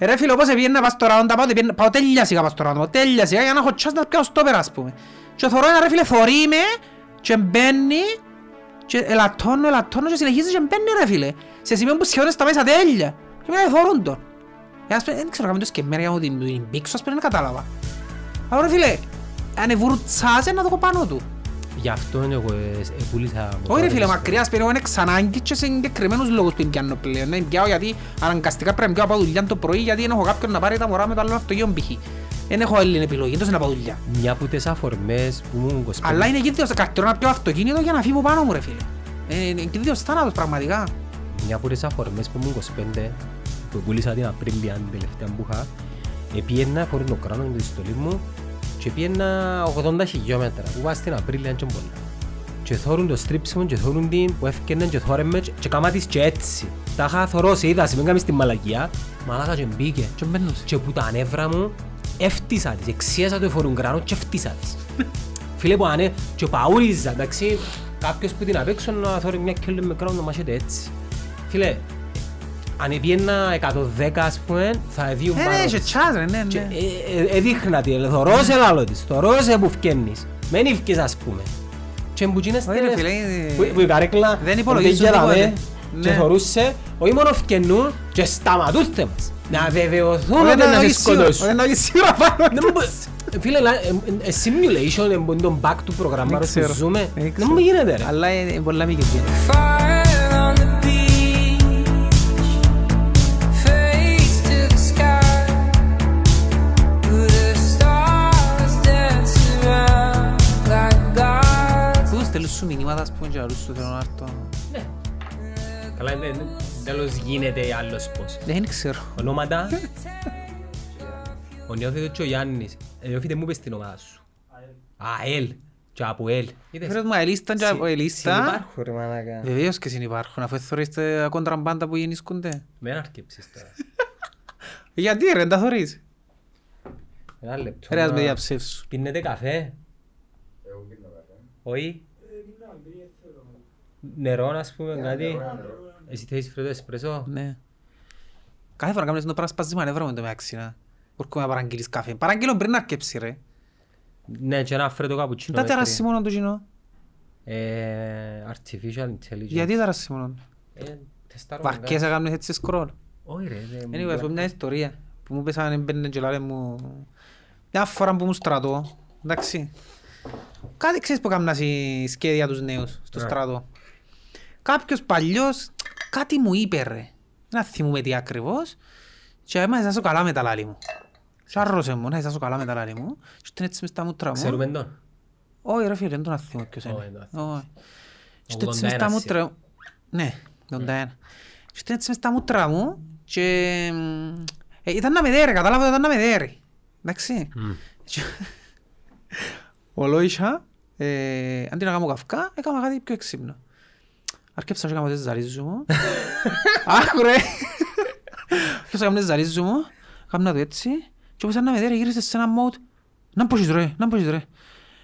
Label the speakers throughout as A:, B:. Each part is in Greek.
A: Ρε φίλε, όπως πήγαινα πας στο ραόντα, πάω, πήγαινα- πάω τέλεια σιγά πας στο ραόντα, τέλεια σιγά για να έχω τσάς να πιάω στο πέρα, ας πούμε. Και θωρώ ένα ρε φίλε, θωρεί με και μπαίνει και ελαττώνω, ελαττώνω και συνεχίζει και μπαίνει ρε φίλε. Σε σημείο που σχεδόν στα μέσα τέλεια. Και μετά θωρούν τον. Ε, ας πούμε, δεν ξέρω, κάμε το σκεμμένα για να την την μπήξω, ας πούμε, δεν κατάλαβα. Αλλά ρε φίλε, αν βουρτσάζε να το κοπάνω πάνω του.
B: Γι' αυτό εγώ ε, ε, πούλησα...
A: Όχι ρε φίλε,
B: μοτόρες.
A: μακριά σπίτι εγώ είναι ξανάγκη και σε συγκεκριμένους λόγους που πιάνω πλέον. Δεν πιάω γιατί αναγκαστικά πρέπει να πιάω από δουλειά το πρωί γιατί δεν έχω κάποιον να πάρει τα μωρά με το άλλο αυτοκίνητο π.χ. Δεν έχω άλλη επιλογή, τόσο να πάω δουλειά.
B: Μια από τις αφορμές που μου 25...
A: Αλλά είναι κίνδυνος καρτερό να πιάω αυτοκίνητο για να φύγω πάνω μου ρε φίλε. Ε, Είναι κίνδυνος θάνατος πραγματικά.
B: Μια από τις αφορμές που μου 25 που πούλησα την Απρίλια την τελευταία που είχα επίαινα χωρίς το κράνο με τη στολή μου και επίαινα 80 χιλιόμετρα που πάω στην Απρίλια και πολλά. Και θόρουν το στρίψιμο και θόρουν την που έφκαιναν και θόρεν με και κάμα της και έτσι. Τα είχα θωρώ σε είδα, σε μην κάνεις την μαλακία, μαλάκα και μπήκε.
A: Και μπαίνεις.
B: Και που τα νεύρα μου έφτισα τις, εξίασα το εφορούν κράνο και έφτισα τις. Φίλε που ανε και παούριζα, εντάξει, κάποιος που την απ' έξω να θωρεί μια κέλλη με κράνο να μάχεται έτσι. Φίλε, αν επίαινα 110 ας πούμε, θα δει
A: Ε, ναι, και τσάς ρε, ναι,
B: και
A: ναι.
B: ε, ε, έδειχνα τη, ε, θωρώ σε λάλο της, θωρώ σε που φκένεις. Μεν ευκείς ας πούμε. Και που γίνες
A: Όχι, ρε, φίλε, είναι-
B: που- που η καρέκλα
A: Δεν υπολογίζουν
B: πήγε
A: τίποτε.
B: δαμέ Και
A: Ναι.
B: θωρούσε, όχι μόνο φκαινούν και σταματούστε μας. Να βεβαιωθούν
A: Όχι,
B: ότι
A: να
B: να σε
A: έχεις σίγουρα-
B: σκοτώσουν.
A: όχι, να έχεις σίγουρα πάνω
B: Δεν
A: τους.
B: μπο- Φίλε, λα- ε, ε, simulation είναι τον back του προγραμμάρου
A: Δεν
B: που
A: ξέρω.
B: ζούμε.
A: Δεν
B: Δεν
A: ξέρω.
B: μου γίνεται ρε.
A: Αλλά είναι πολλά μικρή.
C: Fire on
A: σου μηνύματα, ας πούμε, και λαλούς σου θέλω να έρθω.
B: Καλά, δεν- δεν- τέλος γίνεται άλλος πώς.
A: Δεν ξέρω.
B: Ονόματα. Ο Νιώθητος και ο Γιάννης. Ε, Νιώθητε μου πες την ομάδα σου. ΑΕΛ. Και από ΕΛ. Είδες.
A: Φέρες μου αελίσταν και
B: Συ-
A: από αελίστα.
B: συνυπάρχουν, ρε μαλάκα.
A: Βεβαίως και συνυπάρχουν, αφού θωρείς τα κοντραμπάντα που γεννήσκονται.
B: Με να αρκεψεις τώρα.
A: Γιατί ρε, δεν τα θωρείς.
B: Ένα λεπτό.
A: Ρε, ας με
B: να-
A: διαψεύσου.
B: Πίνετε καφέ. Όχι. Νερό, ας πούμε, κάτι. Εσύ θέλεις φρέτο εσπρέσο;
A: Ναι. Κάθε φορά κάνεις το πράγμα σπάζεις μανεύρα με το μεταξύ, να. Μπορούμε να παραγγείλεις καφέ. Παραγγείλω πριν να αρκέψει, ρε.
B: Ναι, και ένα φρέτο καπουτσίνο.
A: Τα
B: μέχρι.
A: τεράσσει μόνο του κοινό.
B: Ε, Artificial intelligence.
A: Γιατί τεράσσει μόνο.
B: Ε, τεστάρω
A: Βαρκές
B: κάτι.
A: έκανες έτσι scroll.
B: Όχι ρε. δεν-
A: Anyway, ας πούμε μια ιστορία που μου πέσανε έμπαινε και λάλε μου μια φορά που ήμουν στρατό, εντάξει. Κάτι ξέρεις που έκαναν η σχέδια τους νέους στο
B: Ναι.
A: στρατό; Κάποιος παλιός κάτι μου είπε ρε. Δεν θυμούμαι τι ακριβώς. Και έμαθα να ζήσω καλά με τα λάλη μου. Και άρρωσε μου να ζήσω καλά με τα λάλη μου. Και ήταν έτσι μες στα μούτρα μου.
B: Ξέρουμε τον.
A: Όχι ρε φίλε, δεν τον θυμούμαι ποιος
B: Όχι,
A: είναι.
B: δεν τον
A: Όχι. Και ήταν έτσι
B: 81
A: μες στα
B: εσύ.
A: μούτρα μου. Ναι, 81. Και ήταν έτσι μες στα μούτρα μου και μ, ε, ήταν να με δέρει, κατάλαβα ότι ήταν να με δέρει. Εντάξει. Και- Ολόισα, ε, αντί να κάνω καυκά, έκανα κάτι πιο έξυπνο. Αρκέψα και έκανα τις ζαρίζου μου. Άκου ρε. Αρκέψα έκανα τις ζαρίζου μου, έκανα το έτσι. Και όπως ήταν να με δέρει, γύρισε σε ένα mode. Να μπορείς ρε, να μπορείς ρε.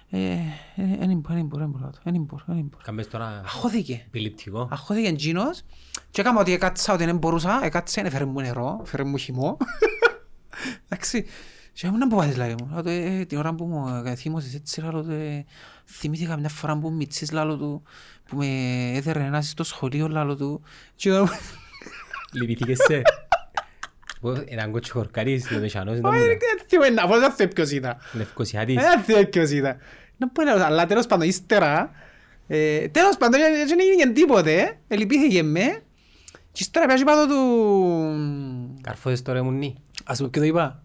A: Ε, ε, δεν μπορώ, δεν μπορώ, δεν μπορώ, δεν μπορώ, δεν μπορώ.
B: Κάμες τώρα
A: Αχώθηκε.
B: επιληπτικό.
A: Αχώθηκε εκείνος και έκανα ότι έκατσα ότι δεν μπορούσα, έκατσα, έφερε μου νερό, έφερε μου χυμό. Εντάξει. Και ήμουν να πω πάθεις λάλη μου. Λέω του, «Ε, την ώρα που μου ε, θύμωσες έτσι, λάλο του, ε, θυμήθηκα μια φορά που μητσής λάλο του, που με έδερε ένας στο σχολείο λάλο του. Και εγώ,
B: Λυπηθήκες σε. Πω, Έναν κοτσοχορκάρις, ο Μεσανός ήταν
A: «Όχι, ρε, δεν θυμούμαι να πω, δεν θυμούμαι ποιος ήταν.
B: Λευκοσιάτης.
A: Δεν θυμούμαι ποιος ήταν. Να πω, ένα, αλλά τέλος πάντων, ύστερα, ε, τέλος πάντων, δεν δεν έγινε τίποτε, ε, λυπήθηκε με. Και ύστερα πια είπα το του...
B: Καρφώσες τώρα μουνί.
A: Ας πούμε ποιο το είπα.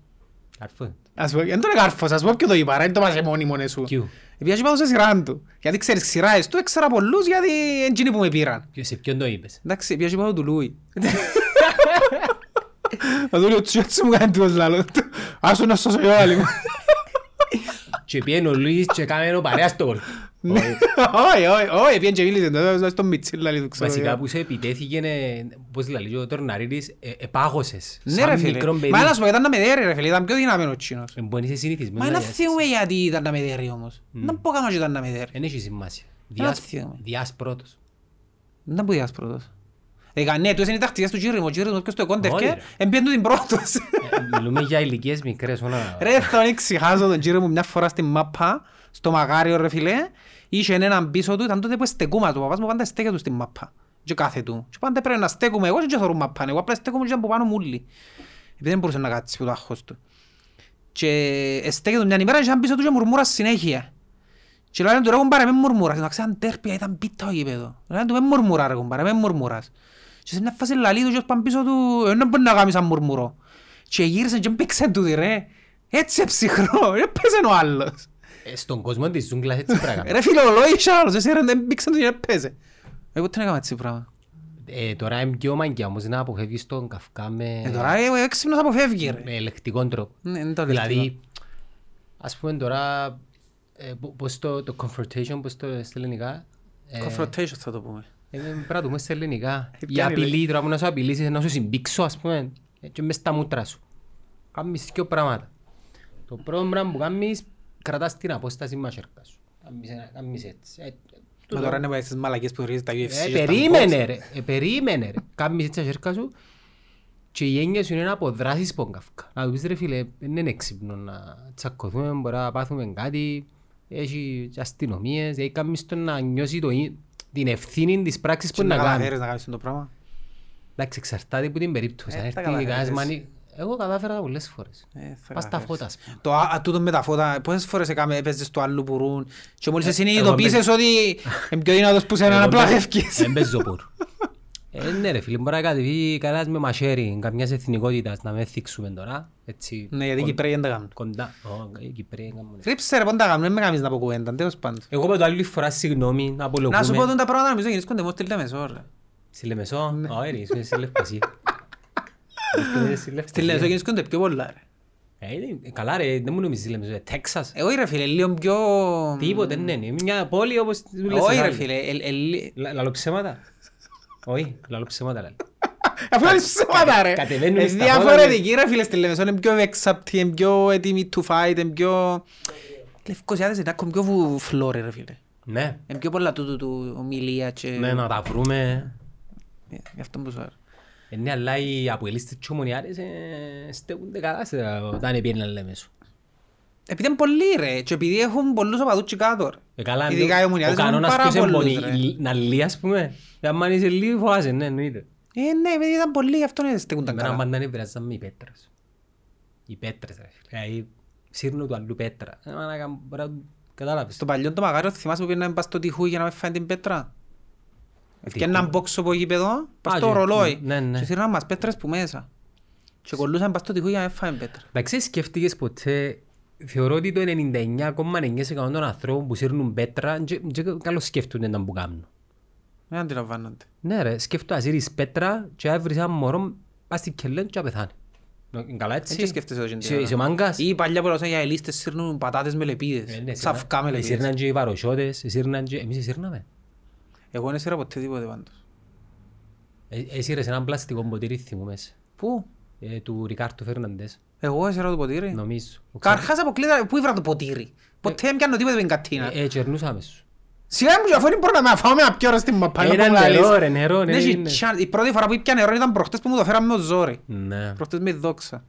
B: Καρφώσες.
A: Ας πούμε, δεν τον εκάρφωσα, ας πούμε ποιο το είπα, ρε, δεν το πάσε μόνοι μόνοι σου.
B: Ποιου.
A: Επειδή είπα το σε σειράν του. Γιατί ξέρεις, σειράες του, έξερα πολλούς γιατί εντζίνοι που με πήραν.
B: Ποιο- Σε ποιον το είπες;
A: Εντάξει, επειδή είπα το του Λούι. Ο Λούι, ο τσιότσι μου κάνει τούτος λάλο του. Άσου να σώσω εγώ άλλη μου.
B: Και πήγαινε ο Λουίς και κάμενε ο παρέας στο κόλ.
A: Ναι. Όχι, όχι, όχι, πήγαινε και μίλησε το, στον Μιτσίλ λάλη του, ξέρω.
B: Βασικά
A: εγώ.
B: που σε επιτέθηκε, ε, πώς λέει, ο Τορναρίδης, ε, επάγωσες.
A: Ναι
B: Σαν
A: ρε φίλε.
B: μικρό παιδί.
A: Μα να σου πω, ήταν να με δέρει ρε φίλε, ήταν πιο δυναμένο ο τσίνος.
B: Ε, Μπορεί να είσαι συνηθισμένος
A: Μα
B: να
A: να
B: διάσεις.
A: θυμούμε γιατί ήταν να με δέρει όμως. Να πω κάμα και ήταν να με δέρει.
B: Εν έχει σημασία.
A: Να
B: Διάς-
A: θυμούμε.
B: Διάς πρώτος.
A: Δεν μπορεί να πρώτος. Έκα, ναι, τούτες είναι οι τακτικές του Τζίριμου. Ο Τζίριμου ποιος το
B: Όχι,
A: κόντευκε,
B: ρε.
A: εμπιέν του την πρώτος.
B: Μιλούμε για ηλικίες μικρές, όλα.
A: Ρε, θα εξηχάσω τον κύριο μου μια φορά στην μάπα, στο μαγάριο ρε φίλε, είχε έναν πίσω του, ήταν τότε που στεκούμα του, ο παπάς μου πάντα στέκε τους στην μάπα. Και κάθε του. Και πάντα πρέπει να στέκουμε, εγώ και δεν θωρούν μάπα, εγώ απλά στέκομαι και από πάνω μου όλοι. Επειδή δεν μπορούσε να κάτσει που το άγχος του. Και στέκε του μια ημέρα και ήταν πίσω του και μουρμούρα συνέχεια. Και λένε του ρε κουμπάρε με μουρμούρας, να ξέραν τέρπια, ήταν πίτα ο γήπεδο. Λένε του με μουρμούρα ρε κουμπάρε, με μουρμούρας. Και σε μια φάση λαλεί του και ως πάνε πίσω του, «Ε, δεν μπορεί να κάνει σαν μουρμουρό. Και γύρισε και παίξε του ρε. Έτσι ψυχρό, δεν παίζε ο άλλος.
B: Ε, Στον κόσμο της ζούγκλας έτσι πράγμα.
A: Ρε φιλολόγησε άλλος, εσύ ρε δεν παίξε τους και δεν παίζε. Εγώ τι να κάνω έτσι πράγμα.
B: Ε, Τώρα είναι πιο μαγκιά όμως να αποφεύγεις τον καυκά με
A: Ε, τώρα ε, ο έξυπνος αποφεύγει ρε.
B: με ελεκτικό τρόπο.
A: Ναι, είναι το
B: Δηλαδή,
A: ελεκτικό.
B: ας πούμε τώρα, ε, πο- πώς το, το confrontation, πώς το στα ελληνικά. ε,
A: Confrontation θα το πούμε.
B: ε, Πρέπει να το πούμε στα ελληνικά. Η
A: Πιάνει,
B: απειλή, τώρα που να σου απειλήσεις, να σου συμπήξω, ας πούμε, ε, και μες στα μούτρα σου. Κάνεις δύο πράγματα. Το πρώτο πράγμα που κάνεις, κρατάς την απόσταση με σέρκα σου. Κάνεις ένα- Κάνεις έτσι. Ε,
A: Μα τώρα είναι στις μαλακίες που ρίζεις τα UFC.
B: Ε,
A: και στα
B: περίμενε
A: box.
B: ρε, ε, περίμενε ρε. Κάμεις έτσι τα σέρκα σου και η έννοια σου είναι να αποδράσεις πον καύκα. Να του πεις ρε φίλε, δεν είναι έξυπνο να τσακωθούμε, μπορεί να πάθουμε κάτι, έχει και αστυνομίες, δηλαδή κάμεις τον να νιώσει το, ί- την ευθύνη της πράξης που
A: Και
B: είναι
A: να
B: να κάνει.
A: καταφέρεις να κάνεις το πράγμα.
B: Εντάξει, εξαρτάται από την περίπτωση.
A: Ε,
B: Αν
A: τα
B: έρθει κανένας
A: καταφέρεις.
B: μανι- Εγώ κατάφερα τα πολλές φορές.
A: Ε, θα
B: Πας στα
A: καταφέρεις.
B: φώτα, ας πούμε.
A: Το α- α, τούτο με τα φώτα, πόσες φορές έκαμε, έπαιζες το άλλο πουρούν και μόλις
B: Ε,
A: εσύ
B: εγώ
A: συνειδητοποίησες
B: μπαι-
A: ότι είναι πιο δυνατός που σένα να
B: Εγώ
A: απλά
B: μπαι-
A: φεύγεις.
B: Δεν παίζω πορ. Ε, ναι ρε φίλε, μπορεί να κατεβεί κανένας με μαχαίρι καμιάς εθνικότητας να με θίξουμε τώρα. Έτσι,
A: Ναι, γιατί οι
B: κον-
A: Κυπρέοι δεν τα κάνουν.
B: Κοντά. Ω, οι Κυπρέοι κάνουν.
A: Θρύψε ρε πόντα κάνουν, δεν με κάνεις να πω κουβέντα, τέλος πάντων.
B: Εγώ είπα το άλλη φορά συγγνώμη, να απολογούμε.
A: Να σου πω τον τα πράγματα νομίζω γεννήσκονται μόνο στη Λεμεσό ρε.
B: Στη Λεμεσό,
A: Ναι.
B: όχι ρε, είσαι στη Λευκοσία. Είσαι στη
A: Στη
B: Λευκοσία.
A: Λεμεσό γεννήσκονται πιο πολλά ρε.
B: Ε, είναι- Καλά ρε, δεν μου νομίζεις στη Λεμεσό, ε, Τέξας.
A: Ε, όχι ρε φίλε, λίγο πιο...
B: Τίποτε, ναι, είναι μια πόλη όπως του λες
A: Όχι
B: εσάς.
A: ρε φίλε, ε, ε, λι-
B: Λα- Λαλώ ψέματα. Όχι, λαλώ ψέματα λαλώ.
A: Αφού είναι ψέματα ρε.
B: κατεβαίνουν
A: Ε,
B: στα
A: διαφορετική ρε φίλε στη Λεμεσό, είναι πιο έξαπτοι, είναι πιο έτοιμοι to fight, είναι πιο... Λευκοσιάδες είναι ακόμα πιο βου- φλώροι ρε φίλε.
B: Ναι,
A: Είναι πιο πολλά τούτου του ομιλία και...
B: ναι, να τα βρούμε.
A: Ε, Γι' αυτό που σου άρεσε.
B: Ε, Ναι, αλλά οι αποελίστες και ομονιάρες ε, στέκονται καλά σε- όταν πιέναν Λεμεσό.
A: Επειδή είναι πολλοί ρε και επειδή έχουν πολλούς οπαδούς και κάτω ρε.
B: Ε, καλά,
A: Ειδικά οι
B: ο
A: ομονιάδες έχουν
B: κανόνας
A: πάρα
B: ποιος είναι
A: πολλούς
B: πονή,
A: ρε.
B: λ- να λύει ας πούμε. Ε, Αν είσαι λίγο φοβάσαι, ναι, εννοείται.
A: Ε, ναι, επειδή ήταν πολλοί, γι' αυτό δεν στέκονταν
B: Εμένα
A: καλά.
B: πάντα ανεβράζαν με οι πέτρες. Οι πέτρες ρε φίλε. Δηλαδή, σύρνω του αλλού πέτρα. Ε, μάνα, μπορεί να- Κατάλαβες.
A: Στο παλιό το μαγάριο θυμάσαι που πήγαιναν πας στο τυχούι για να με φάνε την πέτρα; Έφτιαν έναν μπόξο από γήπεδο, πας
B: Α,
A: στο
B: και-
A: ρολόι
B: ναι, ναι.
A: και σύρναν μας πέτρες που μέσα. Και κολλούσαν πας στο τυχούι για να με φάνε πέτρα.
B: Εντάξει, σκέφτηκες ποτέ, θεωρώ ότι το 99,9% των ανθρώπων που σύρνουν πέτρα και- και καλώς σκέφτονται να που κάνουν.
A: Δεν αντιλαμβάνονται.
B: Ναι ρε, σκέφτομαι να σύρεις πέτρα και έβρεις ένα μωρό πας στην κελέν και να πεθάνει. Ε, Καλά
A: Έτσι
B: έτσι.
A: σκέφτεσαι όχι
B: Είσαι- Είσαι μάγκας.
A: Ή παλιά που λούσαν για ελίστες σύρνουν πατάτες με λεπίδες.
B: Ε, ναι,
A: Σαφκά με λεπίδες.
B: Εσύρναν και οι βαροσιώτες, εσύρναν και... Εμείς εσύρναμε.
A: Εγώ δεν έσυρα ποτέ τίποτε πάντως.
B: Ε, Έσυρες έναν πλαστικό ποτήρι θυμούμαι σε.
A: Πού;
B: Ε, του Ρικάρτου Φερναντές,
A: Εγώ έσυρα το ποτήρι.
B: νομίζω.
A: Καρχάς αποκλείται, πού ήβρα το ποτήρι; Ποτέ δεν πιάνω τίποτε με την κατίνα.
B: Ε, ε, τσερνούσαμε σου.
A: Σιγά μου, αφού είναι μπορώ να με φάω με ένα πιο ώρα στην μαπά.
B: Era
A: να πω λαλείς.
B: νερό, ρε, νερό, ναι,
A: Ναι, έχει
B: είναι.
A: chance. Η πρώτη φορά που ήπια νερό ήταν προχτές που μου το φέραμε με το ζόρι.
B: Ναι.
A: Προχτές με δόξα.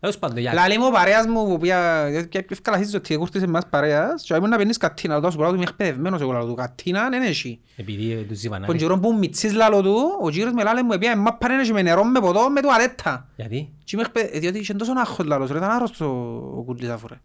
B: Τέλος πάντων, για...
A: Λαλή μου ο παρέας μου που πια πια πιο ευκαλασίζεις ότι κούρτισε εμάς παρέας και ήμουν να παίρνεις κατίνα. Λαλό σου πω, λαλό του είμαι εκπαιδευμένος εγώ λαλό του. Κατίνα δεν έχει.
B: Επειδή ε, τους
A: Τον
B: ζιβανάρει.
A: καιρό που μητσείς λαλό του, ο κύριος με λάλε μου επία μάπα δεν έχει με νερό, με ποτό, με τουαλέτα.
B: Γιατί;
A: Και είμαι εκπαιδε- διότι είχε τόσο άγχος λαλός, ρε, ήταν άρρωστος ο κουλής αφού ρε.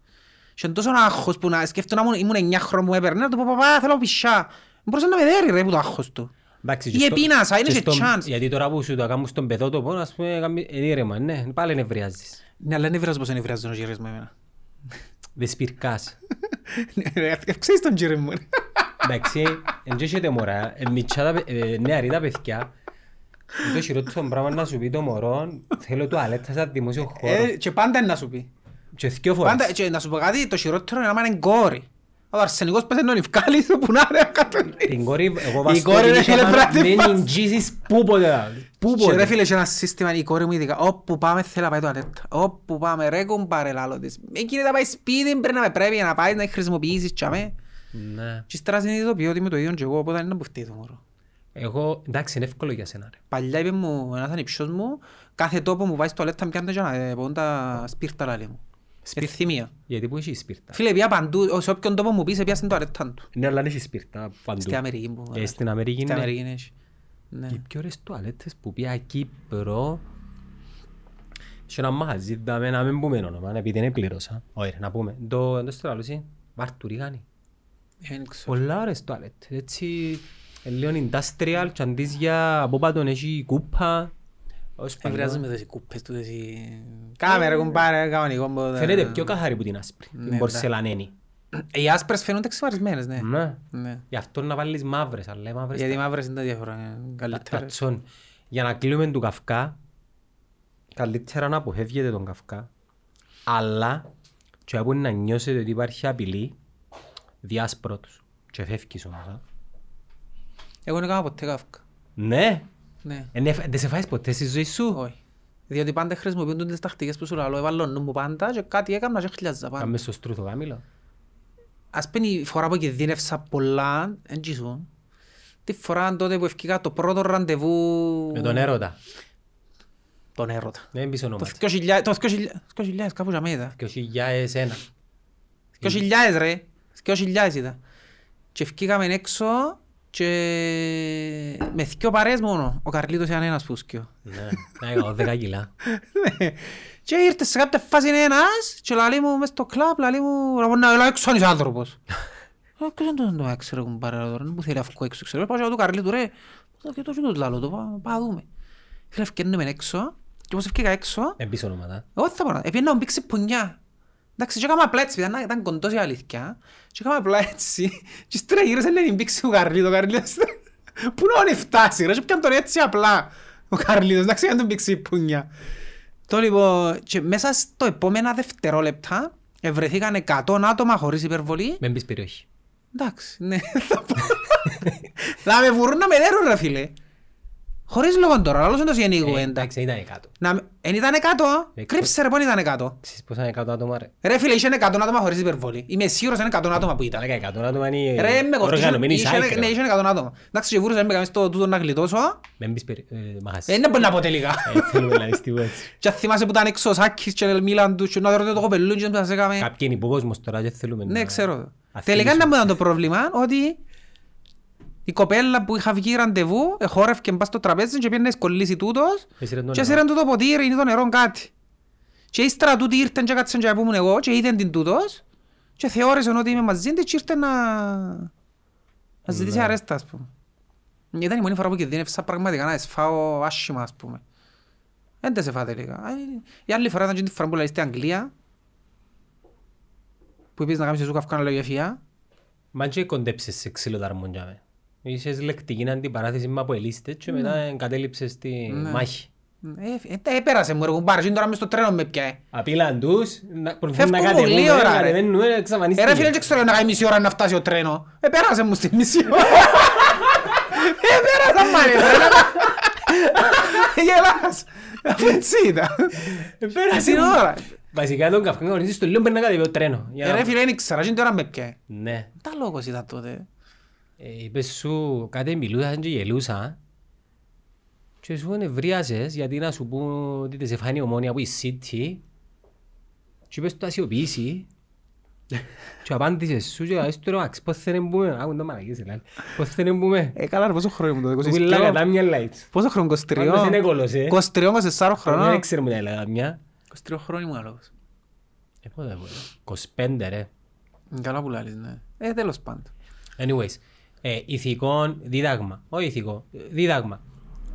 A: Είχε τόσο άγχος που να σκέφτομαι να ήμουν- ήμουν 9 χρόνων που έπαιρνε, να του πω παπά θέλω πισιά. Μπορούσε να με δέρει ρε που το άγχος του.
B: Εντάξει,
A: Ή
B: και στο-
A: επίνασα, είναι
B: και
A: και
B: στον-
A: chance.
B: Γιατί τώρα που σου το κάνουν στον παιδότοπο, ας πούμε, κάμει- είναι ήρεμα, ναι, πάλι νευριάζεις.
A: Ναι, αλλά δεν βράζω πως είναι βράζω ο κύριος μου εμένα.
B: Δεν σπυρκάς.
A: Ναι, Ξέρεις τον κύριο μου. ρε.
B: Εντάξει, εν και έχετε μωρά, ε, μητσά τα παι- ε, νεαροί τα παιδιά, είναι το χειρότερο πράγμα να σου πει το μωρό, θέλω τουαλέτα σε δημόσιο χώρο.
A: Ε, Και πάντα είναι να σου πει.
B: Και δυο φορές.
A: Πάντα, και να σου πω κάτι, το χειρότερο είναι άμα είναι κόρη. Ο αρσενικός πες να ευκάλει σου που να είναι κάτω.
B: Την κόρη, εγώ
A: Η
B: βάζω
A: κόρη, ρε, φίλε, πρέπει να τη
B: μην
A: φας.
B: εγγύσεις πούποτε.
A: Και ρε
B: Πούποτε.
A: φίλε, έχει ένα σύστημα, η κόρη μου ειδικά, όπου πάμε θέλει να πάει τουαλέτα. Όπου πάμε, ρε κουμπάρε λάλο της. Εκείνη θα πάει σπίτι, πρέπει να με πρέπει να πάει να χρησιμοποιήσεις τσάμε.
B: Ναι.
A: Και ύστερα συνειδητοποιώ ότι είμαι το ίδιο και εγώ, οπότε δεν είναι που φταίει το μωρό.
B: Εγώ, εντάξει, είναι εύκολο για σένα. Ρε.
A: Παλιά είπε μου ένας ανιψιός μου, κάθε τόπο μου πάει στο τουαλέτα πιάντε και να ε, πούν τα σπίρτα λαλή μου.
B: Σπίρτα.
A: Ευθυμία.
B: Γιατί που έχει σπίρτα.
A: Φίλε, πια παντού, σε όποιον τόπο μου πεις, πια στην τουαλέτα του.
B: Ναι, αλλά έχει σπίρτα παντού.
A: Στην Αμερική που...
B: Ε, στην Αμερική
A: Στην
B: είναι.
A: Αμερική έχει. Ναι.
B: Οι πιο ωραίες τουαλέτες που πήγα Κύπρο σε ένα μαγαζί, δάμε να μην πούμε όνομα, επειδή δεν πλήρωσα. Όχι, ρε, να πούμε. Το, το στο άλλο εσύ, Βαρτουρίγανη.
A: Ε, Δεν ξέρω.
B: Πολλά ωραίες τουαλέτες. Έτσι, ε, λίγο industrial, και αντί για από πάνω έχει κούπα. Ως
A: Δεν
B: παλιά.
A: βράζουμε τις κούπες του, τις... Κάμε ρε κουμπάρε, κανονικό. μπο-
B: Φαίνεται πιο καθαρή που την άσπρη,
A: Ναι,
B: την πορσελανένη.
A: Οι άσπρες φαίνονται ξεπαρισμένες, ναι.
B: Ναι.
A: Ναι.
B: Γι' αυτό να βάλεις μαύρες, αλλά οι μαύρες
A: Γιατί οι μαύρες είναι τα διάφορα, ε,
B: τα-
A: καλύτερα.
B: τα τσόν. Για να κλείουμε του καυκά, καλύτερα να αποφεύγετε τον καυκά, αλλά και από να νιώσετε ότι υπάρχει απειλή, διάσπρο τους. Και φεύγεις όμως. α.
A: Εγώ δεν έκανα ποτέ καύκα.
B: Ναι,
A: Ναι,
B: Ε, ναι, δεν σε φάεις ποτέ στη ζωή σου;
A: όχι. Διότι πάντα χρησιμοποιούν τις τακτικές που σου λέω, έβαλα νου μου πάντα και κάτι έκανα και χιλιάζα πάντα.
B: Κάμε στο στρούθο κάμιλο.
A: Ας πούμε η φορά που κινδύνευσα πολλά, εν τζισούν, τη φορά τότε που ευκήκα το πρώτο ραντεβού...
B: Με τον έρωτα.
A: Τον έρωτα.
B: Δεν πεις
A: Το
B: ονόματα.
A: 2000, το 2000, 2000 κάπου για μένα.
B: Και ο χιλιάες ένα.
A: 2000 ρε, 2000 ήταν. Και ευκήκαμε έξω και με δυο παρέες μόνο. Ο Καρλίτος ήταν ένας πούσκιο.
B: Ναι, να έκανα δέκα κιλά.
A: Και ήρθε σε κάποια φάση ένας και λαλεί μου μες στο κλαμπ, λαλεί μου «Ρε, να έλα έξω αν είσαι άνθρωπος». Ε, Ποιος είναι το- το έξω ρε κουμπάρε τώρα, που θέλει αυκό έξω ξέρω. Πάω και του Καρλίτου ρε, «Ε, και το και το λαλό το, πά- πάμε να δούμε. Φίλε ευκαινούμε έξω και όπως ευκήκα έξω,
B: Δεν πεις ονόματα.
A: εγώ δεν θα πω να έπαιρνα να μου πήξει πουνιά. Εντάξει, και έκανα απλά έτσι, ήταν, ήταν κοντός η αλήθεια. Και έκανα απλά έτσι. Και ύστερα γύρισε να την πήξει ο Καρλίτο. Ο Καρλίτος, πού να τον φτάσει ρε, και πιάνε τον έτσι απλά. Ο Καρλίτος, εντάξει, να τον πήξει η πουνιά. Το λοιπόν, και μέσα στο επόμενα δευτερόλεπτα, ευρεθήκαν 100 άτομα χωρίς υπερβολή.
B: Μην πεις περιοχή.
A: Εντάξει, ναι, θα πω. Να με βουρούν να με δέρουν ρε φίλε. Χωρίς λόγον τώρα, άλλος είναι το σιενή
B: Ε,
A: κουβέντα.
B: Εντάξει, ήταν κάτω.
A: Να με- Εν ήταν κάτω,
B: Ε,
A: κρύψε ρε πόν ήταν κάτω.
B: Ξέρεις πόσα είναι κάτω άτομα ρε.
A: Ρε φίλε, είχε 100 άτομα χωρίς υπερβολή. Είμαι σίγουρος είναι 100 άτομα που ήταν.
B: Αλλά και εκατό άτομα είναι
A: Ρε, με κοφτή,
B: οργανωμένοι
A: είχε-
B: σάικρα.
A: ναι, είχε 100 άτομα. Εντάξει, και βούρουσα με κάμε στο τούτο να γλιτώσω.
B: Μην πεις περι- ε, μαγαζί.
A: Ε, Δεν μπορεί να πω τελικά.
B: Ε, θέλουμε να δεις τίποτα έτσι.
A: Και αν θυμάσαι που ήταν έξω ο Σάκης και μίλαν τους και να ρωτήσω το κοπελούν και να σε έκαμε.
B: Κάποιοι είναι υποκόσμος τώρα και θέλουμε
A: Ναι,
B: να
A: ξέρω.
B: αφήνουμε
A: Τελικά
B: σου.
A: να μου ήταν το πρόβλημα ότι η κοπέλα που είχα βγει ραντεβού εχόρευκε μπας στο τραπέζι και πήγαινε να σκολλήσει τούτος
B: Έσυρε τον
A: και
B: νερό.
A: έσυραν τούτο ποτήρι ή το νερό κάτι. Και ύστερα τούτοι ήρθαν και κάτσαν και να πούμε εγώ και είδαν την τούτος και θεώρησαν ότι είμαι μαζί της και ήρθε να... να ζητήσει
B: Ναι.
A: αρέστα ας πούμε. Ήταν η μόνη φορά που κινδύνευσα πραγματικά να εσφάω άσχημα ας πούμε. Δεν τα σε φάω τελικά. Α, Η άλλη φορά ήταν και τη φορά που λέει στην Αγγλία που είπες να κάνεις εσύ καυκάνα λογιαφία.
B: Μα και κοντέψες σε ξύλο ταρμόν για με. Είχες λεκτική αντιπαράθεση με από ελίστες και μετά εγκατέλειψες στη
A: Ναι.
B: μάχη.
A: Ε, ε, έπερασε μου ρε κουμπάρε, και τώρα μες στο τρένο με πιάε.
B: Απειλάν τους, να- προσπαθούν να
A: Φεύγουν
B: κατεβούν,
A: πολύ
B: ε,
A: ώρα, ρε.
B: κατεβαίνουν, ε,
A: Ε, ρε
B: εξαφανίστηκε.
A: φίλε, δεν ξέρω να κάνει μισή ώρα να φτάσει ο τρένο. Ε, πέρασε μου στη μισή ώρα. Ε, πέρασα μάλλον, ρε. Γελάς. Αφού έτσι ήταν.
B: Ε, πέρασε
A: Την
B: μου.
A: ώρα.
B: Βασικά τον καυκό γνωρίζεις το λίγο πρέπει να κατεβεί ο τρένο. Για
A: Ε,
B: να-
A: ρε φίλε, δεν ήξερα, και τώρα με πιάε.
B: Ναι.
A: Τα λόγος ήταν τότε.
B: Ε, είπες σου κάτι μιλούσαν και γελούσα και σου νευρίασες γιατί να σου πούν ότι δεν σε φάνει η ομόνια που η City και είπες το ασιοποιήσει και απάντησες σου και λες του ρε Μαξ πώς θέλει να μπούμε άκουν το μαλακίες δηλαδή πώς θέλει να μπούμε
A: Ε, καλά, ρε, πόσο χρόνο μου το
B: Του πήλα κατά μια lights
A: Πόσο χρόνο, 23.
B: Πάντως είναι κόλος, ε.
A: 23, 24
B: δεν
A: χρονών.
B: ξέρω μου τα έλεγα μια
A: 23 χρόνια ήμουν λόγος.
B: Ε, πότε πότε 25 ρε
A: Καλά που λάλλεις, ναι. Ε, τέλος πάντων.
B: Anyways, ε, ηθικό δίδαγμα, όχι ηθικό, ε, δίδαγμα.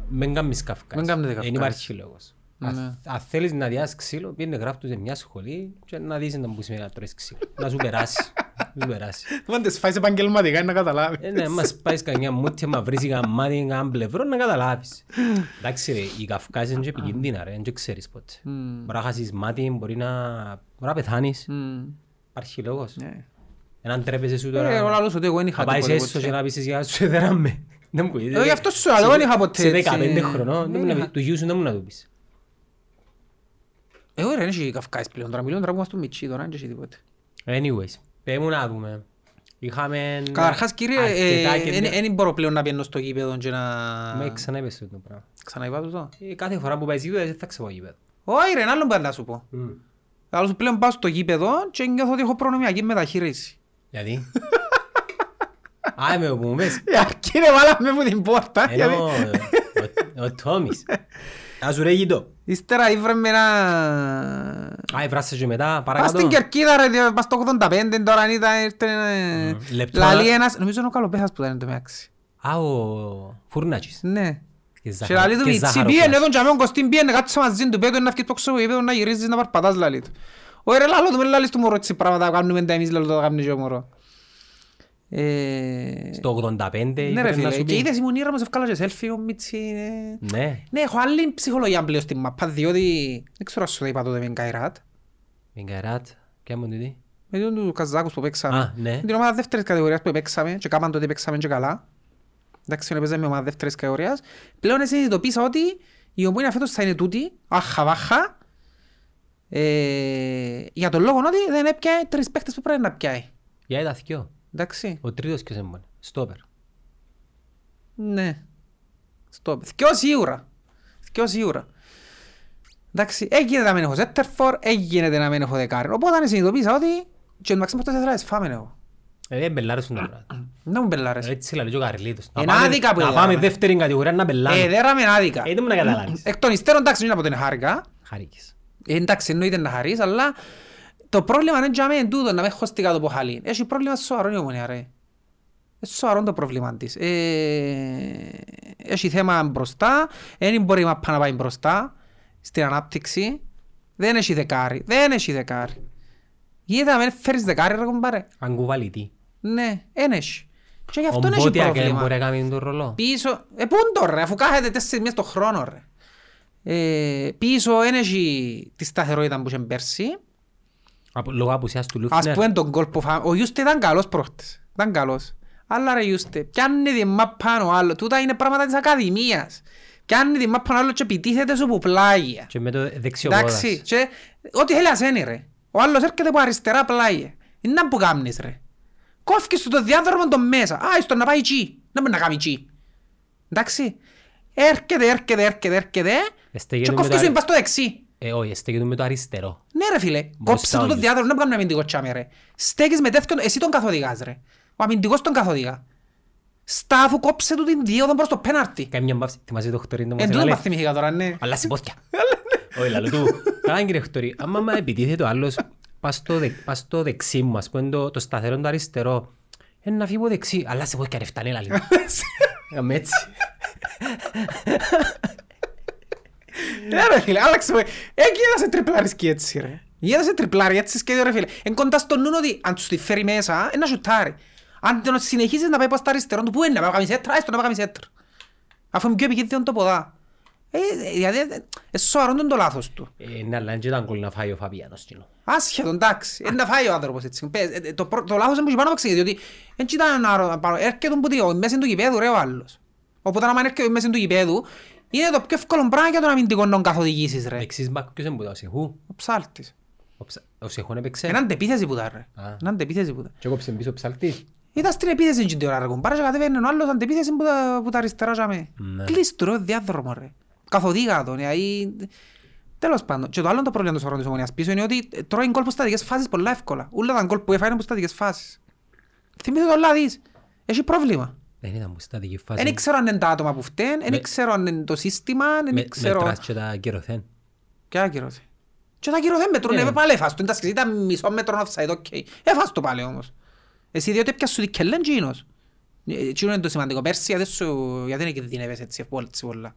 B: Μην κάνεις καυκάς.
A: Μην κάνετε
B: Δεν
A: καυκάς.
B: υπάρχει λόγος.
A: Ναι.
B: Αν- Αν θέλεις να διάσεις ξύλο, πήγαινε γράφτου σε μια σχολή και να δεις να που σημαίνει να τρώεις ξύλο. Να σου περάσει. Να σου περάσει.
A: Αν τις φάεις επαγγελματικά να καταλάβεις.
B: Ε, ναι, μας πάεις κανένα μούτια, μα βρεις καμάτι, κανένα πλευρό, να καταλάβεις. Εντάξει ρε, η καυκάς είναι και επικίνδυνα ρε, δεν ξέρεις πότε.
A: Μμμ.
B: Μπορεί να χάσεις μάτι, μπορεί να, μπορεί να πεθάνεις.
A: Μμμ.
B: Υπάρχει λόγος.
A: Ναι.
B: Έναν τρέπεσαι σου
A: Ε,
B: τώρα.
A: Εγώ λαλούς ότι εγώ δεν είχα
B: Να πάεις
A: τίποτε
B: έσως
A: ποτέ.
B: και να πεις εσύ «Α, σου έδεραμε». Δεν μου πεις.
A: Εγώ γι' αυτός σου λέω, εγώ δεν είχα ποτέ
B: Σε
A: έτσι.
B: 15 χρονών, δεν
A: Δεν
B: μου να
A: είχα.
B: πεις- του γιου σου δεν μου να του πεις.
A: Εγώ ρε, δεν έχει καυκάες πλέον τώρα. Μιλούν τώρα που είμαστε στο Μιτσί τώρα, δεν έχει τίποτε.
B: Anyways, πέ μου να δούμε. Είχαμε
A: Καταρχάς κύριε,
B: αρκετά και-
A: δεν μπορώ πλέον να πιένω στο γήπεδο και να...
B: Με ξανά είπες το πράγμα.
A: Ξαναείπα του το;
B: Ε, Κάθε φορά που πάει γήπεδο δεν θα ξεπάω γήπεδο.
A: Όχι ρε, ένα άλλο πρέπει να σου πω. Αλλά σου πλέον πάω στο γήπεδο και νιώθω ότι έχω προνομιακή μεταχείριση.
B: Γιατί; Α, είμαι όπου μου πες.
A: Ε, Αρκεί ρε βάλαμε μου την πόρτα.
B: Ενώ
A: γιατί-
B: ο- ο Τόμις. Να σου ρέγει το.
A: Ύστερα ήβρε με ένα...
B: Α, εβράσαι και μετά,
A: Πας
B: παρακάτω.
A: στην Κερκίδα ρε, διότι πας στο 85 τώρα ήταν ήρθε ένα...
B: Λεπτό
A: Λαλεί
B: να-
A: ένας, νομίζω είναι ο Καλοπέθας που ήταν το μεταξύ.
B: Α, ο Φουρνάτσης.
A: Ναι.
B: Και
A: Και
B: Ζαχαρο-
A: λαλεί του
B: και
A: Μιτσί,
B: Ζαχαροπλάς.
A: πήγαινε τον τζαμιόν Κωστίν, πήγαινε κάτσε μαζί του, πέτω να φκείς πόξο γήπεδο να γυρίζεις να παρπατάς λαλεί του. Ω ρε λάλο του, με λαλείς του μωρό έτσι πράγματα που κάνουμε τα εμείς λαλό το κάνουμε και ο μωρό. Ε,
B: Στο 85
A: Ναι ρε
B: είπε να
A: φίλε,
B: σου
A: και
B: πει.
A: είδες ήμουν ήρωμος, ευκάλα και selfie ο Μιτσί. ε.
B: Ναι,
A: Ναι, έχω άλλη ψυχολογία πλέον στην μαπά, διότι δεν ξέρω αν σου το είπα τότε με την Καϊράτ.
B: με Γκαράτ. Και μου τούτη.
A: Με τον τους Καζάκους που παίξαμε.
B: Α, ναι.
A: Με την ομάδα δεύτερης κατηγορίας που παίξαμε και κάμαν τότε παίξαμε και καλά. Εντάξει, παίζαμε με ομάδα δεύτερης κατηγορίας. Πλέον συνειδητοποίησα ότι η ομόνια φέτος θα είναι τούτη, άχα βάχα, ε, για τον λόγο ότι δεν έπιαε τρεις παίκτες που πρέπει να πιάει.
B: Για τα θκυο.
A: Εντάξει,
B: Ο τρίτος ποιος έμμονε. Στόπερ.
A: ναι. Στο, θκυο σίγουρα. Θκυο σίγουρα. Εντάξει, έγινε να μην έχω σέτερφορ, έγινε να μην έχω δεκάρι. Οπότε συνειδητοποίησα ότι και εντάξει μου αυτές τις φάμε εγώ.
B: Ε, δεν μπελάρεσουν τα πράγματα.
A: Δεν μου μπελάρες.
B: Έτσι λέει και ο Καρλίτος. Να
A: Είναι
B: πάμε-
A: άδικα που
B: Να
A: είδαμε.
B: πάμε δεύτερη κατηγορία να
A: Ε,
B: μπελάρουμε.
A: δέραμε άδικα.
B: Ε, δεν μου να καταλάβεις.
A: Εκ των υστέρων εντάξει είναι από την χάρηκα.
B: Χαρίκης.
A: Ε, εντάξει εννοείται να χαρείς, αλλά το πρόβλημα είναι για μένα τούτο, να με χωστικά το ποχαλή. Έχει πρόβλημα σοβαρό η ομονία ρε. Έχει σοβαρό το πρόβλημα της. Ε, έχει θέμα μπροστά, δεν μπορεί η μαπά να πάει μπροστά στην ανάπτυξη. Δεν έχει δεκάρι, δεν έχει δεκάρι. Γίνεται να μην φέρεις δεκάρι ρε κομπάρε.
B: Αν κουβαλητή.
A: Ναι, δεν έχει. Και γι'
B: Ο
A: αυτό έχει
B: Μπότιακ δεν
A: πρόβλημα.
B: μπορεί να κάνει τον ρολό.
A: Πίσω, ε, πού είναι το ρε, αφού κάθεται τέσσερις μήνες το χρόνο ρε. Ε, πίσω δεν έχει της σταθερότητας που είχε πέρσι.
B: Από- Λόγω απουσίας του
A: Ας
B: Λούφνερ.
A: πούμε τον γκολ που φάμε. Ο Ιούστε ήταν καλός πρόχτες. Ήταν καλός. Αλλά ρε Ιούστε, πιάνει τη μάπα ο άλλο. Τούτα είναι πράγματα της Ακαδημίας. Πιάνει τη μάπα ο άλλο και επιτίθεται σου που πλάγια.
B: Και με το δεξιοπόδας.
A: Εντάξει, και ό,τι θέλει ας είναι ρε. Ο άλλος έρχεται από αριστερά πλάγια. Είναι να που κάμνεις ρε. Κόφκεις του το διάδρομο τον μέσα. Α, εις το να πάει εκεί. Να μην να κάνει εκεί. Εντάξει. Έρχεται, έρχεται, έρχεται, έρχεται.
B: Εστέγεται
A: Και
B: με
A: κόφκεις
B: το
A: του
B: αρι-
A: πας στο δεξί.
B: Ε, όχι, εστέγεται με το αριστερό.
A: Ναι ρε φίλε, κόψε του το
B: όλους.
A: διάδρομο, να μην κάνουμε αμυντικό τσάμε ρε. Στέκεις με τέτοιον, εσύ τον καθοδηγάς ρε. Ο αμυντικός τον καθοδηγά. Στάφου κόψε του την δίωδο προς το πέναρτι.
B: Κάνει μια μπαύση. Θυμάσαι το χτωρίνο μας
A: Εν τούτο
B: έλεγε.
A: μας θυμήθηκα τώρα, ναι.
B: Αλλά σε πόθηκια. Όχι, λαλό του. Καλά κύριε Χτωρή, άμα μα επιτίθεται ο άλλος πας στο δε- πας στο δεξί μου, ας πούμε το- το σταθερό το αριστερό, είναι να φύγει από δεξί, αλλά σε πόθηκια ρε φτάνει λαλή. Έκαμε έτσι.
A: Ναι ρε φίλε, άλλαξε με. Εκεί είδα τριπλάρεις και έτσι ρε. Είδα σε τριπλάρι έτσι σκέδιο ρε φίλε. Εν κοντά στο νου ότι αν τους τη φέρει μέσα, είναι να σουτάρει. Αν τον συνεχίσεις να πάει προς τα αριστερό του, πού είναι να πάει να κάνει σέτρα, έστω να πάει να κάνει σέτρα. Αφού είναι πιο επικίνδυνο το ποδά. Ε, δηλαδή, ε, σοβαρό είναι το λάθος του.
B: Ε, Ναι, αλλά δεν ήταν κολλή να φάει ο Φαβιάνος. κοινό.
A: Άσχετο, εντάξει. Είναι να φάει ο άνθρωπος έτσι. Πες, ε, ε, Το, πρω- το λάθος είναι που πάνω από διότι δεν ήταν να ρω- πάνω. Έρχεται που τι, μέση του γηπέδου ρε ο άλλος. Οπότε αν έρχεται μέση του γηπέδου, είναι το πιο εύκολο πράγμα για τον αμυντικό να τον καθοδηγήσεις ρε.
B: Δεξής μπακ, ποιος είναι που τα, ο Σεχού.
A: Ο ψάλτης.
B: Ο Ψα- Ο Σεχούν έπαιξε.
A: Είναι αντεπίθεση που τα ρε.
B: Α.
A: Είναι αντεπίθεση που τα.
B: Και έκοψε πίσω ο ψαλτής.
A: Ήταν στην επίθεση εκείνη την ώρα ρε κομπάρα και κατεβαίνει ο άλλος αντεπίθεση που τα, που τα αριστερά τζάμε.
B: Ναι.
A: Κλείστο ρε διάδρομο ρε. Καθοδήγα τον. δηλαδή, Τέλος πάντων. Και το άλλο το πρόβλημα του σωρών της ομονίας πίσω είναι ότι τρώει γκολ που στατικές φάσεις πολλά εύκολα. Ούλα τα γκολ που έφαγε που στατικές φάσεις. Θυμήθω το λάδις. Έχει πρόβλημα.
B: Δεν ήταν που στατική φάση.
A: Δεν ξέρω αν είναι τα άτομα που φταίνουν,
B: Με-
A: δεν ξέρω αν είναι το σύστημα,
B: Με-
A: δεν ξέρω...
B: Μετράς και τα κυρωθέν.
A: Και άκυρωθε. Και τα κύριο δεν μετρούν,
B: Ναι.
A: ε, πάλι έφας το. Εντάξει, ήταν μισό μέτρο offside, οκ. Έφας το πάλι όμως. Εσύ διότι έπιασες σου δικαιολέν τζίνος. Τζίνο είναι το σημαντικό. Πέρσι γιατί σου, γιατί δεν κινδυνεύες έτσι έτσι πολλά.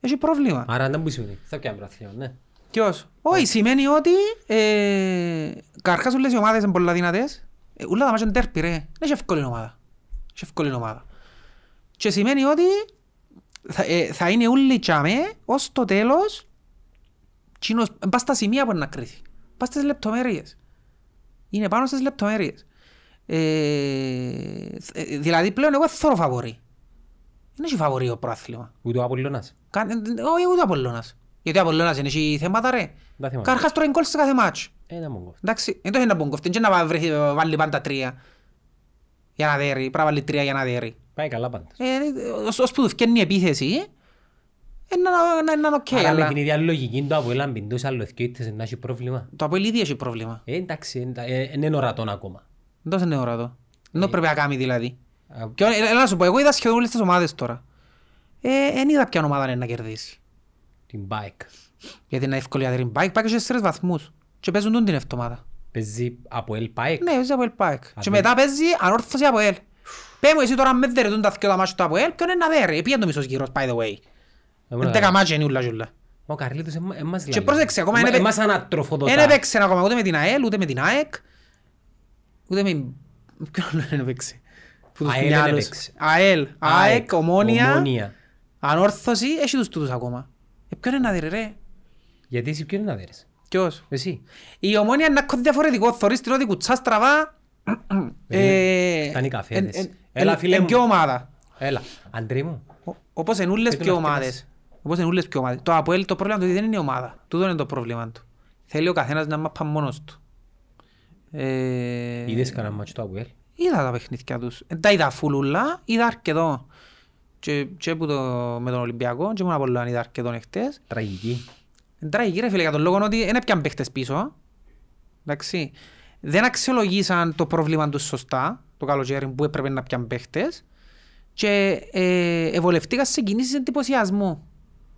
A: Έχει πρόβλημα.
B: Άρα δεν που σημαίνει. Θα πιάμε πραθυνό, ναι.
A: Ποιος; Όχι, σημαίνει ότι ε, καρχάς όλες οι ομάδες είναι πολλά δυνατές. Ε, Ούλα τα μάτια είναι τέρπι ρε. Δεν έχει εύκολη ομάδα. Έχει εύκολη ομάδα. Και σημαίνει ότι θα, ε, θα είναι όλοι τσάμε ως το τέλος κοινός, πας στα σημεία που είναι να κρύθει. Πας στις λεπτομέρειες. Είναι πάνω στις λεπτομέρειες. Ε, ε, δηλαδή πλέον εγώ δεν θέλω φαβορή. Δεν έχει φαβορή ο πρόθλημα.
B: Ούτε ο Απολλώνας.
A: Καν- Όχι ούτε ο Απολλώνας. Γιατί ο Απολλώνας είναι έχει θέματα ρε.
B: Δεν θυμάμαι.
A: Καρχάς τρώει γκολ σε κάθε μάτσο.
B: Ε, δεν μου κόφτει.
A: Εντάξει, δεν το έχει να μπουν κοφτήν και να βρει- βάλει πάντα τρία. Για να δέρει, πρέπει να βάλει τρία για να δέρει.
B: Πάει καλά πάντως.
A: Ε, ως, ως που του φτιάχνει η επίθεση, ε, να, να, να είναι οκ,
B: Άρα με
A: αλλά
B: την ίδια λογική του Αποέλ αν πηντούς άλλο ευκαιρίτες να έχει πρόβλημα.
A: το Αποέλ ήδη έχει πρόβλημα.
B: Ε, εντάξει, εντα- ε, είναι είναι ορατόν ακόμα.
A: Δεν τόσο είναι ορατό. Δεν πρέπει να κάνει δηλαδή.
B: Α,
A: Και ε, έλα να σου πω, εγώ είδα σχεδόν όλες τις ομάδες τώρα. Ε, δεν είδα ποια ομάδα είναι να κερδίσει.
B: Την bike.
A: Γιατί είναι ευκολιότερη μπάικ, πάει και σε τρεις βαθμούς. Και παίζουν τον την εβδομάδα.
B: Παίζει Αποέλ bike.
A: Ναι, παίζει από ΠΑΕΚ. Και
B: Αντί-
A: μετά παίζει ανόρθωση από ΕΛ. Πες μου εσύ τώρα με δερετούν τα δυο τα μάτια του από ΕΛ, ποιον είναι να δέρει. Πήγαινε το μισός γύρος, by the way.
B: Έμουνα-
A: Είναι δέκα μάτια είναι ούλα ζούλα.
B: Ο Καρλίτος εμ- εμάς
A: Και
B: λέει.
A: πρόσεξε, ακόμα
B: Εμά-
A: είναι-
B: Εμάς ανατροφοδοτά.
A: Δεν έπαιξε ακόμα ούτε με την ΑΕΛ, ούτε με την ΑΕΚ, ούτε με... Ποιον άλλο δεν έπαιξε. Που τους
B: ΑΕΛ δεν
A: μυαλούς.
B: έπαιξε.
A: ΑΕΛ, ΑΕΚ, Ομόνια,
B: Ομόνια.
A: Ανόρθωση, έχει τους τούτους ακόμα. Ε, ποιον είναι να δέρει ρε;
B: Γιατί εσύ ποιον είναι να δέρεις;
A: Ποιος;
B: Εσύ.
A: Η ομόνια είναι κάτι διαφορετικό. Θωρείς την ότι κουτσάς στραβά. ε,
B: Φτάνει καφέδες.
A: εν- εν-
B: Έλα,
A: εν-
B: φίλε
A: εν
B: μου.
A: ποιο ομάδα.
B: Έλα. Αντρί μου.
A: Ο- Όπως εν ούλες
B: Πέτω
A: πιο
B: να
A: ομάδες.
B: φτιάξεις.
A: Όπως εν ούλες πιο ομάδες. Το Αποέλ το πρόβλημα του ότι δεν είναι η ομάδα. Τούτο είναι το πρόβλημα του. Θέλει ο καθένας να μάπα μόνος του. Ε,
B: Είδες κανένα μάτσο του Αποέλ;
A: Είδα τα παιχνίδια τους. Ε, Τα είδα φουλούλα, είδα αρκετό. Και, και που το, με τον Ολυμπιακό και μόνο από όλα είδα αρκετό εχθές.
B: Τραγική.
A: Είναι τραγική ρε φίλε για τον λόγο ότι δεν έπιαν παίχτες πίσω. Εντάξει. Δεν αξιολογήσαν το πρόβλημα τους σωστά το καλοκαίρι που έπρεπε να πιαν παίχτες και ε, ευολευτήκαν σε κινήσεις εντυπωσιασμού.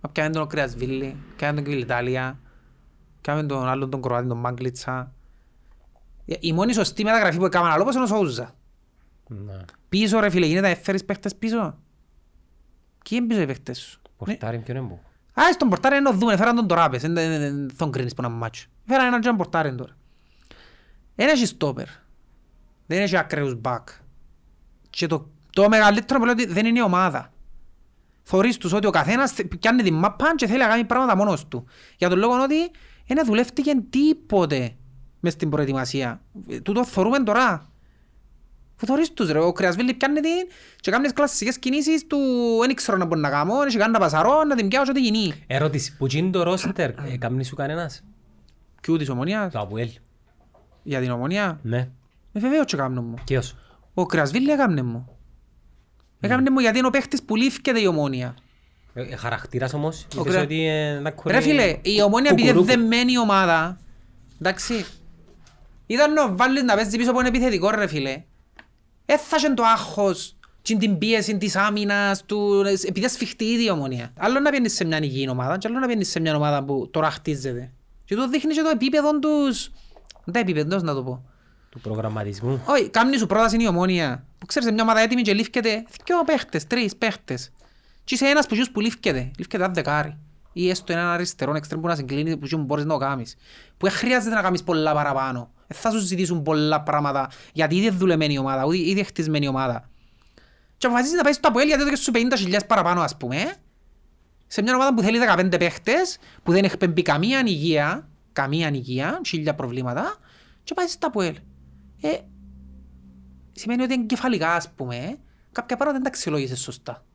A: Να πιάνε τον Κρεασβίλη, πιάνε τον Κβιλιτάλια, πιάνε τον άλλον τον Κροάτη, τον Μάγκλιτσα. Η μόνη σωστή μεταγραφή που έκαναν άλλο είναι ο Σόουζα.
B: Να.
A: Πίσω ρε φίλε, γίνεται να έφερεις παίχτες πίσω. Ποιοι είναι πίσω οι παίχτες σου;
B: Πορτάρι ποιον έμπο.
A: Α, στον πορτάρι είναι ο δούμε, φέραν τον Τωράπες, δεν τον κρίνεις που να μάτσο. Φέραν έναν τζαν πορτάρι τώρα. Δεν έχει στόπερ. Δεν έχει ακραίους μπακ. Και το, το μεγαλύτερο που λέω ότι δεν είναι η ομάδα. Θωρείς τους ότι ο καθένας θε- πιάνει την μάπα και θέλει να κάνει πράγματα μόνος του. Για τον λόγο ότι δεν δουλεύτηκε τίποτε μες στην προετοιμασία. Ε, Τούτο θωρούμε τώρα. Που θωρείς τους ρε, ο Κρεασβίλη πιάνει την και κάνει τις κλασσικές κινήσεις του δεν ξέρω να μπορεί να κάνω, δεν έχει κάνει να πασαρώ, να την πιάω και ό,τι γίνει.
B: Ερώτηση. Που γίνει το ρόστερ. ε, Κάμνει σου κανένας;
A: Ποιου της ομονίας,
B: Το Αποέλ.
A: για την ομονία.
B: Ναι.
A: Ε, βεβαίως και κάνω μου.
B: Ποιος;
A: Ο Κρεασβίλη έκαμνε μου. Έκαμνε μου γιατί είναι ο παίχτης που λήφκεται η ομόνια.
B: Ε, ε, Χαρακτήρας όμως.
A: Ο
B: Είπες
A: Κρε-
B: ότι ε, να κορεί-
A: Ρε φίλε, η ομόνια επειδή είναι
B: κουκουρούκου.
A: δεμένη ομάδα, εντάξει, ήταν να βάλεις να παίζεις πίσω από ένα επιθετικό ρε φίλε. Έθασε το άγχος και την πίεση της άμυνας του, επειδή σφιχτεί ήδη η ομόνια. Άλλο να πιένεις σε μια υγιή ομάδα και άλλο να πιένεις σε μια ομάδα που τώρα χτίζεται. Και το δείχνεις και το επίπεδο τους, δεν τα επίπεδος, να το πω.
B: Του προγραμματισμού.
A: Όχι, κάμνη σου πρόταση είναι η ομόνια. Που ξέρεις, μια ομάδα έτοιμη και λήφκεται δυο παίχτες, τρεις παίχτες. Και είσαι ένας που ζεις που λήφκεται. Λήφκεται ένα δεκάρι. Ή έστω έναν αριστερό εξτρέμ που να συγκλίνει που ζουν μπορείς να το κάνεις. Που δεν χρειάζεται να κάνεις πολλά παραπάνω. Δεν θα σου ζητήσουν πολλά πράγματα. Γιατί ήδη είναι δουλεμένη η ομάδα, ήδη ήδη είναι χτισμένη η ομάδα. Και αποφασίζεις να πάει στο Αποέλ γιατί έδωκες σου 50.000 παραπάνω ας πούμε. ε. Σε μια ομάδα που θέλει 15 παίχτες, που δεν έχει πέμπει καμία υγεία, καμία υγεία, χίλια προβλήματα, και πάει στο Αποέλ. Ε, σημαίνει ότι εγκεφαλικά, ας πούμε, ε, κάποια πράγματα δεν τα αξιολόγησες σωστά.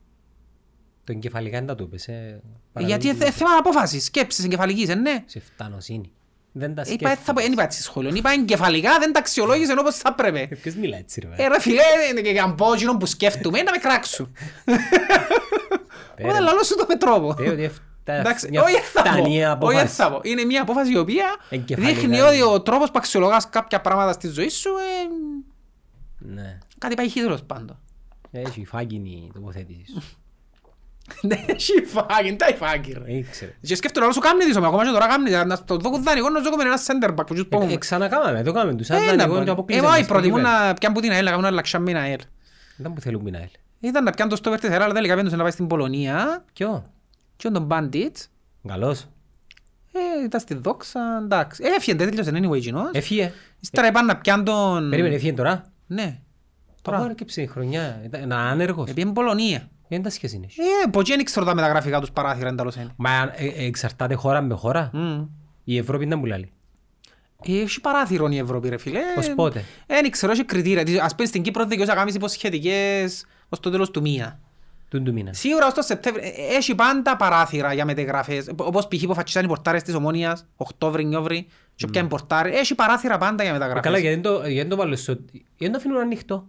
B: Το εγκεφαλικά δεν τα του είπες. ε,
A: Ε, Γιατί είναι
B: παραλογική.
A: θέμα απόφασης, σκέψης εγκεφαλικής, ε, ναι.
B: Σε φτανοσύνη. Δεν τα
A: Είπα, δεν θα πω-
B: σκέφτηκες.
A: δεν είπα έτσι σχόλιο, είπα εγκεφαλικά δεν τα αξιολόγησε όπως θα
B: Ε,
A: έπρεπε.
B: Ποιος μιλά έτσι ρε.
A: Ε, ρε φίλε, ε, και αν πω εκείνον που σκέφτομαι, να με κράξουν. Οπότε λαλώ σου το με τρόπο.
B: Θεέ ότι εφτα-
A: Εντάξει,
B: μια
A: όχι δεν θα πω.
B: φτανή
A: Όχι δεν
B: απόφαση.
A: θα πω. Είναι μια απόφαση η οποία
B: Εγκεφαλικά.
A: δείχνει ότι ο τρόπος που αξιολογάς κάποια πράγματα στη ζωή σου ε,
B: Ναι.
A: κάτι πάει χειρός πάντο.
B: Έχει φάγινη η τοποθέτηση σου.
A: Δεν έχει φάγει, τα φάγει ρε.
B: Ήξερε.
A: Και σκέφτομαι να σου κάνει της, ακόμα και τώρα κάνει της, να το δω δανεικό να σου έχουμε ένα center back που τους
B: Ε,
A: πούμε.
B: ε, Ξανακάμαμε, το κάναμε. Τους
A: Ε, να
B: αδανεικό
A: πω.
B: και
A: Ε,
B: αποκλείσαμε
A: όχι,
B: μας
A: προτιμούν
B: στο
A: να πιάνουν που την ΑΕΛ, να κάνουν ένα λαξάμι ΑΕΛ.
B: Δεν που θέλουν Μινάελ.
A: Ήταν να πιάνουν το στόπερ της ΑΕΛ, αλλά τελικά πέντωσε να πάει στην Πολωνία
B: Ποιο;
A: και τον Bandits.
B: Καλός.
A: Ε, ήταν στη δόξα, εντάξει. Ε, έφυγε, δεν τέλειωσε anyway εκείνος.
B: Έφυγε.
A: Ύστερα είπαν να πιάνουν τον...
B: Περίμενε, έφυγε τώρα;
A: Ναι.
B: Τώρα
A: Τώρα.
B: έρκεψε η χρονιά. Ήταν ήταν άνεργος.
A: Επίεν Πολωνία.
B: Δεν τα σχέση είναι.
A: Ε, από εκεί δεν ξέρω τα μεταγραφικά τους παράθυρα, εντάλλως είναι.
B: Μα ε, ε, εξαρτάται χώρα με χώρα.
A: Μμ.
B: Η Ευρώπη δεν πουλάει.
A: Ε, Έχει παράθυρο η Ευρώπη ρε φίλε.
B: Ως πότε;
A: Ε, Δεν ξέρω, έχει κριτήρια. Τι- Ας πούμε στην Κύπρο δικαιώσα να κάνεις υποσχετικές ως το τέλος του μήνα.
B: Τούν του μήνα.
A: Σίγουρα ως το Σεπτέμβριο ε, έχει πάντα παράθυρα για μετεγραφές. Ε, Όπως π.χ. που φατσίσαν οι πορτάρες της Ομόνιας, Οκτώβρη, Νιόβρη, και πιάνει πορτάρι. Έχει παράθυρα πάντα για
B: Ε, Καλά,
A: μεταγραφές.
B: γιατί δεν το- γιατί δεν το βάλω στο... Γιατί δεν το αφήνουν ανοιχτό.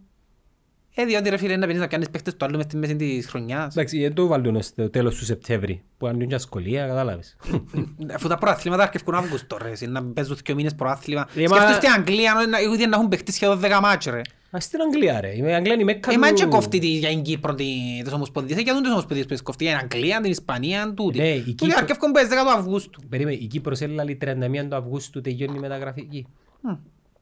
A: Ε, διότι ρε φίλε να πίνεις να κάνεις παίχτες του άλλου μες στη μέση της χρονιάς.
B: Εντάξει, δεν το βάλουν στο τέλος του Σεπτέμβρη, που αν είναι και ασχολία, κατάλαβες.
A: Αφού τα προαθλήματα αρκευκούν Αύγουστο ρε, εσύ, να παίζουν δύο μήνες προάθλημα.
B: Ε, μα-
A: Σκέφτος στην Αγγλία, να- να- ήδη να έχουν παιχτεί σχεδόν 10 μάτς ρε.
B: Ας στην Αγγλία ρε, η Αγγλία είναι η μέκα
A: Ε, μα
B: του-
A: και κόφτει τη- για την Κύπρο τη- τις Ομοσπονδίες, ε, και δουν τις Ομοσπονδίες που τις κόφτει, για την Αγγλία, την Ισπανία, τούτη.
B: Ναι, η
A: Τούτη
B: Κύπρο-
A: αρκευκούν παίζεις 10 του Αυγούστου.
B: Περίμενε, η Κύπρος έλαλη 31 του Αυγούστου τελειώνει η μεταγραφή εκεί.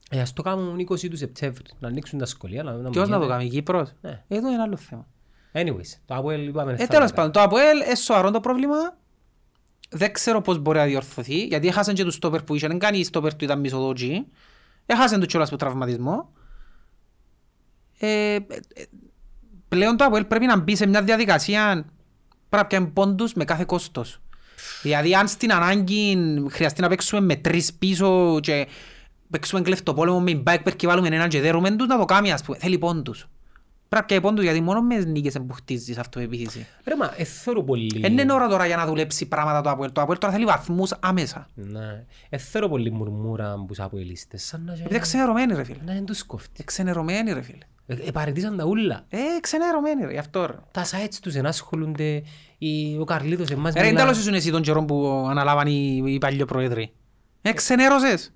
B: Ε, ας το κάνουν 20 τους Σεπτέμβρη, να ανοίξουν τα σχολεία. να- να
A: Ποιος να το
B: γίνεται.
A: κάνει, η Κύπρος;
B: Ναι.
A: Ε, Εδώ είναι άλλο θέμα.
B: Anyways, το Αποέλ είπαμε
A: Ε,
B: θα
A: τέλος
B: το
A: πάντων, το ΑΠΟΕΛ είναι σοβαρό το πρόβλημα. Δεν ξέρω πώς μπορεί να διορθωθεί, γιατί έχασαν και τους στόπερ που είχαν, κάνει η στόπερ του ήταν μισοδότζι. Έχασαν τους κιόλας από τραυματισμό. Ε, ε, ε, πλέον το ΑΠΟΕΛ πρέπει να μπει σε μια διαδικασία πρέπει να πιάνει πόντους με κάθε κόστος. Δηλαδή αν στην ανάγκη χρειαστεί να παίξουμε με τρεις πίσω και παίξουμε κλεφτοπόλεμο με μπάικπερ και βάλουμε έναν και δέρουμε τους να το κάνει ας πούμε. Θέλει πόντους. Πρέπει να πιάνει πόντους γιατί μόνο με νίκες που χτίζεις αυτοεπίθεση.
B: Ρε μα, ε, θέλω πολύ...
A: Δεν είναι ώρα τώρα για να δουλέψει πράγματα το Αποέλ. Το Αποέλ τώρα θέλει βαθμούς άμεσα.
B: Ναι, ε, θέλω πολύ μουρμούρα από τους Αποελίστες, σαν να...
A: Επειδή ξενερωμένοι ρε φίλε.
B: Να δεν τους κόφτει.
A: Ε, Ξενερωμένοι ρε φίλε.
B: Ε, ε, παραιτήσαν τα ούλα.
A: Ε, ξενερωμένοι ρε, γι' αυτό ρε.
B: Τα sites τους εν ασχολούνται, οι- ο Καρλίτος εμάς
A: Ε, Ρε,
B: μιλά-
A: τέλος ήσουν εσύ τον καιρό που αναλάβαν οι, οι παλιοί πρόεδροι. Ε, ξενέρωσες.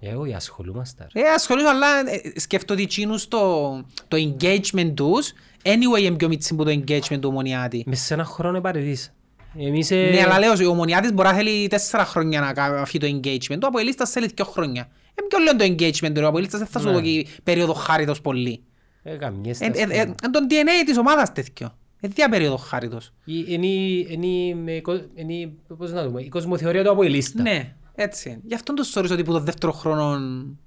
B: Ε, όχι, ασχολούμαστε. ρε.
A: Ε, ασχολούνται, αλλά ε, σκέφτομαι ότι εκείνους το, το engagement τους, anyway, είναι πιο μίτσι που το engagement του ομονιάτη.
B: Μες σε ένα χρόνο παραιτήσα. Εμείς... ε,
A: Ναι, αλλά λέω, ο ομονιάτης μπορεί να θέλει τέσσερα χρόνια να κάνει αυτό το engagement. Το Αποελίστας θέλει δύο χρόνια. Ε, ποιο λέω το engagement του, ο Αποελίστας δεν θα σου
B: Ναι.
A: δώσει περίοδο χάριτος πολύ.
B: Ε, καμιές
A: Ε,
B: τα
A: ε, ε,
B: σχόλια.
A: εν τον DNA της ομάδας τέτοιο. Ε, δια περίοδο χάριτος.
B: Η- Είναι η- είναι η- με κο- είναι η- πώς να το πούμε, η κοσμοθεωρία του Αποελίστα.
A: Ναι, έτσι είναι. Γι' αυτόν το σωρίς ότι που το δεύτερο χρόνο...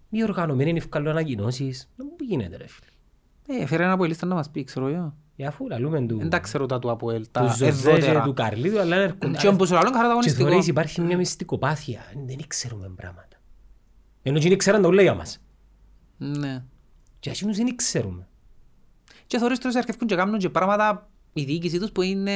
B: Μη οργανωμένοι είναι ευκαλούν ανακοινώσεις. Δεν μου γίνεται ρε φίλε.
A: Ε, φέρε ένα Αποελίστα να μας πει, ξέρω εγώ.
B: Ε, αφού λαλούμε του...
A: Δεν τα ξέρω τα του Αποέλ,
B: του
A: τα
B: Ζωζέ και
A: εδότερα.
B: του Καρλίτου, αλλά έρχονται...
A: Και όπως άλλος χαρά
B: Και
A: αγωνιστικό.
B: θεωρείς υπάρχει μια μυστικοπάθεια. Δεν ξέρουμε πράγματα. Ενώ και δεν ξέραν τα ούλα για μας.
A: Ναι.
B: Και εκείνους δεν ξέρουμε.
A: Και θωρείς τους αρκευκούν και κάνουν και πράγματα η διοίκηση τους που είναι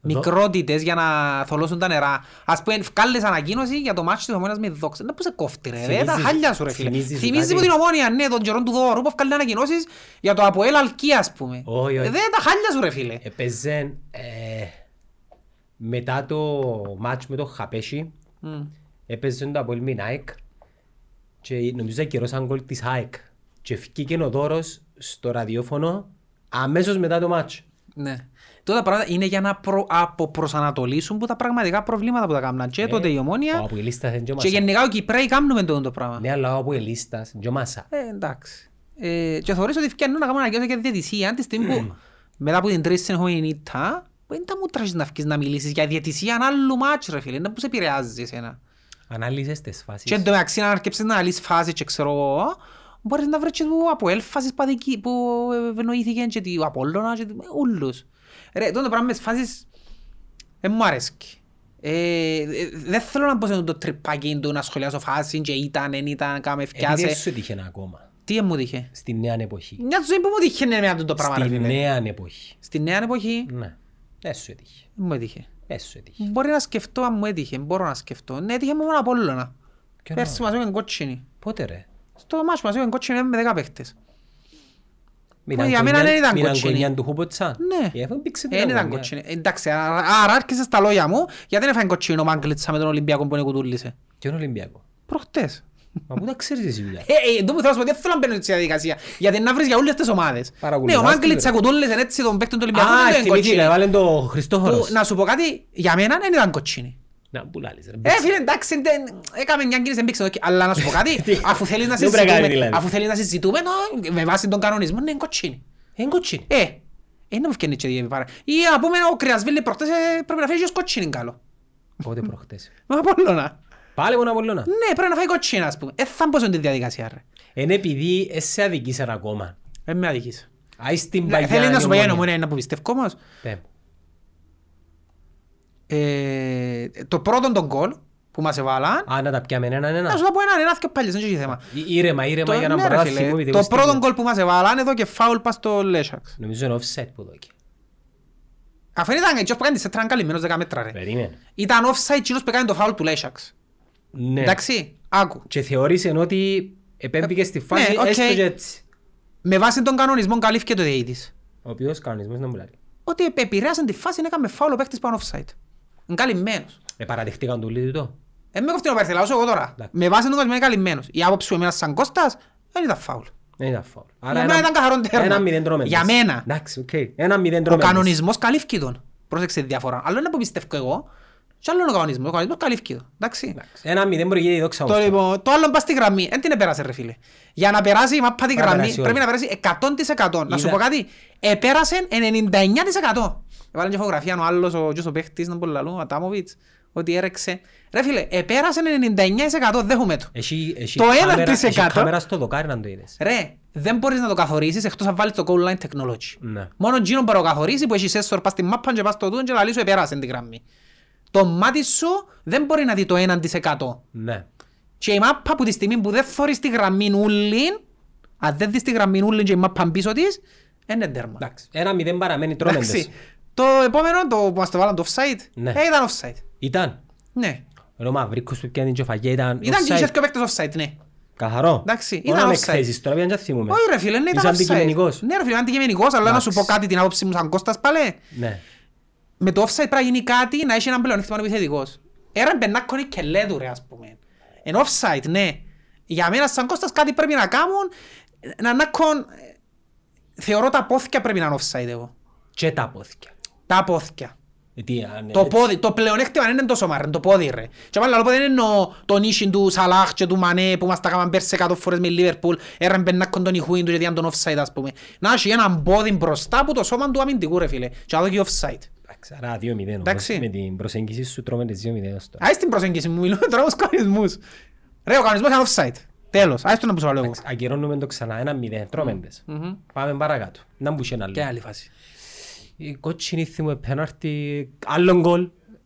A: μικρότητες για να θολώσουν τα νερά. Ας πούμε, βγάλες ανακοίνωση για το μάτσο της ομόνιας με δόξα. Να πού σε κόφτει ρε, ρε, τα
B: Θυμίζεις-
A: χάλια σου ρε φίλε.
B: θυμίζεις
A: Θυμίζεις
B: κάτι.
A: που την ομόνια, ναι, τον καιρό του Δώρου που βγάλε ανακοινώσεις για το Αποέλ Αλκή ας πούμε.
B: Όχι, όχι.
A: Ε, Δεν τα χάλια σου ρε φίλε.
B: Έπαιζε ε, μετά το μάτς με το Χαπέσι,
A: Μμ.
B: έπαιζε το Αποέλ με την ΑΕΚ και νομίζω ακυρώσαν γκολ της ΑΕΚ. Και βγήκε ο Δώρος στο ραδιόφωνο αμέσως μετά το μάτς.
A: Ναι. Τότε τα πράγματα είναι για να προ... αποπροσανατολίσουν που τα πραγματικά προβλήματα που τα κάνουν. Και τότε η
B: Ο
A: ομόνια
B: Αποελίστας είναι και ο
A: και
B: Μασά.
A: γενικά ο Κυπρέοι κάνουμε το, το πράγμα.
B: Ναι, αλλά ο Αποελίστας είναι και ο Μασά.
A: Ε, εντάξει. Ε, και θεωρείς ότι φτιάχνουν να κάνουν αναγκαίωση για διαιτησία τη στιγμή που μετά από την τρίτη συνεχόμενη ήττα που είναι τα μούτρα σου να βγεις να μιλήσεις για διαιτησία άλλου μάτσου ρε φίλε, είναι που σε επηρεάζει εσένα.
B: Ανάλυσες τις φάσεις.
A: Και εντωμεταξύ να αρκέψεις να λύσεις φάσεις και ξέρω εγώ, μπορείς να βρεις και του από έλφασης παδική που ευνοήθηκε και του Απόλλωνας και του- ούλους. Ρε, τότε το πράγμα μες τις φάσεις δεν μου αρέσκει. Ε, ε, δεν θέλω να πω σε το τρυπάκι του να σχολιάσω φάση και ήταν, δεν ήταν, κάμε
B: Επειδή
A: φτιάσε.
B: σου τύχε ακόμα.
A: Τι μου τύχε;
B: Στη νέα εποχή.
A: Μια ζωή που μου τύχε με αυτό το πράγμα. ρε
B: Στη
A: φίλε.
B: νέα εποχή.
A: Στη νέα εποχή;
B: Ναι. Δεν σου έτυχε.
A: δεν μου έτυχε.
B: Δεν σου έτυχε.
A: Μπορεί να σκεφτώ αν μου έτυχε, μπορώ να σκεφτώ. Ναι, έτυχε μου μόνο Απόλλωνα.
B: Ποιο
A: Πέρσι μας έκανε κότσινη.
B: Πότε ρε;
A: Στο μάτσο μας έκανε κότσινη με 10 παίχτες.
B: Μείναν
A: για μένα
B: κονιά-
A: δεν ήταν
B: μείναν
A: κοτσίνη.
B: κονιά του Χούποτσα.
A: Ναι.
B: Ε, αφού μπήξε
A: Ε,
B: την
A: Δεν ήταν
B: αγωνία.
A: κότσινη. Εντάξει, άρα άρα άρχισες στα λόγια μου, γιατί δεν έφαγε κότσινο ο Μάγκλητσα με τον Ολυμπιακό που είναι κουτούλησε;
B: Και τον Ολυμπιακό;
A: Προχτές.
B: Μα πού τα ξέρεις εσύ δουλειά.
A: Ε, ε, το που θέλω να σου πω, δεν θέλω να μπαίνω στη διαδικασία, γιατί να βρεις για όλες τις ομάδες. Ναι,
B: Παρακολουθάς
A: ο Μάγκλητσα
B: την
A: κουτούλησε έτσι τον παίκτον του Ολυμπιακού, δεν
B: Α,
A: ήταν
B: θυμήθηκα,
A: κότσινη.
B: έβαλε το
A: Που,
B: Χριστόφορος.
A: Να σου πω κάτι, για μένα δεν ήταν κότσινη.
B: Να, που λάλης, ρε.
A: Ε, φίλε, εντάξει, δεν- έκαμε μια κίνηση, δεν πήξε το- αλλά να σου πω κάτι,
B: Τι-
A: αφού θέλεις να
B: δεν πρέπει να κάνει,
A: συζητούμε,
B: δηλαδή.
A: αφού θέλεις να συζητούμε, νο, με βάση τον κανονισμό, ναι, είναι κοτσίνη.
B: Είναι κοτσίνη.
A: Ε, ε, να μου φτιάχνει και διεύει παρά. Ή να πούμε, ο Κρυασβίλη προχτές ε, πρέπει να φάει και ως κοτσίνη καλό.
B: Πότε προχτές;
A: Με Απόλλωνα.
B: Πάλι μόνο Απολλώνα.
A: Ναι, πρέπει να φάει κοτσίνη, ας πούμε. Ε, θα μπω σε τη διαδικασία, ρε.
B: Είναι επειδή εσύ αδικήσαν ακόμα.
A: Ε, με αδικείς.
B: Άι στην
A: Ναι,
B: παγιά
A: Θέλει να σου πω για
B: νομονία.
A: νομονία να που πιστεύω όμως.
B: Πέ.
A: Ε, το πρώτο τον γκολ που μας έβαλαν,
B: Α, να τα πιάμε έναν
A: να
B: ένα.
A: σου τα πω έναν, ένα και πάλι, δεν έχει θέμα.
B: Ή- Ήρεμα, ήρεμα
A: Το-
B: για να
A: ναι,
B: μπορώ
A: ρε
B: να
A: φίλε,
B: θυμούμαι.
A: Το πρώτο γκολ που μας έβαλαν εδώ και φάουλ πας στο Λέσσαξ.
B: Νομίζω είναι offset που δόκει.
A: Αφού δεν ήταν έτσι, που κάνει σε τραν καλυμμένος 10 μέτρα ρε.
B: Περίμενε.
A: Ήταν offside εκείνος που έκανε το φάουλ του Λέσσαξ.
B: Ναι.
A: Εντάξει, άκου.
B: Και θεώρησε ότι επέμβηκε στη φάση
A: ναι, οκ.
B: έστω και έτσι.
A: Με βάση τον κανονισμό καλύφθηκε το διαιτητής.
B: Ο οποίος κανονισμός δεν μπουλάρει.
A: Ότι επ- επηρέασε τη φάση να έκαμε φάουλ ο παίκτης πάνω offside. Είναι καλυμμένος.
B: Ε, παραδεχτήκαν του λίδι το.
A: Ε, με κοφτεί ο Παρθελάος εγώ τώρα.
B: Εντάξει.
A: Με βάση τον κανονισμό είναι καλυμμένος. Η άποψη μου εμένα σαν Κώστας δεν ήταν φάουλ.
B: Δεν ήταν φάουλ.
A: Για μένα ήταν καθαρόν τέρμα.
B: Ένα μηδέν τρώμεντες.
A: Για μένα.
B: Εντάξει, οκ. Ένα μηδέν
A: Ο
B: τρώμεντες.
A: κανονισμός καλύφθηκε τον. Πρόσεξε τη διαφορά. Άλλο είναι που πιστεύω εγώ. Και άλλο είναι ο κανονισμός. Ο κανονισμός καλύφθηκε τον. Εντάξει.
B: Εντάξει, Ένα μηδέν μπορεί να γίνει δόξα
A: Το,
B: ωστόσο.
A: λοιπόν, το άλλο πας στη γραμμή. Δεν την επέρασε ρε φίλε. Για να περάσει η μάπα τη
B: Πρέπει να
A: γραμμή
B: περάσει
A: πρέπει
B: όλη.
A: να περάσει 100%. Να σου
B: Είδα-
A: πω κάτι. Επέρασε 99%. Έβαλε και φωτογραφία ο άλλος, ο Τζος ο παίχτης, να μπορεί ο Ατάμοβιτς, ότι έρεξε. Ρε φίλε, επέρασε 99% δέχομαι το.
B: Έχει, έχει
A: Το ένα
B: κάμερα-
A: της
B: έχει
A: εκατό.
B: κάμερα στο δοκάρι να το είδες.
A: Ρε, δεν μπορείς να το καθορίσεις εκτός αν βάλεις το goal line technology.
B: Ναι.
A: Μόνο εκείνο μπορεί να το καθορίσει που έχει σέσσορ πας στη μάπα και πας στο τούτο και λαλείς σου επέρασε την γραμμή. Το μάτι σου δεν μπορεί να δει το 1%.
B: Ναι.
A: Και η μάπα που τη στιγμή που δεν θωρείς τη γραμμή ούλην, αν δεν δεις τη γραμμή ούλην και η μάπα πίσω της, είναι τέρμα.
B: Εντάξει. Ένα μηδέν παραμένει τρώμεντες.
A: Εντάξει. Το επόμενο, το που μας το βάλαν το offside,
B: Ναι.
A: ε, ήταν offside.
B: Ήταν.
A: Ναι.
B: Ο Μαυρίκος που πιάνει και φαγιά ήταν
A: Ήταν και
B: offside.
A: είχε και ο παίκτες offside, ναι.
B: Καθαρό.
A: Εντάξει,
B: Μόνο
A: ήταν
B: με
A: offside.
B: εκθέσεις τώρα πιάνε και θυμούμε.
A: Όχι ρε φίλε, ναι,
B: Είσαι
A: ήταν offside.
B: αντικειμενικός.
A: Ναι ρε φίλε, αντικειμενικός, αλλά να σου πω
B: Εντάξει.
A: κάτι την άποψη μου σαν Κώστας πάλι.
B: Ναι.
A: Με το offside πρέπει να γίνει κάτι να έχει έναν πλεονέκτημα επιθετικός. Έραν πενάκονη και λέτου ρε ας πούμε. Εν offside, ναι. Για μένα σαν Κώστας κάτι πρέπει να κάνουν, να ανάκον... Θεωρώ τα πόθηκια πρέπει να είναι offside εγώ.
B: Και τα πόθηκια.
A: Τα πόθηκια.
B: Ε, τι, αν
A: Το,
B: έτσι.
A: πόδι, το πλεονέκτημα δεν είναι τόσο μάρε, είναι το πόδι ρε. Και πάλι άλλο πόδι δεν εννοώ τον ίσιν του Σαλάχ και του Μανέ που μας τα κάναν πέρσι 100 φορές με Λίβερπουλ, έραν πενάκον τον Ιχούιν του γιατί ήταν τον offside ας πούμε. Να έχει έναν πόδι μπροστά που το σώμα του αμυντικού ρε φίλε. Και άλλο και offside.
B: Εντάξει, άρα 2-0 όμως.
A: Εντάξει.
B: Με την προσέγγιση σου τρώμε τις 2-0 ως τώρα.
A: Άις την προσέγγιση μου, μιλούμε τώρα ως κανονισμούς. Ρε, ο κανονισμός είναι offside. Τέλος, άις το να που σου λέω εγώ.
B: Εντάξει, Ακυρώνουμε το ξανά. Ένα μηδέν. Τρώμεντες. Πάμε παρακάτω. Να μπούσε ένα
A: Και
B: άλλο.
A: άλλη φάση.
B: Η κότσινη θυμούμε πέναρτη. Άλλον γκολ.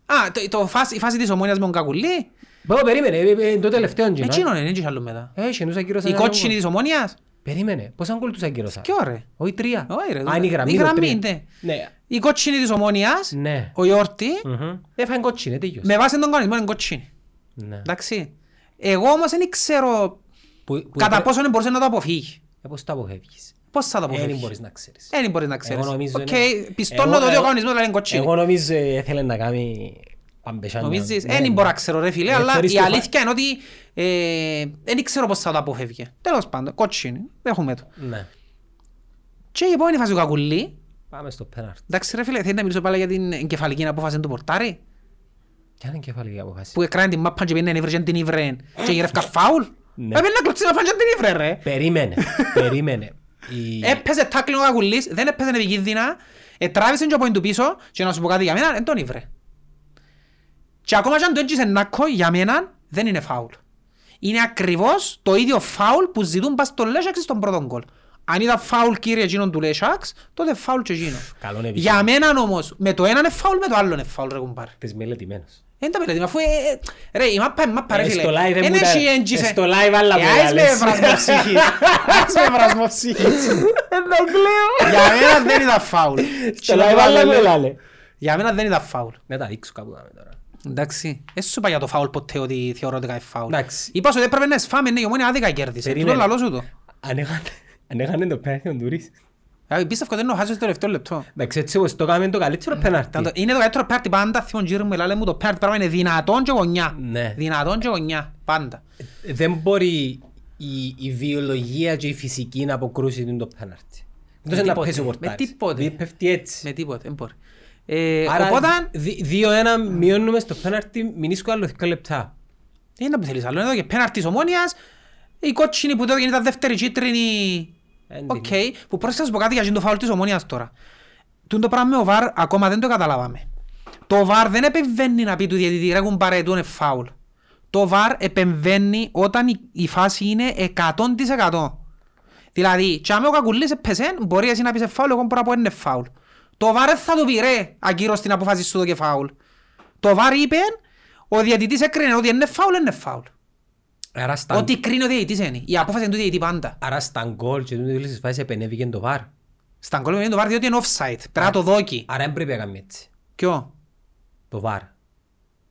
A: Α, το, το φάση, η φάση της ομόνιας με τον Κακουλή,
B: Μπω, περίμενε. ε, ε, ε, Το τελευταίο είναι.
A: εκείνον είναι, δεν είχε άλλο μετά.
B: Έχει, τους ακύρωσαν
A: Η
B: ένα
A: κότσινη
B: γκολ.
A: της ομόνιας,
B: Περίμενε. Πόσα γκολ τους ακύρωσαν.
A: ποιο ρε;
B: Όχι τρία.
A: Όχι, ρε,
B: Α,
A: το-
B: είναι η γραμμή.
A: η
B: το
A: γραμμή,
B: τρία.
A: ναι.
B: Ναι.
A: Η κότσινη της ομόνιας,
B: Ναι.
A: ο Ιόρτη,
B: Μμμ. Έφαγε κότσινη, τέλειος.
A: με βάση τον κανονισμό είναι κότσινη.
B: Ναι.
A: Εντάξει. Εγώ όμως δεν ξέρω
B: Που- που
A: κατά
B: έπρε-
A: πόσο μπορούσε να το αποφύγει.
B: Ε, Πώς το αποφεύγεις;
A: Πώς θα το
B: Δεν
A: αποφύγει.
B: μπορείς να ξέρεις.
A: Δεν μπορείς να ξέρεις.
B: Εγώ νομίζω
A: Οκ,
B: είναι-
A: πιστώνω
B: Εγώ-
A: το ότι ο
B: εγώ-
A: κανονισμός λέει είναι κότσινη.
B: Εγώ νομίζω ε, ήθελε να κάνει παμπεσάνια.
A: Νομίζεις,
B: Ναι,
A: δεν
B: ναι.
A: μπορώ να ξέρω ρε φίλε,
B: Ε,
A: αλλά
B: θεωρείς
A: η
B: το φα-
A: αλήθεια είναι ότι ε, δεν ξέρω πώς θα το αποφεύγει. Τέλος πάντων, κότσινη, έχουμε το.
B: Ναι.
A: Και η επόμενη φάση του Κακουλή,
B: Πάμε στο πέναρτι.
A: εντάξει ρε φίλε, θέλει να μιλήσω πάλι για την εγκεφαλική απόφαση του πορτάρι,
B: Ποια είναι η κεφαλική αποφάση.
A: που έκρανε την μάπα και πήγαινε νύβρε και την ύβρε και γυρεύκα φάουλ;
B: Ναι.
A: Έπαιρνε να κλωτσίσει να φάνε και την ύβρε ρε.
B: Περίμενε. Περίμενε. Η-
A: Έπαιζε τάκλινγκ ο Κακουλής, δεν έπαιζε επικίνδυνα, ετράβησε και ο πόιν του πίσω και να σου πω κάτι για μένα, δεν τον ήβρε. Και ακόμα και αν το έντυχε νάκο, για μένα δεν είναι φάουλ. Είναι ακριβώς το ίδιο φάουλ που ζητούν πας στο Λέσσαξ στον πρώτο γκολ. Αν ήταν φάουλ κύριε εκείνον του Λέσσαξ, τότε φάουλ και εκείνο.
B: Καλό είναι επιχείρημα.
A: Για μένα όμως, με το ένα είναι φάουλ, με το άλλο είναι φάουλ ρε κουμπάρε.
B: Της μελετημένος.
A: Δεν τα πελέτη, αφού ε, ε, ρε η μάπα είναι μάπα ρε
B: Ε,
A: φίλε.
B: στο live δεν
A: Εν
B: μου τα-
A: έχει έντζησε.
B: ε, στο live άλλα
A: Ε,
B: πολλά
A: άις με
B: λες.
A: βρασμοψυχής. Άις με βρασμοψυχής. Για μένα δεν ήταν φάουλ.
B: Στο live άλλα πολλά λε.
A: Για μένα δεν ήταν φάουλ.
B: Να τα δείξω κάπου δάμε τώρα.
A: Εντάξει. Δεν σου είπα για το φάουλ ποτέ ότι θεωρώ ότι είναι φάουλ.
B: Εντάξει.
A: Είπα σου ότι έπρεπε να σφάμε, ναι, η ομόνια άδικα κέρδισε.
B: Περίμενε.
A: Τούτο λαλό σου το.
B: Αν έχανε- αν έχανε το πέναρτι τον Τουρίς.
A: Ε, Πίστευκο ότι είναι ο χάσος στο τελευταίο λεπτό.
B: Εντάξει, έτσι όπως το κάνουμε το καλύτερο
A: Ήταν
B: πέναρτι.
A: το- Είναι το καλύτερο πέρτη πάντα, θυμόν γύρω μου, λάλε μου το πέρτη πράγμα είναι δυνατόν και γωνιά.
B: Ναι.
A: Δυνατόν και γωνιά, πάντα.
B: Δεν μπορεί η, η βιολογία και η φυσική να αποκρούσει το πέναρτι. Δεν να
A: τίποτε.
B: πέσει ο
A: Με
B: πορτάρις.
A: τίποτε.
B: Δι- Πέφτει έτσι.
A: Με τίποτε, δεν μπορεί. Ε,
B: Άρα
A: Οπότε,
B: δι- 2-1 μειώνουμε στο πέναρτι, μην ίσκω άλλο 2 λεπτά.
A: τι είναι που θέλεις άλλο, είναι εδώ και πέναρτη της Ομόνοιας, η κότσινη που τότε ήταν δεύτερη κίτρινη,
B: Έντιμη.
A: οκ, που πρόσεξα να σου πω κάτι για εκείνο το φάουλ της Ομόνοιας τώρα. Τούν το πράγμα με το VAR ακόμα δεν το καταλάβαμε. Το ΒΑΡ δεν επεμβαίνει να πει του διαιτητή ρε κουμπάρε του είναι φάουλ. Το ΒΑΡ επεμβαίνει όταν η, η φάση είναι 100%. Δηλαδή, και άμα ο Κακουλής έπαιζε, μπορεί εσύ να πεις «Ε, φάουλ, εγώ μπορώ να πω είναι φάουλ. Το ΒΑΡ δεν θα του πει ρε, ακύρω την απόφαση σου το και φάουλ. Το ΒΑΡ είπε, ο διαιτητής έκρινε ότι είναι φάουλ, είναι φάουλ.
B: Άρα στα,
A: Ό,τι κρίνει ο διαιτητής είναι. Η απόφαση είναι του διαιτητή πάντα.
B: άρα στα γκολ και τούτο τις φάσεις επενέβηκε το βαρ.
A: Στα γκολ είναι το ΒΑΡ διότι είναι offside. Πρέπει να το δόκει.
B: Άρα δεν πρέπει να κάνουμε έτσι.
A: Ποιο;
B: Το βαρ.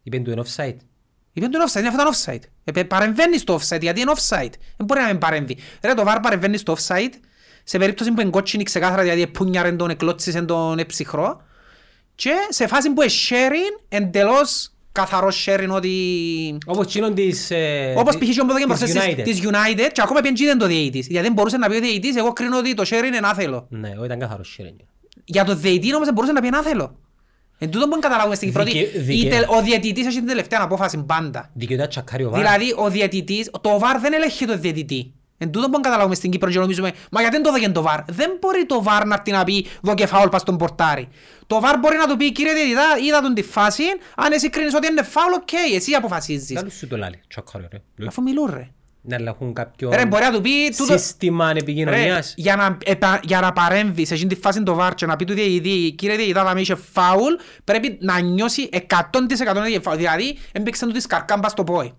B: Είπεν του είναι offside.
A: Είπε του είναι offside, είναι αυτό ήταν offside. Ε, παρεμβαίνεις στο offside γιατί είναι offside. Δεν μπορεί να μην παρέμβει. Ρε το VAR παρεμβαίνεις στο offside σε περίπτωση που είναι κότσινη ξεκάθαρα δηλαδή επούνιαρεν τον, εκλώτσισεν τον εψυχρό και σε φάση που είναι sharing εντελώς καθαρός sharing ότι
B: Όπως εκείνον της... ε,
A: όπως
B: της-
A: π.χ. και όμως
B: της
A: μπροστά
B: United.
A: της United και ακόμα πιέντζι δεν το διαιτητής γιατί δεν μπορούσε να πει ο διαιτητής εγώ κρίνω ότι το sharing είναι άθελο
B: Ναι, όχι, ήταν καθαρός sharing.
A: για το διαιτητή όμως δεν μπορούσε να πει είναι άθελο εν τούτο που δεν καταλάβουμε στην Κύπρο ότι
B: Δικαι-
A: η
B: δικαι-
A: τελ- ο διαιτητής έχει την τελευταία απόφαση πάντα
B: Δικαιούται να τσεκάρει το VAR.
A: Δηλαδή ο διαιτητής, το VAR δεν ελέγχει το διαιτητή. Εν τούτο που καταλάβουμε στην Κύπρο και νομίζουμε, μα γιατί δεν το δώκεν το VAR. Δεν μπορεί το VAR να έρθει να πει δώκε φάουλ πας στον πορτάρι. Το VAR μπορεί να του πει κύριε διαιτητά, είδα τον τη φάση, αν εσύ κρίνεις ότι είναι φάουλ, οκ, εσύ αποφασίζεις.
B: Καλούς σου το λάλη. Τσεκάρει, ρε.
A: Αφού μιλούν ρε.
B: Ναι, αλλά έχουν κάποιο
A: Ρε μπορεί να του πει τούτο...
B: σύστημα
A: Ρε,
B: επικοινωνίας.
A: για να, επα, για να παρέμβεις σε εκείνη τη φάση το VAR και να πει του διαιτητή κύριε διαιτητά θα με είχε φάουλ πρέπει να νιώσει 100% ότι είχε φάουλ δηλαδή έμπαιξε του τη σκαρκάμπα στο πόη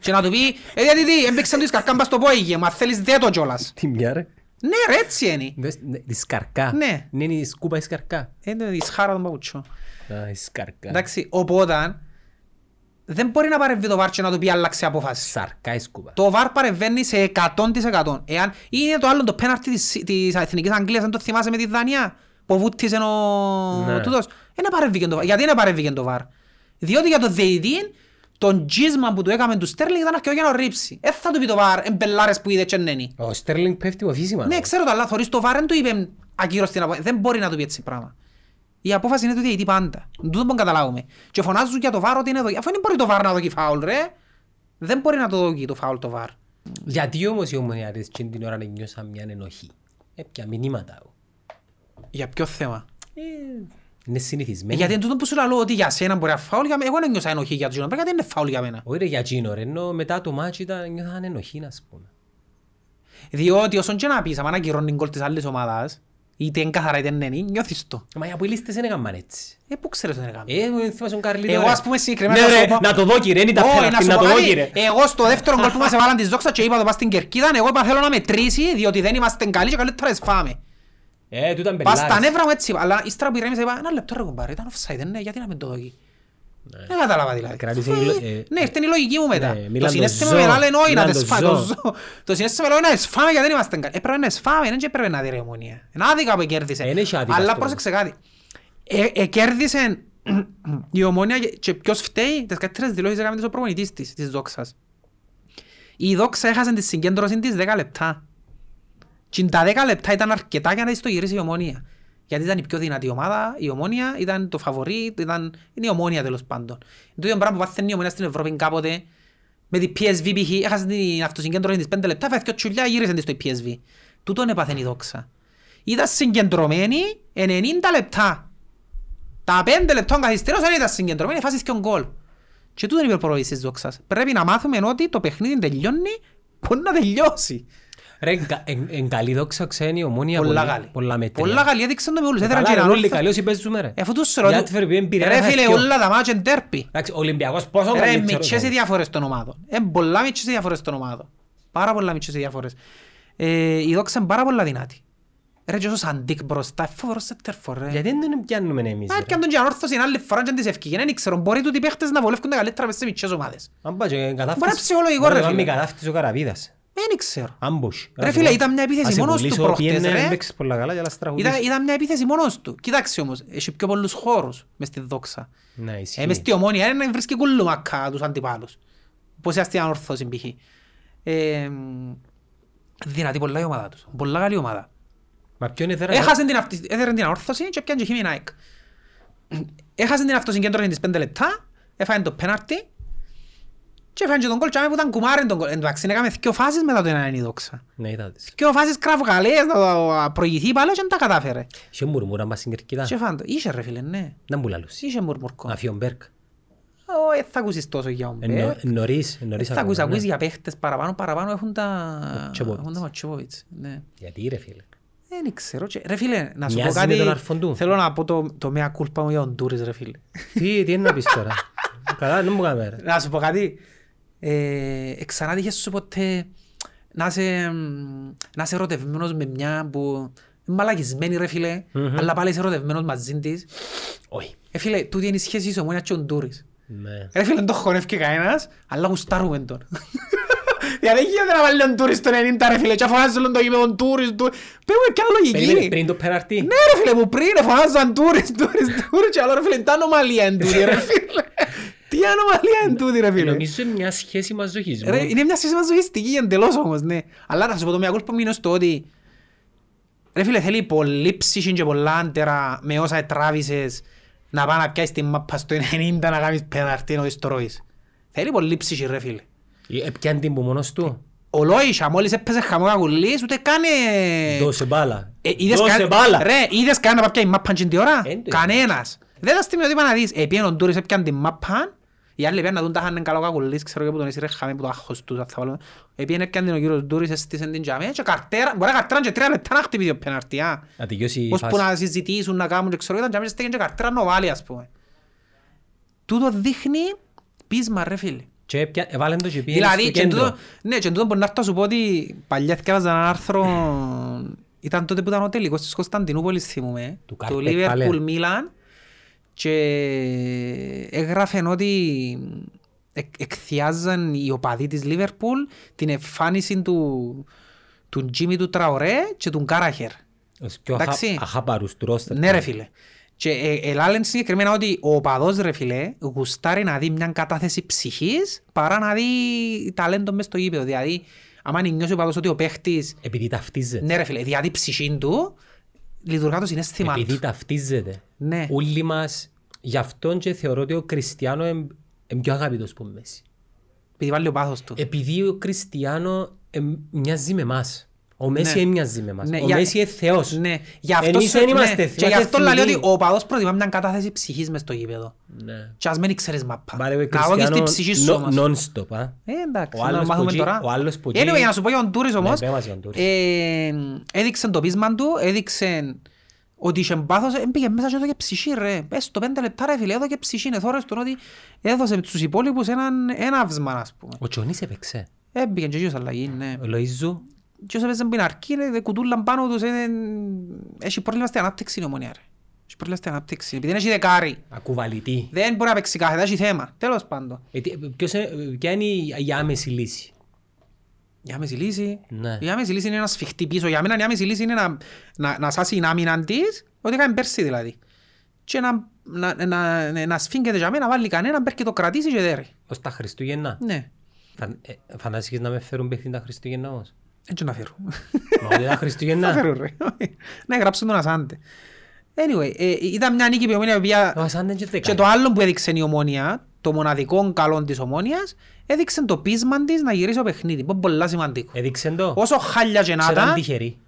A: και να του πει ε διαιτητή έμπαιξε του τη σκαρκάμπα στο πόη γε, μα θέλεις δε το κιόλας
B: Τι μια ρε.
A: ναι ρε έτσι είναι
B: Δες, ναι, Η σκαρκά.
A: Ναι.
B: Ναι, είναι η σκούπα η σκαρκά.
A: είναι η σχάρα των παπουτσών
B: Α, η σκαρκά.
A: εντάξει οπότε δεν μπορεί να παρεμβεί το VAR και να του πει άλλαξε απόφαση
B: Σαρκά η σκούπα.
A: Το VAR παρεμβαίνει σε 100%. Εάν είναι το άλλο το πέναρτι της, της Εθνικής Αγγλίας, αν το θυμάσαι με τη Δανία, που βούτησε ο
B: Ναι.
A: τούτος. Δεν παρέμβηκε το VAR. Γιατί δεν παρέμβηκε το VAR. Διότι για το διαιτητή, τον τζίσμα που του έκαμε του Στέρλινγκ ήταν αρκετό για να ρίψει. Δεν θα του πει το VAR, εμπελάρες που είδε και νένει.
B: Ο Στέρλινγκ πέφτει με φύσιμα.
A: Ναι, ξέρω το, αλλά θωρείς το VAR δεν του είπε ακύρω στην απόφαση. Δεν μπορεί να του πει έτσι πράγμα. Η απόφαση είναι του διαιτητή πάντα. Τούτο που καταλάβουμε. Και φωνάζουν για το VAR ότι είναι εδώ. Αφού δεν μπορεί το VAR να δοκεί φάουλ, ρε. Δεν μπορεί να το δοκεί το φάουλ το VAR.
B: Γιατί όμως οι ομονοιάτες εκείνη την ώρα νιώσαν μια ενοχή. Έπιαα μηνύματα. εγώ.
A: Για ποιο θέμα;
B: Ε, Είναι
A: Ε,
B: συνηθισμένοι.
A: Γιατί είναι τούτο που σου λέω ότι για σένα μπορεί να φάουλ, για μένα. Εγώ δεν νιώσα ενοχή για τους Γιώνα, γιατί είναι φάουλ για μένα.
B: Όχι ρε για εκείνο ρε, ενώ μετά το μάτσι ήταν νιώθαν ενοχή να πούμε.
A: Διότι όσον και να πεις, άμα ακυρώνει γκολ της άλλης ομάδας, είτε είναι καθαρά είτε είναι, νιώθεις το.
B: Μα οι αποελίστες δεν έκαναν έτσι.
A: Ε, πού ξέρεις ότι είναι έκαμε.
B: Ε, μου θυμάσαι τον Καρλίτο.
A: Εγώ
B: ρε.
A: ας πούμε συγκεκριμένα
B: Ναι
A: να σου
B: ρε,
A: πω-
B: να το δω κύριε, είναι τα
A: Όχι,
B: πέναλτι,
A: σου
B: να
A: πω
B: το δω
A: κάτι.
B: κύριε.
A: Εγώ στο δεύτερο γκολ που μας έβαλαν της δόξα και είπα το πας στην κερκίδα, εγώ είπα θέλω να μετρήσει, διότι δεν είμαστε καλοί και καλύτερα εσφάμε.
B: Ε, τούταν
A: Πας στα
B: πελάρες.
A: νεύρα μου έτσι, είπα, αλλά ύστερα που ηρέμησα είπα, ένα λεπτό ρε κουμπάρε, ήταν offside, ναι, γιατί να μην το δω Δεν κατάλαβα δηλαδή.
B: Κράτησε
A: Αφού,
B: η λο-
A: ε,
B: ε,
A: Ναι, ήρθε η λογική μου μετά.
B: ναι,
A: Το
B: μιλάν το
A: συνέστημα
B: ζώο,
A: με λένε όχι να
B: μιλάν
A: τες
B: το
A: φάμε.
B: ζώο.
A: το ζώο. Το συνέστημα με λένε να σφάμε γιατί δεν είμαστε καλοί. Έπρεπε να σφάμε, δεν και έπρεπε να δει ρε ομονία. Είναι άδικα που κέρδισε.
B: Ε, δεν έχει άδικα
A: Αλλά
B: στο
A: πρόσεξε κάτι. Ε, ε, κέρδισε η ομονία και- και ποιος φταίει, τις καλύτερες δηλώσεις έκαμε της ο προπονητής της, της δόξας. Η δόξα έχασε τη συγκέντρωση της 10 λεπτά. Και τα 10 λεπτά ήταν αρκετά για να της το γυρίσει η ομόνια. Γιατί ήταν η πιο δυνατή ομάδα, η ομόνια ήταν το φαβορί, ήταν... είναι η ομόνια τέλος πάντων. Το ίδιο πράγμα που πάθαινε η ομόνια στην Ευρώπη κάποτε, με τη PSV π.χ. έχασε την αυτοσυγκέντρωση της 5 λεπτά, φάθηκε ο τσουλιά γύρισε της στο PSV. Τούτον έπαθεν η δόξα. Ήταν συγκεντρωμένη 90 λεπτά. Τα 5 λεπτών καθυστερώς δεν ήταν συγκεντρωμένη, φάσεις και ο γκολ. Και τούτο είναι η υπερπροβολή της δόξας. Πρέπει να μάθουμε ότι το παιχνίδι τελειώνει, μπορεί να τελειώσει.
B: Ρε, εν- εν- εν καλή δόξα ξένη η ομόνια
A: Πολλά
B: πολύ-
A: καλή.
B: πολλά μέτρια.
A: Πολλά καλή, έδειξαν το με όλους. Έδεραν και
B: Καλά,
A: έναν
B: ρε, όλοι
A: όρθιο.
B: καλοί όσοι παίζουν ρε.
A: Ε, Αφού τους ρωτώ,
B: Γιατί φέρει bien πήρε
A: ρε
B: ένα
A: φίλε,
B: χαρτιό.
A: όλα τα μάτια είναι τέρπι.
B: Εντάξει, ο Ολυμπιακός πόσο
A: Ρε,
B: καλή
A: μητσές οι
B: ξέρω.
A: διαφορές των ομάδων. Ε, πολλά μητσές οι διαφορές των ομάδων. Πάρα πολλά μητσές οι διαφορές. Ε, η δόξα είναι πάρα πολλά δυνατή. Ρε, και ο Σαντίκ μπροστά, φοβερός σέντερφορ, ρε.
B: Γιατί δεν τον πιάνουμε εμείς
A: Α,
B: ρε.
A: έπιαν τον και ανόρθωση άλλη φορά και δεν της ευκήγες. Δεν ξέρω, μπορεί τούτοι οι παίχτες να βολεύκονται καλύτερα μες σε μητσές ομάδες.
B: Αν πάει και κατάφτεις-
A: Μπορεί να ψυχολογικό,
B: Μπορεί
A: ρε,
B: να
A: φίλε.
B: μην κατάφτεις ο Καραβίδας.
A: Δεν ξέρω.
B: Ambush.
A: Ρε φίλε, ήταν μια επίθεση
B: Ας σε
A: μόνος του
B: πουλήσω,
A: προχτές,
B: πιένε,
A: ρε.
B: παίξεις πολλά καλά και άλλας στραγουδείς.
A: Ήταν, ήταν μια επίθεση μόνος του. Κοίταξε όμως, έχει πιο πολλούς χώρους μες στη δόξα.
B: Ναι, ισχύει.
A: Ε, μες στη ομόνια είναι να βρίσκει κουλουμακά τους αντιπάλους. Πώς είναι στην ανορθώση π.χ. Ε, δυνατή πολλά η ομάδα τους. Πολλά καλή ομάδα.
B: Μα ποιον έδερα-
A: Έχασε την, αυτή, έδερε την ανόρθωση και πιάνε και χείμη Nike. Έχασε την αυτοσυγκέντρωση της 5 λεπτά, έφαγε το πέναρτι και έφαγε και τον κόλ και που ήταν κουμάρεν τον κόλ. Εν τω μεταξύ έκαμε δύο φάσεις μετά το ένα είναι η δόξα.
B: Ναι, είδα τις.
A: Δύο φάσεις κραυγαλές να το προηγηθεί πάλι και δεν τα κατάφερε.
B: Είχε μουρμούρα μας στην κερκίδα.
A: Και φάντο, είχε ρε φίλε, ναι.
B: Να μου λαλούς.
A: Είχε μουρμουρκό.
B: Αφιον Μπέρκ.
A: Ω, ε, θα ακούσεις τόσο για τον
B: Ε,
A: Μπέρκ.
B: νο- Νωρίς, νωρίς
A: Θα ακούσεις,
B: ακόμα,
A: ακούσεις
B: ναι.
A: για παίχτες παραπάνω, παραπάνω έχουν τα...
B: Τσεποβιτς.
A: Έχουν τα Ματσόποβιτς, ναι.
B: Γιατί ρε φίλε.
A: Δεν ξέρω. και- Ρε φίλε, να σου πω
B: Μοιάζει
A: κάτι.
B: με τον αρφον του.
A: Θέλω να πω το, το μea culpa μου για τον Τούρις, ρε φίλε.
B: Τι, τι είναι να πεις τώρα. Καλά, δεν μου κάνουμε ρε.
A: να σου πω κάτι. Ε, εξανά τύχες σου ποτέ να είσαι, μ, να είσαι ερωτευμένος με μια που είναι μαλακισμένη ρε φίλε,
B: Μμμ.
A: αλλά πάλι είσαι ερωτευμένος μαζί της.
B: Όχι.
A: Ε, φίλε, τούτη είναι η σχέση της ομόνιας και ο Ντούρης.
B: Ναι.
A: Ρε φίλε, δεν το χωνεύει κανένας, αλλά γουστάρουμε τον. Δηλαδή δεν γίνεται να βάλει τον Τούρις στο 90 ρε φίλε και φωνάζουν το γήπεδο Τούρις Τούρις. Πες μου ποια
B: Περίμενε,
A: λογική.
B: πριν το πέναρτι.
A: Ναι ρε φίλε μου πριν φωνάζαν Τούρις Τούρις Τούρις και άλλο ρε φίλε τι ανομαλία είναι τούτη ρε φίλε. Τι ανομαλία είναι τούτη ρε φίλε.
B: Νομίζω είναι μια σχέση μαζοχισμού.
A: Ρε, είναι μια σχέση μαζοχιστική εντελώς όμως, ναι. Αλλά να σου πω το μια κόλπο μείνω στο ότι ρε φίλε θέλει πολύ ψυχή και πολλά άντερα με όσα ετράβησες να πάει να πιάσεις την μάπα στο 90 να κάνεις πέναρτη ενώ το ροείς. Θέλει πολύ ψυχή ρε φίλε.
B: Ε, Έπιαν την που μόνος του;
A: Ο Λόισα μόλις έπαιζε χαμό κακουλής ούτε κάνε...
B: Δώσε μπάλα.
A: Ε, είδες
B: Δώσε
A: κα-
B: μπάλα.
A: Ρε, είδες κανένα να πάει η μάπα την ώρα;
B: Εν το
A: Κανένας. Δεν τα στιγμιότυπα να δεις. Επίεν ο Ντούρις έπιαν την μάπα. Οι άλλοι πήγαν να δουν τα είχαν καλό κακουλής. Ξέρω και που τον έσυρε χάμε που το άγχος τους. θα βάλουμε. Επίεν έπιαν την ο κύριος Ντούρις, έστησεν την τζαμέ και καρτέρα. Μπορεί να καρτέραν και τρία λεπτά να χτυπήσει ο πέναρτη. α.
B: Να τελειώσει η
A: Ως που
B: φάση.
A: να συζητήσουν, να κάνουν και ξέρω ήταν τζαμέ και στέκεν και καρτέρα να βάλει ας πούμε. Τούτο δείχνει πείσμα ρε φίλε.
B: Και έπια- έβαλεν το και πήγαινε
A: Δηλαδή,
B: στο
A: και
B: κέντρο.
A: τούτο, ναι, και τούτο μπορεί να έρθω να σου πω ότι παλιά θυκεύαζα ένα άρθρο, ήταν τότε που ήταν ο τελικός της Κωνσταντινούπολης θυμούμε,
B: Του
A: του
B: Κάρπετ
A: Liverpool
B: πάλι.
A: Μίλαν και έγραφε ότι εκ- εκθιάζαν οι οπαδοί της Λίβερπουλ την εμφάνιση του, του Τζίμι του Τραωρέ και του Κάραχερ.
B: Ως πιο
A: Εντάξει.
B: αχα- αχάπαρους του ρόστερ.
A: Ναι ρε φίλε. Και ε, ελάλεν συγκεκριμένα ότι ο οπαδός ρε φίλε γουστάρει να δει μια κατάθεση ψυχής παρά να δει ταλέντο μες στο γήπεδο. Δηλαδή, άμα νιώσει ο οπαδός ότι ο παίχτης,
B: Επειδή ταυτίζεται.
A: ναι ρε φίλε, δηλαδή ψυχή του, λειτουργά το συνέστημα
B: Επειδή
A: του.
B: ταυτίζεται.
A: Ναι.
B: Όλοι μας, γι' αυτόν και θεωρώ ότι ο Κριστιανό είναι πιο αγαπητός που Μέση.
A: Επειδή βάλει ο πάθος του.
B: Επειδή ο Κριστιανό εμ- μοιάζει με εμάς. Ο Μέση
A: Ναι.
B: δεν μοιάζει με εμάς.
A: Ναι,
B: Ο
A: για-
B: Μέση είναι θεός.
A: Ναι, γι' αυτό
B: Εμείς
A: σου-
B: δεν
A: ναι,
B: είμαστε
A: και
B: θεοί,
A: γι' αυτό
B: είμαστε
A: λέει ότι
B: θνητοί.
A: ο οπαδός προτιμά μια κατάθεση ψυχής μες στο γήπεδο.
B: Ναι.
A: Και ας μην ξέρεις μαπά.
B: By the way,
A: Να δω και
B: Κριστιανό
A: στη ψυχή σου όμως.
B: non-stop. α.
A: Ε, εντάξει,
B: Ο
A: να
B: άλλος
A: μάθουμε
B: που
A: τώρα.
B: ζει- ο άλλος που ζει-
A: Anyway, για να σου πω για τον Τούρις όμως,
B: Ναι, πες μας για τον Τούρις.
A: ε, έδειξε το πείσμα του, έδειξε ότι είχε πάθος, ε, πήγε μέσα και έδωκε ψυχή ρε. Πες το πέντε λεπτά ρε φίλε, έδωκε ψυχή. Είναι θόρες του ότι έδωσε στους υπόλοιπους έναν έναυσμα, ας πούμε.
B: Ο Τσονής έπαιξε.
A: Έμπηκε και εκείνος αλλαγή, ναι.
B: Ο Λοΐζου.
A: Και όσο έπαιζε από την αρκή, ρε, κουτούλαν πάνω τους, ε, έχει πρόβλημα στην ανάπτυξη η ομονία ρε. Έχει πρόβλημα στην ανάπτυξη, επειδή δεν έχει δεκάρι.
B: Ακουβαλητή.
A: Δεν μπορεί να παίξει κάθετα, έχει θέμα. Τέλος πάντων.
B: Ε, τι- ποιος είναι- Ποια είναι η η άμεση λύση;
A: Η άμεση λύση;
B: Ναι.
A: Η άμεση λύση είναι να σφιχτεί πίσω. Για μένα η άμεση λύση είναι να, να, να σάσει την άμυνα της, ό,τι έκανε πέρσι δηλαδή. Και να, να, να, να, να σφίγγεται για μένα, να βάλει κανέναν, πέρ και το κρατήσει και δέρει.
B: Ως τα Χριστούγεννα.
A: Ναι,
B: Φαν- ε, Φαντάζεσαι να με φέρουν παιχνίδι τα Χριστούγεννα όμως;
A: Έτσι να φέρω.
B: Μα ούτε τα
A: Να
B: Χριστούγεννα.
A: φέρω ρε. Ναι, γράψουν τον Ασάντε. Anyway, ε, ήταν μια νίκη που η ομόνια η οποία...
B: Ο Ασάντε και
A: Και
B: δεκάρι.
A: το άλλο που έδειξε η ομόνια, το μοναδικό καλό της ομόνιας, έδειξε το πείσμα της να γυρίσει το παιχνίδι. Που είναι πολλά σημαντικό.
B: Έδειξε το.
A: Όσο χάλια και να
B: Σε ήταν
A: ήταν,
B: τυχερή.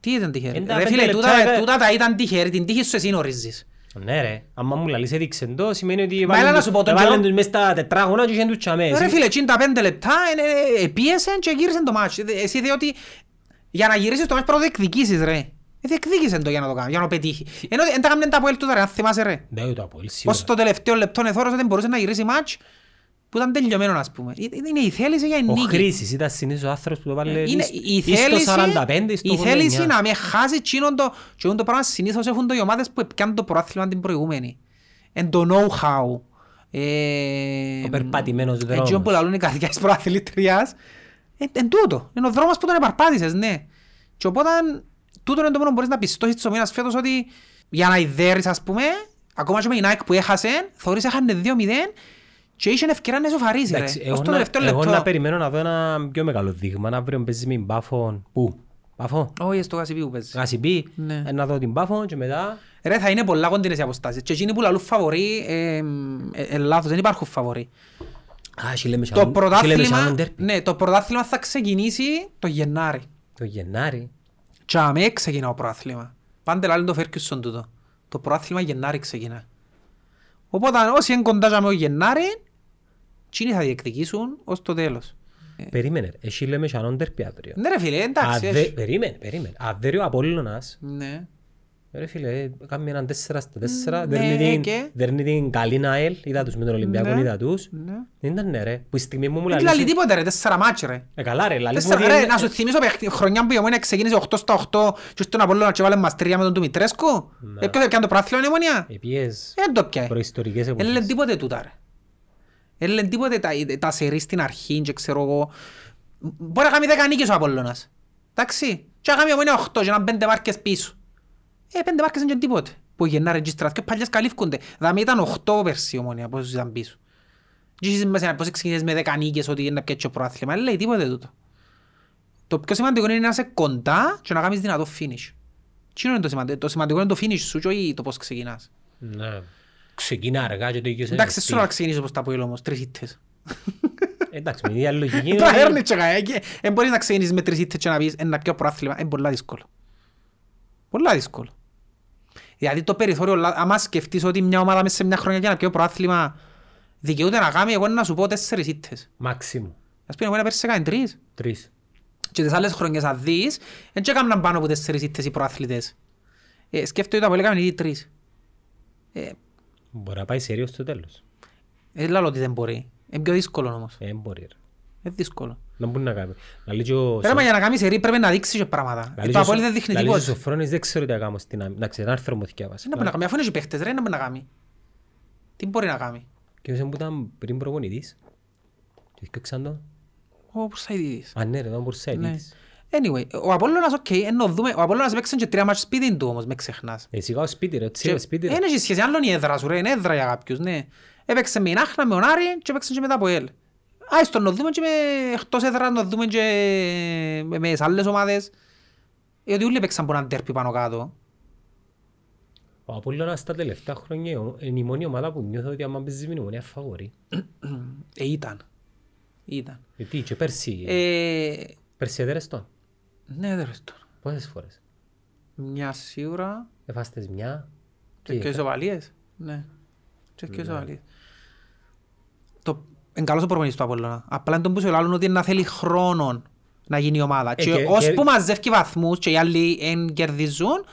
A: τι ήταν τυχερή;
B: Εντά,
A: Ρε
B: πέντε
A: φίλε,
B: λεπτά
A: τούτα,
B: έκα-
A: τούτα τα ήταν τυχερή. Την τύχη σου εσύ γνωρίζεις.
B: Ναι ρε. Αν μου λαλείς έδειξε το σημαίνει ότι
A: Μα
B: έβαλαν
A: έλα να
B: τους-
A: σου πω, τον
B: έβαλαν
A: καιρό-
B: τους μες στα τετράγωνα και είχαν τους τσαμές.
A: Ρε φίλε, εκείνη τα πέντε λεπτά ε, ε, ε, πίεσαν και γύρισαν το μάτσο. Εσύ διότι για να γυρίσεις το μάτσο πρέπει να το εκδικήσεις ρε. Ε, Διεκδίκησαν το για να το κάνεις, για να το πετύχει. Ενώ δεν τα έκαναν τα από έλτου ρε, αν θυμάσαι ρε.
B: Ναι, το Αποέλ σίγουρα.
A: Ως το τελευταίο λεπτό εθώρος δεν μπορούσε να γυρίσει μάτς που ήταν τελειωμένο ας πούμε. Ε, Είναι η θέληση για η
B: Ο
A: νίκη.
B: Χρήσης ήταν συνήθως ο άνθρωπος που το βάλε
A: Είναι
B: εις-
A: η
B: εις
A: θέληση,
B: στο 45, εις στο
A: η θέληση
B: 89.
A: να με χάσει εκείνον το, και εκείνον το πράγμα συνήθως έχουν το οι ομάδες που πιάνουν το πρωτάθλημα την προηγούμενη. Εν το know-how. Ε,
B: Ο περπατημένος
A: Εκείνο
B: δρόμος.
A: που λαλούν οι καθηγιάς προαθλήτριας. Εν, εν τούτο. Είναι ο δρόμος που τον επαρπάτησες, ναι. Και οπότε τούτο είναι το μόνο που μπορείς να πιστώσεις της ομίλας φέτος ότι για να ιδέρεις ας πούμε, ακόμα και με η Nike που έχασε, θωρείς έχανε 2-0 και είχε ευκαιρία να ισοφαρίσει ρε.
B: Εντάξει,
A: Ως
B: εγώ
A: το
B: να-
A: τελευταίο
B: Εγώ να
A: λεπτό.
B: περιμένω να δω ένα πιο μεγάλο δείγμα. Να αύριο παίζει με μπάφο. Πού; Μπάφο.
A: Όχι, στο Γασιπί που παίζει.
B: Γασιμπή.
A: Ναι.
B: Ε, Να δω την μπάφο και μετά...
A: Ρε, θα είναι πολλά κοντινές οι αποστάσεις. Και εκείνοι που λαλούν φαβορεί, ε, ε, ε, λάθος, δεν υπάρχουν φαβορεί.
B: Α, εσύ λέμε
A: Το
B: σαν- εσύ λέμε
A: πρωτάθλημα,
B: σαν ντέρπι.
A: ναι, το πρωτάθλημα θα ξεκινήσει το Γενάρη.
B: Το Γενάρη.
A: Και αμέ ξεκινά το πρωτάθλημα. Πάντε λάλλον το Φέρκιουσον τούτο. Το πρωτάθλημα Γενάρη ξεκινά. Οπότε όσοι είναι κοντά για με ο Γενάρη, εκείνοι θα διεκδικήσουν ως το τέλος.
B: Περίμενε. ρε. Εσύ λέμε σαν ντέρπι αύριο.
A: Ναι ρε φίλε, εντάξει.
B: Αδε-
A: έχει.
B: Περίμενε, περίμενε. Αύριο ο Απόλλωνας
A: Ναι.
B: Ρε φίλε, κάνει έναν 4 στα 4,
A: Ναι,
B: δέρνει την-
A: και;
B: δέρνει την καλή ΑΕΛ, είδα τους με τον Ολυμπιακό,
A: Ναι.
B: είδα τους.
A: Ναι.
B: Δεν ήταν ναι ρε, που η στιγμή μου μου
A: Δεν λαλείς
B: λαλείς...
A: τίποτε ρε, τέσσερα μάτς ρε.
B: Ε, καλά ρε, λαλείς μου
A: Τέσσερα,
B: ότι
A: ρε,
B: είναι-
A: να σου θυμίσω παιχνι- χρονιά που η Ομόνια ξεκίνησε 8 στα 8 και στον Απόλλωνα και βάλε μας τρία με τον του Μητρέσκου. Ε, ποιος έπιανε το πράθλιο η Ομόνια;
B: Οι πιές
A: Δεν το πιάει.
B: προϊστορικές
A: Δεν λένε
B: εποχές.
A: τίποτε τούτα ρε. Δεν λένε τίποτε τα, τα σερί στην αρχή και ξέρω εγώ Μπορεί να κάνει δέκα νίκες ο Απόλλωνας. Εντάξει. Και να κάνει όμως είναι οχτώ και να είναι πέντε μάρκες πίσω. Ε, πέντε μάρκες είναι και τίποτε. Που γεννά ρεγιστράτ και παλιές καλύφκονται. Δηλαδή ήταν οχτώ πέρσι η ομόνια πόσους ήταν πίσω. Και εσείς μέσα πώς ξεκινήσεις με δέκα νίκες ότι είναι να πιέτει το προάθλημα. Ε, λέει τίποτε τούτο. Το πιο σημαντικό είναι να είσαι κοντά και να κάνεις δυνατό finish. Τι είναι το σημαντικό. Το σημαντικό είναι το finish σου και όχι το πώς ξεκινάς.
B: Ναι. Ξεκινά αργά και το ίδιο σε
A: Εντάξει, σου να ξεκινήσεις όπως τα πω όμως, τρεις ήττες.
B: Εντάξει, με ίδια λογική
A: Τα
B: είναι-
A: έρνει και κανένα. Εν μπορείς να ξεκινήσεις με τρεις ήττες και να πεις ένα πιο προάθλημα. Είναι πολλά δύσκολο. Πολλά δύσκολο. Δηλαδή το περιθώριο, λα- άμα σκεφτείς ότι μια ομάδα μέσα σε μια χρονιά για να πιω προάθλημα δικαιούται να κάνει, εγώ να σου πω τέσσερις ήττες.
B: Μάξιμου.
A: Ας πούμε, εγώ πέρσι έκανε τρεις.
B: Τρεις.
A: Και τις άλλες χρονιές αν δεις, δεν και έκαναν πάνω από τέσσερις ήττες οι προαθλητές. Ε, σκέφτομαι ότι από έκαναν ήδη τρεις. Ε,
B: Μπορεί να πάει σερίο στο τέλος.
A: δεν λέω ότι δεν μπορεί. Είναι πιο δύσκολο όμως.
B: Ε, μπορεί. ρε.
A: Είναι δύσκολο.
B: Να μπορεί να κάνει. Να λέει και ο-
A: Πέρα μα για να κάνεις σερί πρέπει να δείξεις και πράγματα.
B: να
A: Ε,
B: λέει
A: Το
B: και ο-
A: Απόλλη δεν δείχνει
B: να λέει και ο
A: τίποτα.
B: Σοφρόνης δεν ξέρω τι να κάνω στην άμυνα. Εντάξει, ένα άρθρο μου θυκιάβασα.
A: Τι να μπορεί να κάνει, αφού είναι και παίχτες ρε, τι να μπορεί να κάνει. Τι μπορεί να κάνει.
B: Και όσο που ήταν πριν προπονητής. Και έφτιαξαν το.
A: Ο Πουρσαϊδίδης.
B: Α, ναι ρε, ήταν
A: Ναι.
B: Πουρσαϊτής.
A: Anyway, ο Απόλλωνας, οκ, ενώ δούμε, ο Απόλλωνας παίξαν και τρία μάτς σπίτι του όμως, με ξεχνάς.
B: Ε, σιγά ο σπίτι ρε,
A: Και
B: τσίρε σπίτι ρε.
A: Δεν έχει σχέση, άλλον η έδρα σου ρε, είναι έδρα για κάποιους, ναι. Έπαιξε με η Νάχνα, με τον Άρη και έπαιξε και μετά από ελ. Άιστον να δούμε και με εκτός έδρας, να δούμε και με, με τις άλλες ομάδες. Ε, ότι όλοι παίξαν από έναν τέρπι πάνω κάτω.
B: Ο Απόλλωνας στα τελευταία χρόνια είναι η μόνη ομάδα που νιώθω ότι άμα παίζει με την ομονία φαβορεί.
A: Ε, ήταν. Ήταν.
B: Γιατί και πέρσι,
A: Ε,
B: πέρσι έδερες τον.
A: Ναι, δεν ρεστό.
B: Πόσες φορές;
A: Μια σίγουρα
B: Εφάστες μια.
A: και
B: Τι
A: και
B: έκανα.
A: ισοβαλίες. Ναι. Και και ισοβαλίες. Το... Είναι καλός ο προπονητής του Απόλλωνα. Απλά είναι τον που σου λάλλουν ότι είναι να θέλει χρόνο να γίνει η ομάδα.
B: Ε,
A: και
B: και-
A: ως
B: και-
A: που μαζεύει βαθμούς και οι άλλοι εν κερδίζουν,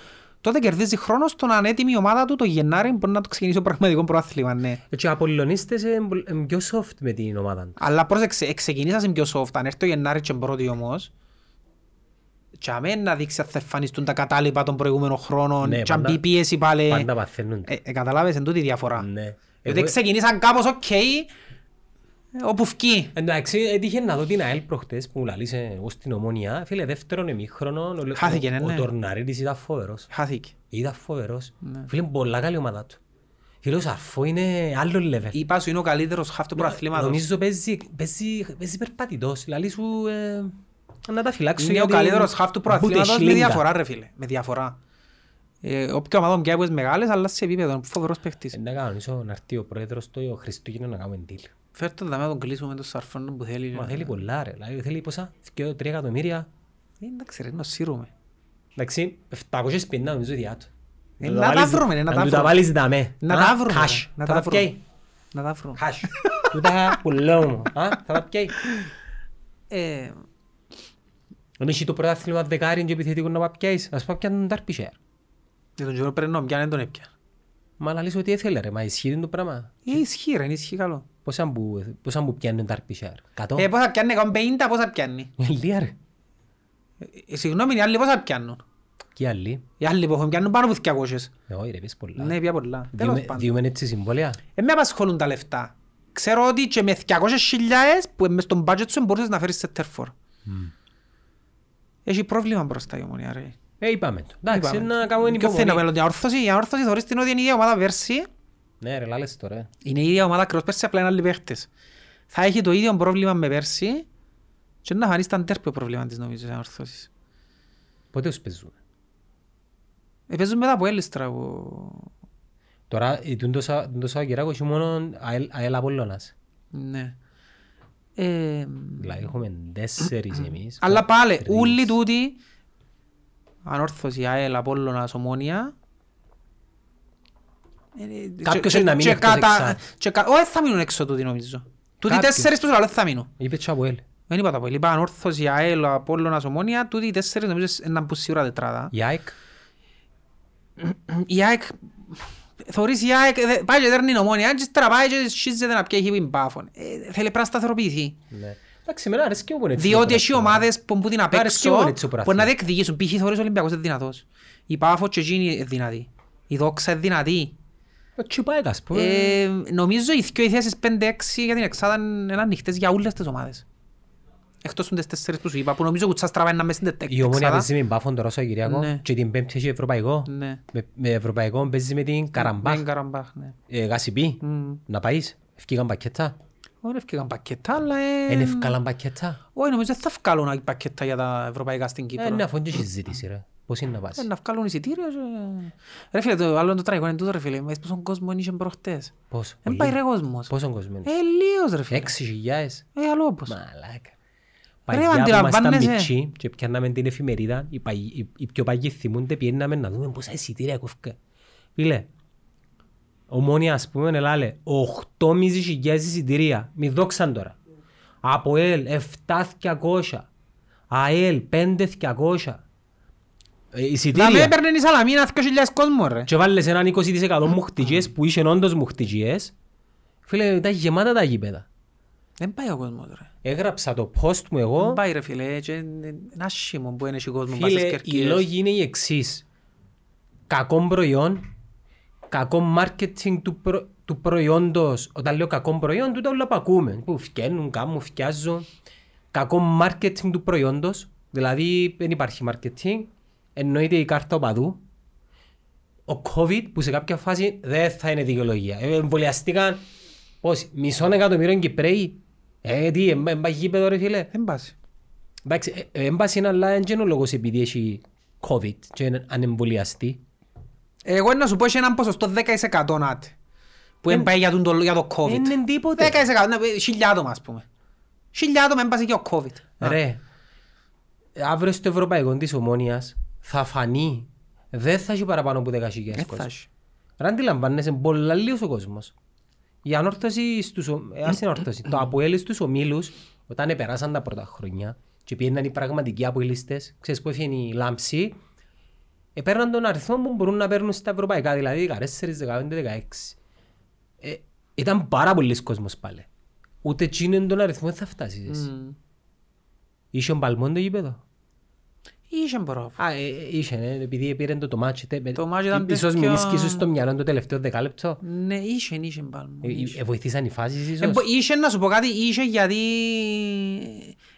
A: τότε κερδίζει χρόνος στο να είναι έτοιμη η ομάδα του το Γενάρη μπορεί να το ξεκινήσει το πραγματικό προάθλημα, ναι.
B: Και οι Απολλωνίστες είναι πιο soft με την ομάδα τους.
A: Αλλά πρόσεξε, ε, ξεκινήσασαν πιο soft, αν έρθει το Γενάρη και πρώτη όμως, και αμέν να δείξει αν θα εμφανιστούν τα κατάλοιπα των προηγούμενων χρόνων
B: Ναι,
A: και αν
B: πάντα-
A: μπει πίεση πάλι.
B: Πάντα παθαίνουν.
A: Ε, ε, καταλάβες, εν τούτη η διαφορά.
B: Ναι.
A: Διότι
B: Εγώ-
A: ξεκινήσαν κάπως οκ, ε, όπου φκει.
B: Εντάξει, έτυχε να δω την ΑΕΛ προχτές που μου λαλήσε εγώ στην Ομόνια. Φίλε, δεύτερον εμίχρονο, ο-
A: Χάθηκε, ναι,
B: ο-
A: ναι.
B: ο Τορναρίδης ήταν φοβερός.
A: Χάθηκε.
B: Ήταν φοβερός.
A: Ναι.
B: Φίλε, πολλά καλή ομάδα του. Φίλε, ο Σαρφό είναι άλλο level.
A: Είπα σου είναι ο καλύτερος χαφ του προαθλήματος.
B: Νομίζω παίζει, παίζει, παίζει περπατητός. Λαλή σου ε, να τα φυλάξω
A: Είναι ο
B: για την
A: καλύτερος χαφ του προαθλήματος με
B: Bundesliga.
A: διαφορά ρε φίλε. Με διαφορά. Ε, όποια ομάδα μου πιάει που είναι μεγάλες, αλλά σε επίπεδο. είναι Φοβερός παίχτης.
B: Ε, Να κανονίσω να έρθει ο πρόεδρος του ο Χριστούγεννα να κάνουμε deal.
A: Φέρ' τον δαμέ να τον κλείσουμε με τον σαρφόν που θέλει.
B: Μα θέλει πολλά ρε. Δηλαδή θέλει πόσα, δυο, τρία εκατομμύρια.
A: Ε, Εντάξει ρε, να σύρουμε.
B: Εντάξει, 750 νομίζω διά του.
A: Ε,
B: του
A: να
B: τα
A: τα
B: βάλεις-
A: βρούμε, ρε, να τα
B: του τα
A: βρούμε.
B: βάλεις δαμέ.
A: Να
B: Α,
A: τα βρούμε.
B: cash.
A: ρε, Να
B: Θα
A: τα
B: τα πιάει.
A: βρούμε. Να τα βρούμε.
B: Cash. Τούτα πουλώ μου. Α, Θα τα πιάει.
A: Ε,
B: Αν έχει το πρωτάθλημα δεκάριν και επιθετικό να πάει πιάεις, ας πάει πιάνουν τα αρπισέρ.
A: Για τον καιρό πρέπει να πιάνε τον έπια.
B: Μα λαλείς ότι έθελε ρε, μα ισχύει το πράγμα.
A: Ε, ισχύει ρε, ισχύει καλό.
B: Πόσα που, πόσα που πιάνουν τα αρπισέρ. Κατώ.
A: Ε, πόσα πιάνει, 150, πόσα πιάνει.
B: Λία ρε.
A: Ε, Συγγνώμη, οι άλλοι πόσα πιάνουν;
B: Και άλλοι.
A: Οι άλλοι που έχουν πιάνουν πάνω από 200.
B: Ε, Όχι ρε, πες πολλά.
A: Ναι, πια πολλά. Τέλος
B: Διούμε-
A: πάντων.
B: Διούμε έτσι συμβόλαια.
A: Δεν με απασχολούν τα λεφτά. Ξέρω ότι και με 200.000 που μες στον budget σου μπορείς να φέρεις σε τερφόρ. Έχει πρόβλημα μπροστά η ομονία ρε.
B: Ε, είπαμε το. Εντάξει,
A: Είπαμε.
B: να κάνουμε
A: Ποιο θέλει να
B: υπομονή.
A: μέλλον, η αόρθωση. Η αόρθωση θεωρείς την ότι είναι η ίδια ομάδα πέρσι.
B: Ναι ρε, λάλες το ρε.
A: Είναι η ίδια ομάδα ακριβώς πέρσι, απλά είναι άλλοι παίχτες. Θα έχει το ίδιο πρόβλημα με πέρσι και να φανείς ήταν τέρπιο πρόβλημα της νομίζω της αόρθωσης.
B: Πότε τους παίζουμε;
A: Ε, παίζουν μετά από έλιστρα που...
B: Τώρα, ε, τούτο Σα- τούτο Σαββατοκυράκο έχει μόνο ΑΕΛ- ΑΕΛ Απόλλωνας.
A: Ναι. Ε,
B: Δηλαδή έχουμε τέσσερις εμείς.
A: αλλά πάλι,
B: Τρεις.
A: όλοι τούτοι, ανόρθωση, ΑΕΛ, Απόλλωνας, Ομόνια, ε,
B: Κάποιος
A: και-
B: είναι να μείνει
A: και
B: εκτός
A: κατα-
B: εξά.
A: και κα- Όχι, θα μείνουν έξω τούτοι νομίζω. Τούτοι
B: Κάποιος.
A: τέσσερις που σου λέω θα μείνουν.
B: Είπε και από ΑΕΛ.
A: Δεν είπα τα πολύ. Είπα ανόρθωση, ΑΕΛ, Απόλλωνας, Ομόνια, τούτοι οι τέσσερις νομίζω είναι να μπουν σίγουρα τετράδα.
B: Η ΑΕΚ.
A: Η ΑΕΚ, θωρείς η ΑΕΚ, ε, δε- πάει και δέρνει η ομόνια, και ύστερα πάει και σχίζεται να πιέχει που πάφων. Ε, Θέλει πρέπει να σταθεροποιηθεί.
B: Ναι. Εντάξει, εμένα αρέσκει μου που είναι έτσι
A: Διότι
B: το
A: έχει
B: πρωτάθλημα.
A: ομάδες που μπουν την απ'
B: Αρέσκει
A: έξω
B: μου έτσι το
A: που να
B: πρωτάθλημα.
A: διεκδικήσουν. Π.χ. θωρείς ο Ολυμπιακός είναι δυνατός. Η Πάφος και εκείνη είναι δυνατή. Η Δόξα είναι δυνατή.
B: Ο Τσιπάεκ, ας πούμε.
A: Ε, νομίζω οι δυο οι θέσεις 5-6 για την Εξάδα είναι ανοιχτές για όλες τις ομάδες. Εκτός των τις τέσσερις που σου είπα, που νομίζω κουτσά στραβά είναι μέσα στην τετέκ.
B: Η ομόνια παίζει με μπάφον τώρα στο Κυριακό
A: Ναι.
B: και την πέμπτη έχει ευρωπαϊκό.
A: Ναι.
B: Με, με ευρωπαϊκό παίζεις με την Καραμπάχ.
A: Με Καραμπάχ, ναι.
B: Ε, Γασιπί.
A: Μμ.
B: Να πάεις. Ευκήγαν πακέτα.
A: Ωραία, ευκήγαν πακέτα, αλλά... ε,
B: Είναι ευκάλαν πακέτα.
A: Όχι, νομίζω δεν θα βγάλουν πακέτα για τα ευρωπαϊκά στην
B: Ε,
A: Κύπρο.
B: ναι, αφού είναι και συζήτηση ρε. Πώς είναι να πας;
A: Ε, να βγάλουν εισιτήρια και... Ρε φίλε, το άλλο είναι το τραγικό είναι τούτο ρε φίλε. Μες πόσον κόσμο είχε προχτές.
B: Πώς.
A: Δεν
B: πολύ.
A: πάει ρε κόσμος.
B: Πόσον κόσμο είναι.
A: Ε, λίγος ρε φίλε.
B: Έξι χιλιάες.
A: Ε, άλλο όπως.
B: Μαλάκα.
A: Ρε,
B: Παγιά που ήμασταν
A: αντιλαμβάνεσαι.
B: μητσί και πιάνναμε την εφημερίδα, οι, παγι- οι, οι πιο παγιοί θυμούνται, πιέναμε να δούμε πόσα εισιτήρια κόφκα. Φίλε, ομόνια ας πούμε, ελάλε, 8.500 εισιτήρια, μη δόξαν τώρα. Από ΕΛ, 7.200. ΑΕΛ, 5.200. Ε,
A: Να με
B: εισιτήρια.
A: έπαιρνε η Σαλαμίνα 2.000 κόσμο ρε.
B: Και βάλες έναν 20% μουχτικίες που είσαι όντως μουχτικίες. Φίλε, ήταν γεμάτα τα γήπεδα.
A: Δεν πάει ο κόσμος ρε.
B: Έγραψα το post μου
A: Δεν
B: εγώ
A: πάει ρε φίλε. και Είναι άσχημο που είναι και ο κόσμος πας στις
B: Φίλε, οι
A: κερκίδες.
B: λόγοι είναι οι εξής. Κακό προϊόν, κακό marketing του, προ... του προϊόντος. Όταν λέω κακό προϊόν, τούτα όλα που ακούμε. Που φτιάχνουν, κάνουν, φτιάζουν. Κακό marketing του προϊόντος. Δηλαδή δεν υπάρχει marketing. Εννοείται η κάρτα οπαδού. Ο COVID που σε κάποια φάση δεν θα είναι δικαιολογία. Ε, εμβολιαστήκαν πώς, μισό εκατομμύριο Κυπρέοι. Ε, τι, εμπάει γήπεδο ρε φίλε;
A: Δεν πάσει.
B: Εντάξει, ε, έμπαση είναι αλλά δεν είναι ο λόγος επειδή έχει COVID και είναι ανεμβολιαστή.
A: Εγώ να σου πω έχει έναν ποσοστό 10% νάτε. Που δεν πάει για τον το- για το COVID.
B: Είναι τίποτε.
A: 10% ναι, χιλιά άτομα ας πούμε. Χιλιά άτομα έμπασε και ο COVID. Α.
B: Ρε, αύριο στο Ευρωπαϊκό της Ομόνιας θα φανεί δεν θα έχει παραπάνω από 10.000
A: Δεν θα
B: κόσμος.
A: έχει.
B: Ρε αντιλαμβάνεσαι, πολλά λίγος ο κόσμος. Η ανόρθωση στους, ο- ε, ας την ανόρθωση, το αποέλ στους ομίλους, όταν επεράσαν τα πρώτα χρόνια και πήγαιναν οι πραγματικοί αποελίστες, ξέρεις που έφυγε η λάμψη, επέρναν τον αριθμό που μπορούν να παίρνουν στα ευρωπαϊκά, δηλαδή 14, 15, 16. Ε, ήταν πάρα πολλοί κόσμος πάλι. Ούτε εκείνον τον αριθμό δεν θα φτάσεις.
A: Μμ.
B: Είχε μπαλμόν το γήπεδο.
A: Είχε πρόβλημα.
B: Α, ε, ε, είχε, ε, επειδή πήρε το, το μάτσι. τε-
A: Το μάτσι ήταν
B: Ίσως
A: πιο-
B: μην ίσκησες στο μυαλό το τελευταίο δεκάλεπτο.
A: Ναι, είχε, είχε πάλι.
B: Ε, ε, ε, βοηθήσαν οι φάσεις
A: Ε,
B: ίσως;
A: μπο- Είχε να σου πω κάτι, είχε γιατί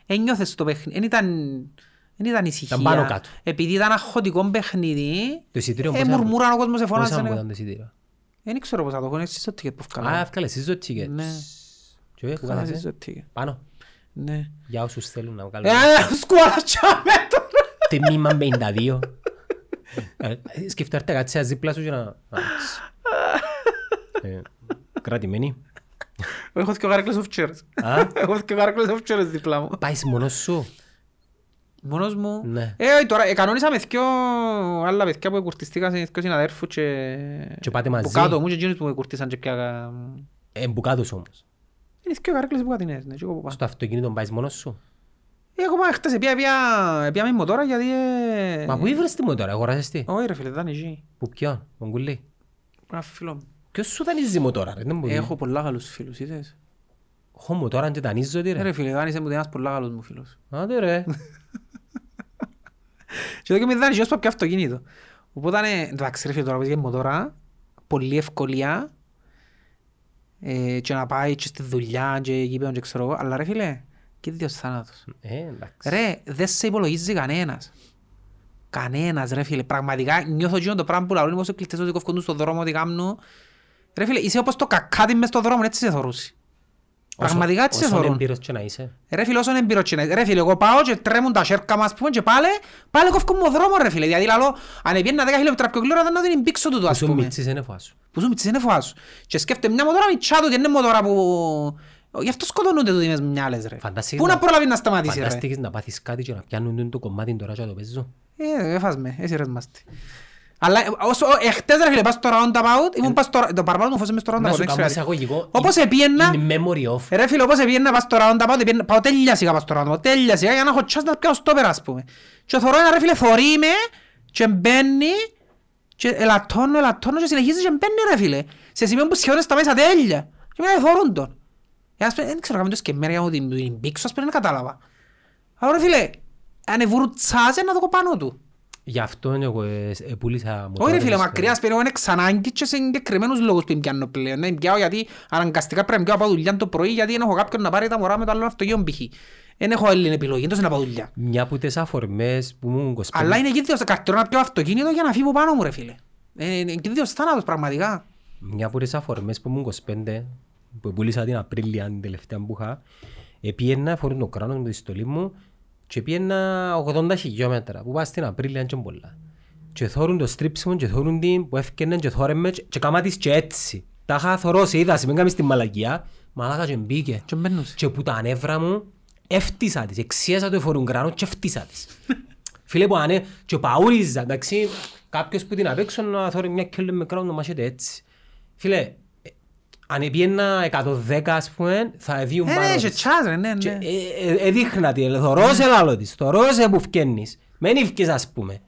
A: ένιωθες το παιχνίδι. Δεν ήταν, δεν ήταν ησυχία.
B: Ήταν πάνω κάτω.
A: Επειδή ήταν αχωτικό παιχνίδι,
B: Το εισιτήριο
A: ε,
B: πόσα-
A: μουρμούραν ο κόσμος,
B: Πόσα μου
A: εφώνασαν.
B: ήταν το εισιτήριο;
A: Δεν ξέρω πώς θα το έχω, είναι στο ticket που
B: Α,
A: βγάλαμε.
B: εύκαλες εσείς το ticket.
A: Ναι.
B: Και εγώ
A: Βγάλαμε
B: έκανα,
A: στο
B: ε.
A: ticket.
B: Πάνω.
A: Ναι.
B: Για όσους θέλουν να
A: Ε,
B: βγάλουν.
A: σκουάτσαμε τώρα.
B: Τιμήμα 52. Ε, Σκεφτείτε κάτσε δίπλα σου και να... να- Ε, Κρατημένη.
A: Έχω και ο Γάρικλες Οφτσέρες.
B: Α,
A: Έχω και ο Γάρικλες Οφτσέρες δίπλα μου.
B: πάεις μόνος σου;
A: Μόνος μου.
B: Ναι.
A: Ε, όχι, τώρα, κανόνισα με δυο άλλα παιδιά που εκουρτιστήκα σε δυο συναδέρφους και...
B: Και πάτε μαζί;
A: Που κάτω μου και εκείνους που εκουρτίσαν και πια...
B: Εμπουκάτος όμως.
A: Είναι δυο Γάρικλες που κατηνές, ναι, και εγώ που πάω.
B: Στο αυτοκίνητο πάεις μόνος σου;
A: Εγώ πάω χτες, επία, επία, επία με μοτόρα γιατί... ε,
B: Μα πού ήβρες τη μοτόρα, αγοράσες τη;
A: Όχι ρε φίλε, δεν είναι εκεί.
B: Που ποιον, τον κουλί;
A: Ένα φίλο μου.
B: Ποιος σου δανείζει μοτόρα ρε, δεν μπορεί.
A: Έχω πολλά καλούς φίλους, είδες.
B: Έχω μοτόρα και δανείζω τη
A: Ε,
B: ρε.
A: Ρε φίλε, δάνεισε μου ένας πολλά καλός μου φίλος.
B: Άντε ρε.
A: Και εδώ και με δάνεισε ως πάω αυτοκίνητο. Οπότε, ε, εντάξει ρε φίλε, τώρα που είχε μοτόρα, πολλή ευκολία ε, και να πάει και στη δουλειά και γήπεδο και ξέρω εγώ, αλλά ρε φίλε, και δύο θάνατος.
B: Ε, εντάξει.
A: Ρε, δεν σε υπολογίζει κανένας. Κανένας ρε φίλε. Πραγματικά νιώθω εκείνο το πράγμα που λαούν οι μοσοκλητές ότι κοφκοντούν στον δρόμο ότι κάνουν. Ρε φίλε, είσαι όπως το κακάτι μες στον δρόμο, έτσι σε θωρούσει. Πραγματικά έτσι σε
B: Όσο
A: θωρούν.
B: εμπειρός και να είσαι.
A: Ρε φίλε, όσον εμπειρός και να είσαι. Ρε φίλε, εγώ πάω και τρέμουν τα σέρκα μας πούμε, και πάλι, πάλι κόφκω μου ο δρόμο ρε φίλε. Δηλαδή λαλό, αν επιένα 10 χιλιόμετρα πιο γλύωρα δεν να την μπήξω τούτο
B: Που
A: ας
B: σου
A: πούμε.
B: μίτσις είναι φάσου.
A: Που σου μητσής είναι φοάσου. Και σκέφτε μια μοτόρα μητσά του, ότι είναι μοτόρα που... Γι' αυτό σκοτώνονται τούτοι μες μυάλες ρε.
B: Φανταστείς
A: Πού να
B: να-
A: προλάβεις να σταματήσεις ρε.
B: Φαντάστηκες να πάθεις κάτι και να πιάνουν το κομμάτι τώρα και να το παίζουν.
A: Ε, έφας με, εσύ ρε μάστη. Αλλά ε, όσο, ε, εχτες ρε φίλε, πας στο roundabout, ήμουν πας στο, το παραπάνω μου φώσαμε στο roundabout,
B: Να σου
A: δεν
B: κάνω
A: ξέρω γιατί.
B: εισαγωγικό.
A: Όπως
B: in-
A: επίεννα,
B: in memory of.
A: ρε φίλε, όπως επίεννα πας στο roundabout, επίεννα- πάω τέλεια σιγά πας στο roundabout, τέλεια σιγά για να έχω τσάς να πιάω στο πέρα, ας πούμε. Και θωρώ ένα ρε φίλε, θωρεί με και μπαίνει και ελαττώνω, ελαττώνω και συνεχίζει και μπαίνει ρε φίλε. Σε σημείο που σχεδόν στα μέσα τέλεια. Και μετά θωρούν τον. Ε, ας πούμε, δεν ξέρω, κάμε το σκεμμέρια για να την την πήξω, ας πούμε, δεν κατάλαβα. Αλλά ρε φίλε, αν βουρουτσάζει να το κοπάνω του.
B: Γι' αυτό εγώ ε, ε, πούλησα
A: Όχι ρε φίλε,
B: μοτόρες.
A: μακριά σπίτι είναι ξανάγκη και σε συγκεκριμένους λόγους που πιάνω πλέον. Ναι, πιάω γιατί αναγκαστικά πρέπει να πιάω από δουλειά το πρωί γιατί δεν έχω κάποιον να πάρει τα μωρά με το άλλο αυτοκίνητο π.χ. Δεν έχω άλλη επιλογή, τόσο να πάω δουλειά.
B: Μια από τις αφορμές που μου 25
A: Αλλά είναι κίνδυνος καρτιρό να πιάω αυτοκίνητο για να φύγω πάνω μου ρε φίλε. Ε, Είναι κίνδυνος θάνατος πραγματικά.
B: Μια από τις αφορμές που ήμουν 25, που πούλησα την Απρίλια την τελευταία που είχα, επίαινα, φορούν το κράνος με τη στολή μου και επίαινα 80 χιλιόμετρα, που πάω στην Απρίλια και πολλά. Και θόρουν το στρίψιμο και θόρουν την που έφκαινε και θόρεν με και κάμα της και έτσι. Τα είχα θωρώσει, είδα, σε μην κάνεις την μαλακία, μαλάκα και μπήκε.
A: Και μπαίνουν.
B: Και που τα νεύρα μου, έφτισα της, εξίασα το εφορούν κράνος και έφτισα της. Φίλε που ανε, και παούριζα, εντάξει, κάποιος που την απέξω να θωρεί μια κέλλη με κράνος να μάχεται έτσι. Φίλε, ε, αν επίαινα 110 ας πούμε, θα διούν
A: Ε,
B: πάνω
A: ναι, και
B: της.
A: τσάς ρε, ναι,
B: Και,
A: ναι.
B: ε, ε, Εδείχνα τη, ε, θωρώ σε λάλο της, θωρώ σε που φκένεις. Μεν ήφκες ας πούμε.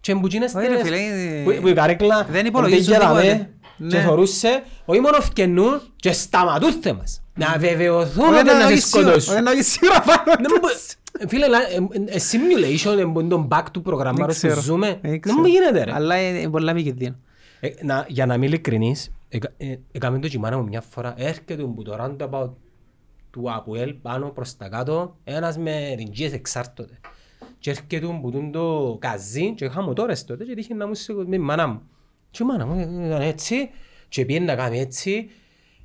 B: Και που γίνες
A: Όχι, ρε,
B: τέλες,
A: φίλε, ε,
B: που- που η καρέκλα
A: δεν υπολογίζουν
B: μπήκε
A: τίποτε.
B: δαμέ Και
A: Ναι.
B: θωρούσε, όχι μόνο φκαινούν και σταματούστε μας. Να βεβαιωθούν
A: Όχι,
B: ότι
A: να
B: να σε
A: έχεις σίγουρα-
B: σκοτώσουν.
A: όχι, να έχεις σίγουρα πάνω
B: Δεν μου μπο- Φίλε, λα- ε, ε, simulation είναι το back του προγραμμάτου που ζούμε.
A: Δεν
B: Δεν
A: ξέρω.
B: μου γίνεται ρε.
A: Αλλά είναι πολλά επικίνδυνο.
B: Ε, να- Για να είμαι ειλικρινής, εκα- ε, έκαμε το και η μάνα μου μια φορά, έρχεται που το roundabout του Αποέλ πάνω προς τα κάτω, ένας με ριντζίες εξάρτωται. Και έρχεται που τούν το καζί και είχα μοτόρες τότε και τύχε να μου σηκω- με η μάνα μου. Και η μάνα μου ε, ήταν έτσι και πήγαινε να κάνει έτσι.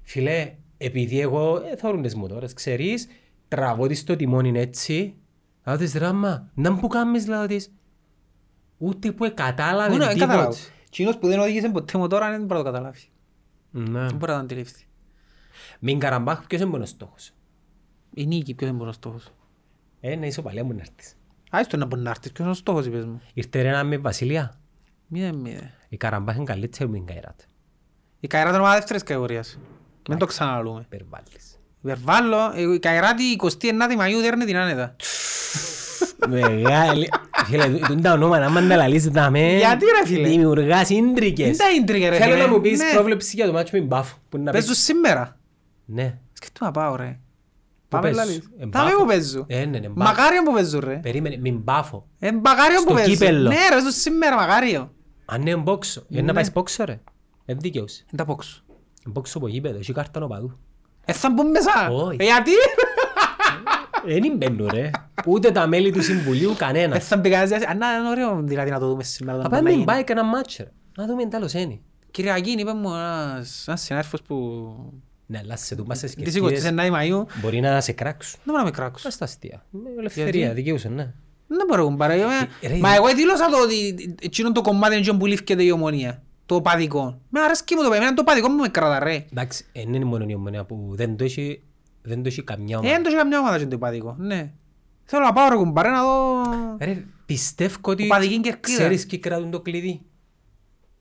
B: Φίλε, επειδή εγώ ε, θωρούν τις μοτόρες, ξέρεις, τραβώ της το τιμόνι έτσι. Λέω της ράμα, να μου κάνεις λέω της. Ούτε που κατάλαβε
A: Μόνο, δεν καταλάβω.
B: τίποτε.
A: Κοινός που δεν οδήγησε ποτέ μοτόρα δεν μπορεί να το καταλάβει.
B: Ναι.
A: Δεν μπορεί να το αντιληφθεί.
B: Μην καραμπάχ, ποιος είναι ο στόχος;
A: Η νίκη, ποιος είναι ο στόχος;
B: Ε, να είσαι παλιάς μου να έρθεις.
A: Άιστο να μπορεί να έρθεις, ποιος είναι ο στόχος, είπες μου.
B: Ήρθε ρε ένα με Βασιλεία.
A: Μηδέν, μηδέν.
B: Η καραμπάχ είναι καλύτερη με την Καϊράτ.
A: Η Καϊράτη είναι ομάδα δεύτερης κατηγορίας. Μην το ξαναλούμε.
B: Περβάλλεις.
A: Υπερβάλλω, ε, η Καϊράτη 29η Μαΐου δέρνει την άνετα.
B: Μεγάλη. Φίλε, τούν τα ονόματα, άμα να λαλείς τα με...
A: Γιατί, ρε, φίλε;
B: Δημιουργάς
A: Δεν
B: ίντρικες.
A: τα ίντρικε ρε
B: Θέλω
A: φίλε.
B: να μου πεις
A: Ναι.
B: πρόβλεψη για το μάτσο με μπάφ. Που είναι να
A: Παίζουν
B: παίξεις.
A: σήμερα.
B: Ναι.
A: Σκέφτομαι να πάω ρε.
B: Πού
A: Πάμε
B: παίζουν;
A: λαλείς.
B: Εν
A: Τα μη
B: Πάφο.
A: που παίζουν.
B: Ε, ναι, ναι, μπάφο.
A: Μακάριο που παίζουν ρε.
B: Περίμενε, μην μπάφω.
A: Ε, μακάριο που
B: Στο
A: παίζουν.
B: κύπελλο.
A: Ναι ρε, παίζουν σήμερα μακάριο.
B: Αν είναι μπόξο. Για να
A: Ναι.
B: πάεις μπόξο ρε. Δεν δικαιούσε.
A: Δεν τα πόξω.
B: Μπόξο από γήπεδο, έχει κάρτα νοπαδού.
A: Ε, θα μπουν μέσα.
B: Όχι.
A: Ε, Γιατί;
B: Δεν μπαίνουν ρε. Ούτε τα μέλη του συμβουλίου
A: Ε,
B: κανένα.
A: θα μπει κανένας. Α, να, είναι ωραίο δηλαδή να το δούμε σήμερα.
B: Θα
A: τον
B: πάμε
A: Παναγίνη.
B: με μπάει και ένα μάτσο ρε. Να δούμε τι άλλος είναι.
A: Κυριακή είπε μου ένας, ένας συνάδελφος που
B: Ναι, αλλά σε δούμε σε
A: της
B: σκεφτείες
A: 29η Μαΐου
B: μπορεί να σε κράξουν.
A: δεν μπορώ να με κράξω.
B: Πας στα αστεία. Με ελευθερία, δικαιούσε, ναι.
A: Δεν μπορώ κουμπάρα.
B: Ε, ρε,
A: Μα εγώ δήλωσα το ότι εκείνο το κομμάτι είναι εκείνο που λήφκεται η ομονία. Το παδικό. Με αρέσκει μου το παιδί. Εμένα το παδικό μου με κράτα ρε.
B: Εντάξει, δεν είναι μόνο η ομονία που δεν το έχει, δεν το έχει καμιά
A: Ε,
B: ομάδα.
A: δεν το έχει καμιά ομάδα εκείνο το παδικό. Ναι. Θέλω να πάω ρε κουμπάρε να δω...
B: Ρε, πιστεύω ότι
A: Οπαδική κερκίδα.
B: ξέρεις ποιοι κρατούν το κλειδί.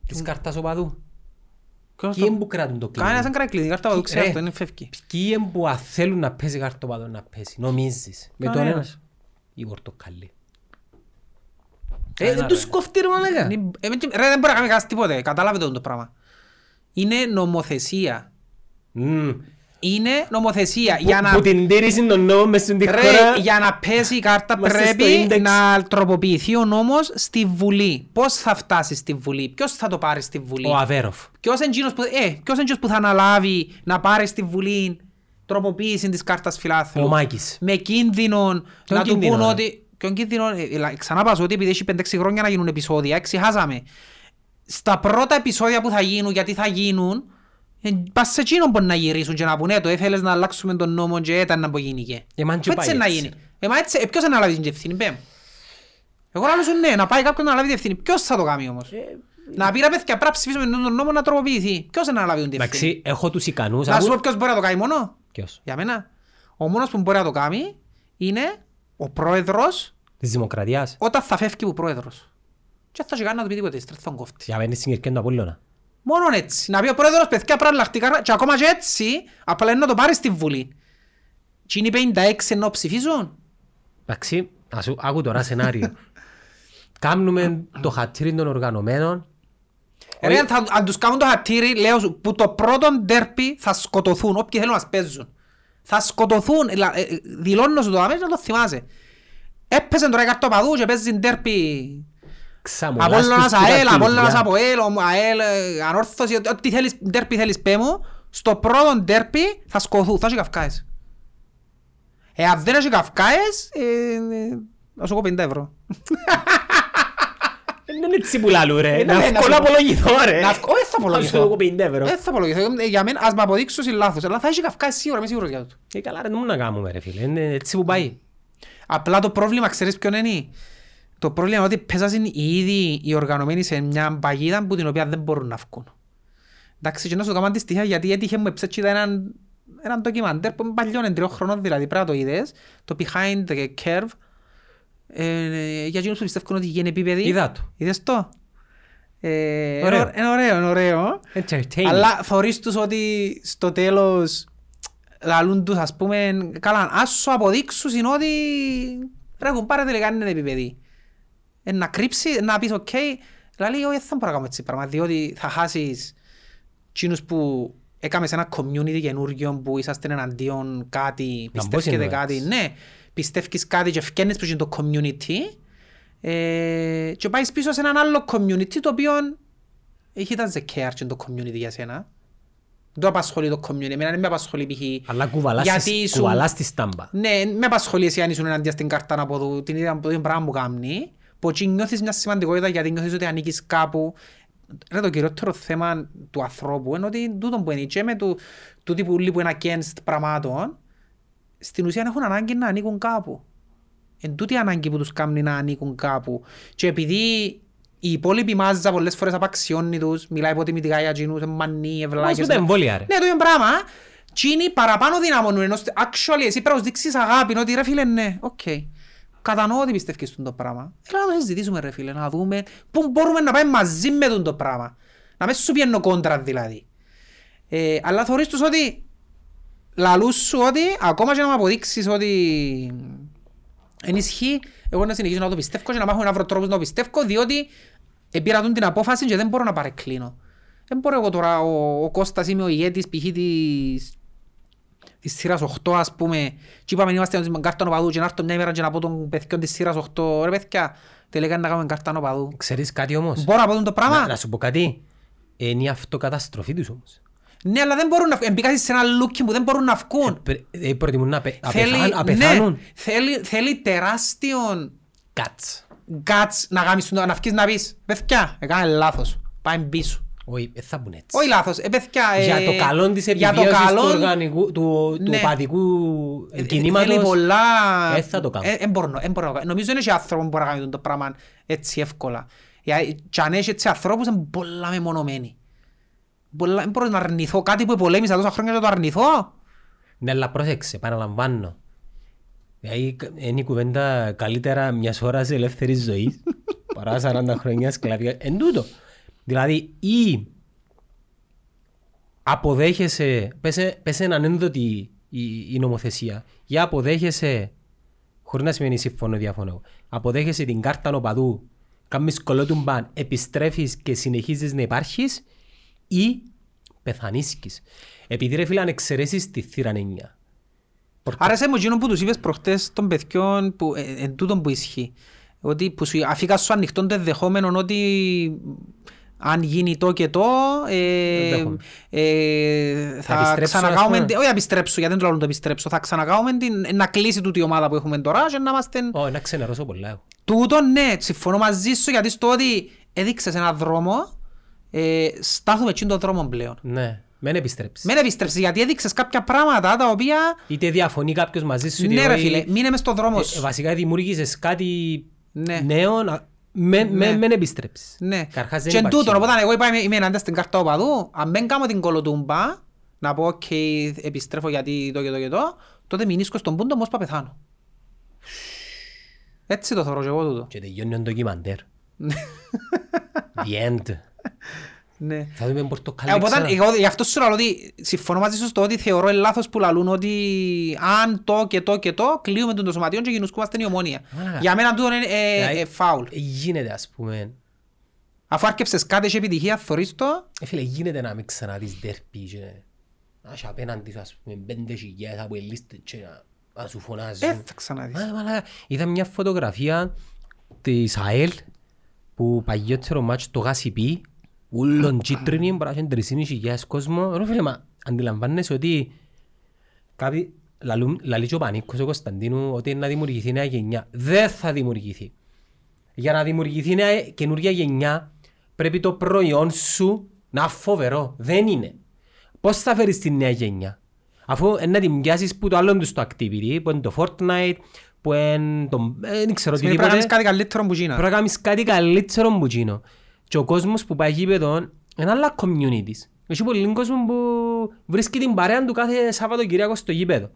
B: Της κάρτας οπαδού.
A: Ποιος
B: Ποιοι
A: το-
B: είναι που κρατούν το κλειδί;
A: Κανένας δεν κρατάει κλειδί. Κάρτα παδού ξέρω
B: Ρε.
A: αυτό. Είναι φεύγει.
B: Ποιοι είναι που αν θέλουν να παίζει κάρτα οπαδού να παίζει. Νομίζεις. Με τον ένα.
A: Κανένας.
B: Η πορτοκαλί. Ε,
A: Κανένας,
B: δεν τους
A: ρε.
B: κόφτει ρε μαλάκα.
A: Είναι- ε, με- Ρε δεν μπορεί να κάνει κανένας τίποτε. Κατάλαβε το πράγμα. Είναι νομοθεσία.
B: Μμμ.
A: Είναι νομοθεσία. Για
B: Που-
A: να
B: Που την τήρηση των νόμων μες στην τη
A: Ρε,
B: χώρα.
A: για να πέσει η κάρτα
B: Είμαστε στο
A: πρέπει
B: index.
A: να τροποποιηθεί ο νόμος στη Βουλή. Πώς θα φτάσει στη Βουλή, ποιος θα το πάρει στη Βουλή;
B: Ο Αβέροφ.
A: Ποιος είναι εκείνος που, ε, ποιος είναι εκείνος που θα αναλάβει να πάρει στη Βουλή τροποποίηση της κάρτας φιλάθλου;
B: Ο Μάκης.
A: Με κίνδυνο να του
B: κίνδυνο,
A: πούν
B: ρε;
A: ότι... Ποιον κίνδυνο, ε, ε, ξανά πας ότι επειδή έχει 5-6 χρόνια να γίνουν επεισόδια, εξηχάσαμε. Στα πρώτα επεισόδια που θα γίνουν, γιατί θα γίνουν, ε, πας σε εκείνον μπορεί να γυρίσουν και να πούνε «Ε, το ήθελες να αλλάξουμε τον νόμο και ήταν να απογίνηκε.
B: Ε, μα και
A: Έτσι
B: πάει
A: να
B: έτσι.
A: γίνει. Ε, μα έτσι, ε, ποιος θα αναλάβει την ευθύνη, πέμ. Εγώ λέω σου ναι, να πάει κάποιον να αναλάβει την ευθύνη. Ποιος θα το κάνει όμως;
B: Ε,
A: Να πει ρε παιδιά, πρέπει να ψηφίσουμε τον νόμο να τροποποιηθεί. Ποιος θα αναλάβει την ευθύνη.
B: Εντάξει, έχω τους ικανούς.
A: Να σου
B: άκου-
A: πω ποιος μπορεί να το κάνει μόνο;
B: Ποιος;
A: Για μένα. Ο μόνος που μπορεί να το κάνει είναι ο πρόεδρος
B: Της Δημοκρατίας.
A: όταν θα φεύγει ο πρόεδρος. Και θα έχει κάνει να του πει τίποτε, στρέφει τον κόφτης.
B: Για μένα είναι στην κερκία του Απόλλωνα.
A: Μόνον έτσι. Να πει ο πρόεδρος, παιδιά, πρέπει να αλλάχτεί η κάρτα. Και ακόμα και έτσι, απλά είναι να το πάρεις στη Βουλή. Και είναι οι 56 να ψηφίσουν.
B: Εντάξει, ας σου- άκου τώρα σενάριο. Κάμνουμε το χατήρι των οργανωμένων.
A: Ρε, αν, θα, αν τους κάνουν το χατήρι, λέω σου, που το πρώτο ντέρπι θα σκοτωθούν, όποιοι θέλουν να μας παίζουν. Θα σκοτωθούν, λα- ε, ε, δηλώνω σου το αμέσως να το θυμάσαι. Έπαιζε τώρα η καρτοπαδούς και παίζεις ντέρπι
B: Ξαμολάς
A: Απόλλωνας
B: τους που τα
A: ΑΕΛ,
B: κλειδιά.
A: Απόλλωνας ΑΠΟΕΛ, ο- ΑΕΛ, ε, ανόρθωση, ό- ό,τι θέλεις, ντέρπι θέλεις πέ μου, στο πρώτο ντέρπι θα σκοθούν, θα έχει καυκάες. Ε, αν δεν έχει καυκάες, ε, ε, θα σου πω 50 ευρώ.
B: Δεν είναι έτσι που λαλού ρε.
A: Ε,
B: Να
A: ναι, να
B: βγω
A: σου
B: να
A: πω.
B: απολογηθώ ρε.
A: Να βγω, όχι θα απολογηθώ.
B: Να σου πω 50 ευρώ.
A: Δεν θα απολογηθώ. Ε, Για μένα, ας με αποδείξω ότι είναι λάθος. Αλλά θα έχει καυκάες σίγουρα, είμαι σίγουρος για το.
B: Ε, καλά ρε, δεν μου να κάνουμε ρε φίλε. Είναι έτσι που πάει.
A: Απλά το πρόβλημα, ξέρεις ποιον είναι; Το πρόβλημα είναι ότι πέσασαν οι ίδιοι οι οργανωμένοι σε μια παγίδα που την οποία δεν μπορούν να βγουν. Εντάξει, και να σου το κάνω αντιστοιχεία γιατί έτυχε μου εψέτσιτα έναν, έναν ντοκιμαντέρ που είναι παλιό, είναι τριών χρονών δηλαδή, πρέπει να το είδες, το Behind the Curve, ε, για εκείνους που πιστεύουν ότι γίνει επίπεδη.
B: Είδα το.
A: Είδες το; Ε,
B: Ωραίο.
A: Είναι είναι ωραίο, είναι ωραίο.
B: Entertaining.
A: Αλλά θωρείς τους ότι στο τέλος λαλούν τους ας πούμε καλά ας σου αποδείξουν είναι ότι ρε έχουν πάρε τελικά είναι επίπεδη. Ε, να κρύψει, να πεις οκ, λαλεί όχι δεν θα μπορώ να κάνω έτσι πράγμα διότι θα χάσεις εκείνους που έκαμες σε ένα community καινούργιο που είσαστε εναντίον κάτι,
B: Να μπω
A: πιστεύετε
B: συνεννοήσεις.
A: κάτι, ναι, πιστεύεις κάτι και φκένεις προς το community ε, και πάεις πίσω σε έναν άλλο community το οποίο έχει τα care και το community για σένα. Δεν το απασχολεί το community, εμένα δεν με απασχολεί π.χ.
B: Αλλά κουβαλάς
A: γιατί
B: τη-
A: ήσουν-
B: κουβαλάς τη στάμπα.
A: Ναι, με απασχολεί εσύ αν ήσουν εναντία στην κάρτα από το, την ίδια το ίδιο πράγμα που κάνει. Που εκεί νιώθεις μια σημαντικότητα γιατί νιώθεις ότι ανήκεις κάπου. Ρε, το κυριότερο θέμα του ανθρώπου είναι ότι τούτο που είναι και με του, τούτοι που όλοι που είναι against πραγμάτων στην ουσία έχουν ανάγκη να ανήκουν κάπου. Εν τούτη η ανάγκη που τους κάνει να ανήκουν κάπου. Και επειδή η υπόλοιπη μάζα πολλές φορές απαξιώνει τους, μιλάει υποτιμητικά για εκείνους, είναι μανοί,
B: Όμως
A: εβλάκες.
B: με τα εμβόλια ρε.
A: Ναι, το ίδιο πράγμα. Τσίνοι παραπάνω δυναμώνουν, ενώ στε- actually εσύ πρέπει να τους δείξεις αγάπη, ότι ρε φίλε ναι, οκ. Κατανοώ ότι πιστεύεις στον το πράγμα. Έλα να το συζητήσουμε ρε φίλε, να δούμε πού μπορούμε να πάμε μαζί με τον το πράγμα. Να μην σου πιένω κόντρα δηλαδή. Ε, αλλά θωρείς τους ότι λαλούς σου ότι ακόμα και να μου αποδείξεις ότι εν ισχύει, εγώ να συνεχίσω να το πιστεύω και να μάθω να βρω τρόπους να το πιστεύω διότι πήρα τον την απόφαση και δεν μπορώ να παρεκκλίνω. Δεν μπορώ εγώ τώρα, ο, ο Κώστας είμαι ο ηγέτης π.χ. της, της σειράς 8 ας πούμε και είπαμε είμαστε με κάρτα νοπαδού και να έρθω μια ημέρα και να πω των παιδιών της σειράς 8 ρε παιδιά τελικά να κάνουμε κάρτα νοπαδού.
B: Ξέρεις κάτι όμως;
A: Μπορώ να πω τον το πράγμα;
B: Να, να σου πω κάτι. Είναι η αυτοκαταστροφή τους όμως.
A: Ναι, αλλά δεν μπορούν να βγουν. Εμπήκασαν σε ένα λούκι που δεν μπορούν να βγουν.
B: Πρε- ε, προτιμούν να πε- να
A: Θέλει,
B: πεθάνουν- να
A: ναι,
B: πεθάνουν.
A: θέλει, θέλει τεράστιον
B: Κάτς.
A: guts να γάμεις, να βγεις να πεις «Παιδιά, έκαμε λάθος, πάμε πίσω».
B: Όχι, δεν θα μπουν έτσι.
A: Όχι λάθος, ε, παιδιά, ε,
B: Για το καλό της
A: για το
B: επιβίωσης του
A: καλό-
B: οργανικού, του, του
A: Ναι.
B: οπαδικού
A: Ε,
B: κινήματος.
A: Θέλει πολλά...
B: Δεν θα το κάνω.
A: Ε, εν μπορώ, εν μπορώ. Νομίζω είναι και άνθρωπο που μπορεί να κάνει το πράγμα έτσι εύκολα. Για- Και αν έχεις έτσι ανθρώπους είναι πολλά μεμονωμένοι. Πολλά, δεν μπορώ να αρνηθώ κάτι που πολέμησα τόσα χρόνια και να το αρνηθώ.
B: Ναι, αλλά πρόσεξε, παραλαμβάνω. Δηλαδή, είναι η κουβέντα καλύτερα μιας ώρας ελεύθερης ζωής παρά 40 χρόνια σκλαβιά. Εν τούτο. Δηλαδή, ή αποδέχεσαι, πες, πες έναν ένδοτη η, η νομοθεσία, ή αποδέχεσαι, χωρίς να σημαίνει συμφωνώ διαφωνώ, αποδέχεσαι την κάρτα νοπαδού, κάνεις κολλό του μπαν, επιστρέφεις και συνεχίζεις να υπάρχεις, ή πεθανίσκεις. Επειδή ρε φίλε αν εξαιρέσεις τη θύρα 9.
A: Άρεσε μου εκείνο που τους είπες προχτές των παιδιών που, ε, εν τούτον που ισχύει. Ότι που σου αφήκας σου ανοιχτόν το ενδεχόμενο ότι αν γίνει το και το ε,
B: Ενδέχομαι.
A: ε, θα
B: επιστρέψω, ας
A: ξανακάνουμε,
B: πούμε.
A: την- όχι επιστρέψω γιατί δεν το λέω να το επιστρέψω, θα ξανακάνουμε την, να κλείσει τούτη η ομάδα που έχουμε τώρα και να είμαστε...
B: Ω, να ξενερώσω πολλά εγώ.
A: Τούτο ναι, συμφωνώ μαζί σου γιατί στο ότι έδειξες έναν δρόμο, ε, στάθουμε εκείνον τον δρόμο πλέον.
B: Ναι, μεν επιστρέψεις.
A: Μην επιστρέψεις γιατί έδειξες κάποια πράγματα τα οποία...
B: Είτε διαφωνεί κάποιος μαζί σου, είτε
A: Ναι ρε
B: όχι.
A: φίλε, μείνε μες στον δρόμο
B: Ε,
A: σου.
B: βασικά δημιούργησες κάτι
A: Ναι.
B: νέο, να- μεν
A: Ναι.
B: μεν- μεν επιστρέψεις.
A: Ναι.
B: Κατ' αρχάς δεν
A: Και
B: υπάρχει.
A: τούτο, οπότε εγώ είπα είμαι- είμαι ενάντια στην κάρτα οπαδού, αν δεν κάνω την κολοτούμπα, να πω οκ, επιστρέφω γιατί το και το και το, τότε μεινίσκω στον πούντο όμως θα πεθάνω. Έτσι το θεωρώ και εγώ τούτο.
B: Και τελειώνει ο ντοκιμαντέρ. The end.
A: Ναι.
B: Θα δούμε
A: Ε,
B: πορτοκάλι
A: Οπότε
B: ξανά.
A: εγώ γι' αυτό σου λέω ότι συμφωνώ μαζί σου στο ότι θεωρώ λάθος που λαλούν ότι αν το και το και το κλείουμε τον το σωματιόν και γινουσκούμαστε η ομόνια.
B: Μαλάκα.
A: Για μένα τούτο είναι ε,
B: Δηλαδή,
A: ε, φάουλ.
B: ε, Γίνεται ας πούμε.
A: Αφού άρκεψες κάτι και επιτυχία, θωρείς το,
B: Ε, φίλε, γίνεται να μην ξαναδείς ντέρπι και να έχει απέναντι σου ας πούμε πέντε χιλιάδες από ελίστες και να- να σου φωνάζουν.
A: ε, θα ξαναδείς.
B: Α, μαλάκα, Είδα μια φωτογραφία της ΑΕΛ που παλιότερο μάτσο το Γασιπί, ούλον κίτρινοι, μπορεί να έχει 3.500 κόσμο. Ρε φίλε, μα αντιλαμβάνεσαι ότι κάποιοι λαλούν- λαλεί και ο Πανίκος ο Κωνσταντίνου ότι είναι να δημιουργηθεί νέα γενιά. Δεν θα δημιουργηθεί. Για να δημιουργηθεί νέα καινούργια γενιά πρέπει το προϊόν σου να είναι φοβερό. Δεν είναι. Πώς θα φέρεις τη νέα γενιά; Αφού ε, να την πιάσεις που το άλλο τους στο activity, που είναι το Fortnite, που είναι το... ε, Δεν ξέρω
A: Σημαίνει πρέπει να κάνεις
B: οτιδήποτε.
A: κάτι καλύτερο που γίνα.
B: Πρέπει να κάνεις κάτι καλύτερο που εκείνο. Και ο κόσμος που πάει γήπεδο είναι άλλα communities. Έχει πολύ κόσμο που βρίσκει την παρέα του κάθε Σάββατο στο γήπεδο.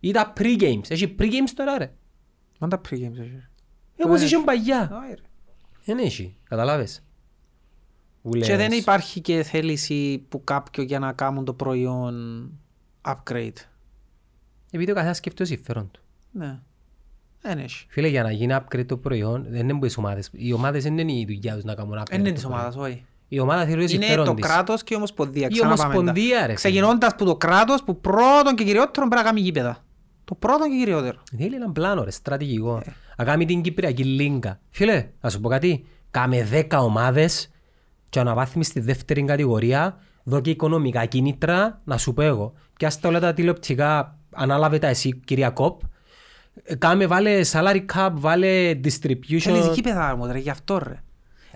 B: Ή τα pre-games. Έχει pre-games τώρα ρε.
A: Μα τα pre-games έχει.
B: Ε, Όπως
A: έχει.
B: είχε παλιά.
A: Όχι, ρε.
B: Δεν έχει. Καταλάβες. Που
A: Και
B: λες,
A: δεν υπάρχει και θέληση που κάποιον για να κάνουν το προϊόν upgrade.
B: Επειδή ο καθένας σκέφτεται το συμφέρον του.
A: Ναι. Δεν έχει.
B: Φίλε, για να γίνει upgrade το προϊόν, δεν είναι που τις ομάδες. Οι ομάδες δεν είναι η δουλειά τους να κάνουν upgrade.
A: Δεν είναι
B: το
A: της
B: προϊόν.
A: ομάδας, όχι.
B: Η ομάδα θεωρεί το
A: Είναι
B: συμφέρον
A: το
B: της.
A: κράτος και η Ομοσπονδία.
B: Η
A: Ξαναπάμε τα.
B: Ομοσπονδία, ρε φίλε.
A: Ξεκινώντας που το κράτος που πρώτον και κυριότερο πρέπει να κάνει γήπεδα. Το πρώτο και κυριότερο.
B: Θέλει έναν πλάνο ρε, στρατηγικό.
A: Ε.
B: Να κάνει την Κυπριακή Λίγκα. Φίλε, να σου πω κάτι. Κάμε 10 ομάδες και αναβάθμιση στη δεύτερη κατηγορία. Δω και οικονομικά κίνητρα, να σου πω εγώ. Και ας τα όλα τα τηλεοπτικά, ανάλαβε τα εσύ, κυρία Κόπ. Ε, Κάμε, βάλε salary cap, βάλε distribution.
A: Θέλεις γήπεδα μου, ρε, γι' αυτό ρε.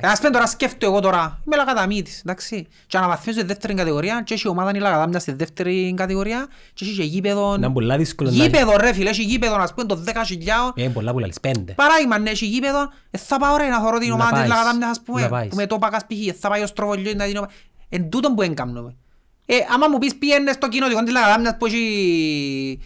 A: Ε, Ας πούμε τώρα σκέφτομαι εγώ τώρα, είμαι λαγαταμίτης, εντάξει. Και αναβαθμίζω στη δεύτερη κατηγορία και έχει η ομάδα είναι λαγατάμια στη δεύτερη κατηγορία και έχει και γήπεδο.
B: Να είναι πολλά δύσκολο να...
A: Γήπεδο ρε φίλε, έχει γήπεδο να πούμε το 10 χιλιάων.
B: Ε, πολλά που λαλείς, πέντε.
A: Παράδειγμα, ναι, έχει γήπεδο, ε, θα πάω ρε να θωρώ την
B: Να
A: ομάδα της
B: πάεις.
A: λαγατάμιας ας
B: Να
A: πούμε,
B: πάεις.
A: που με το πάκας π.χ. ε, θα πάει ο Στροβολιός να την ομάδα. Εν τούτον που έγκαμνω. Ε, άμα μου πεις πήγαινε στο κοινοτικό της λαγατάμιας που έχει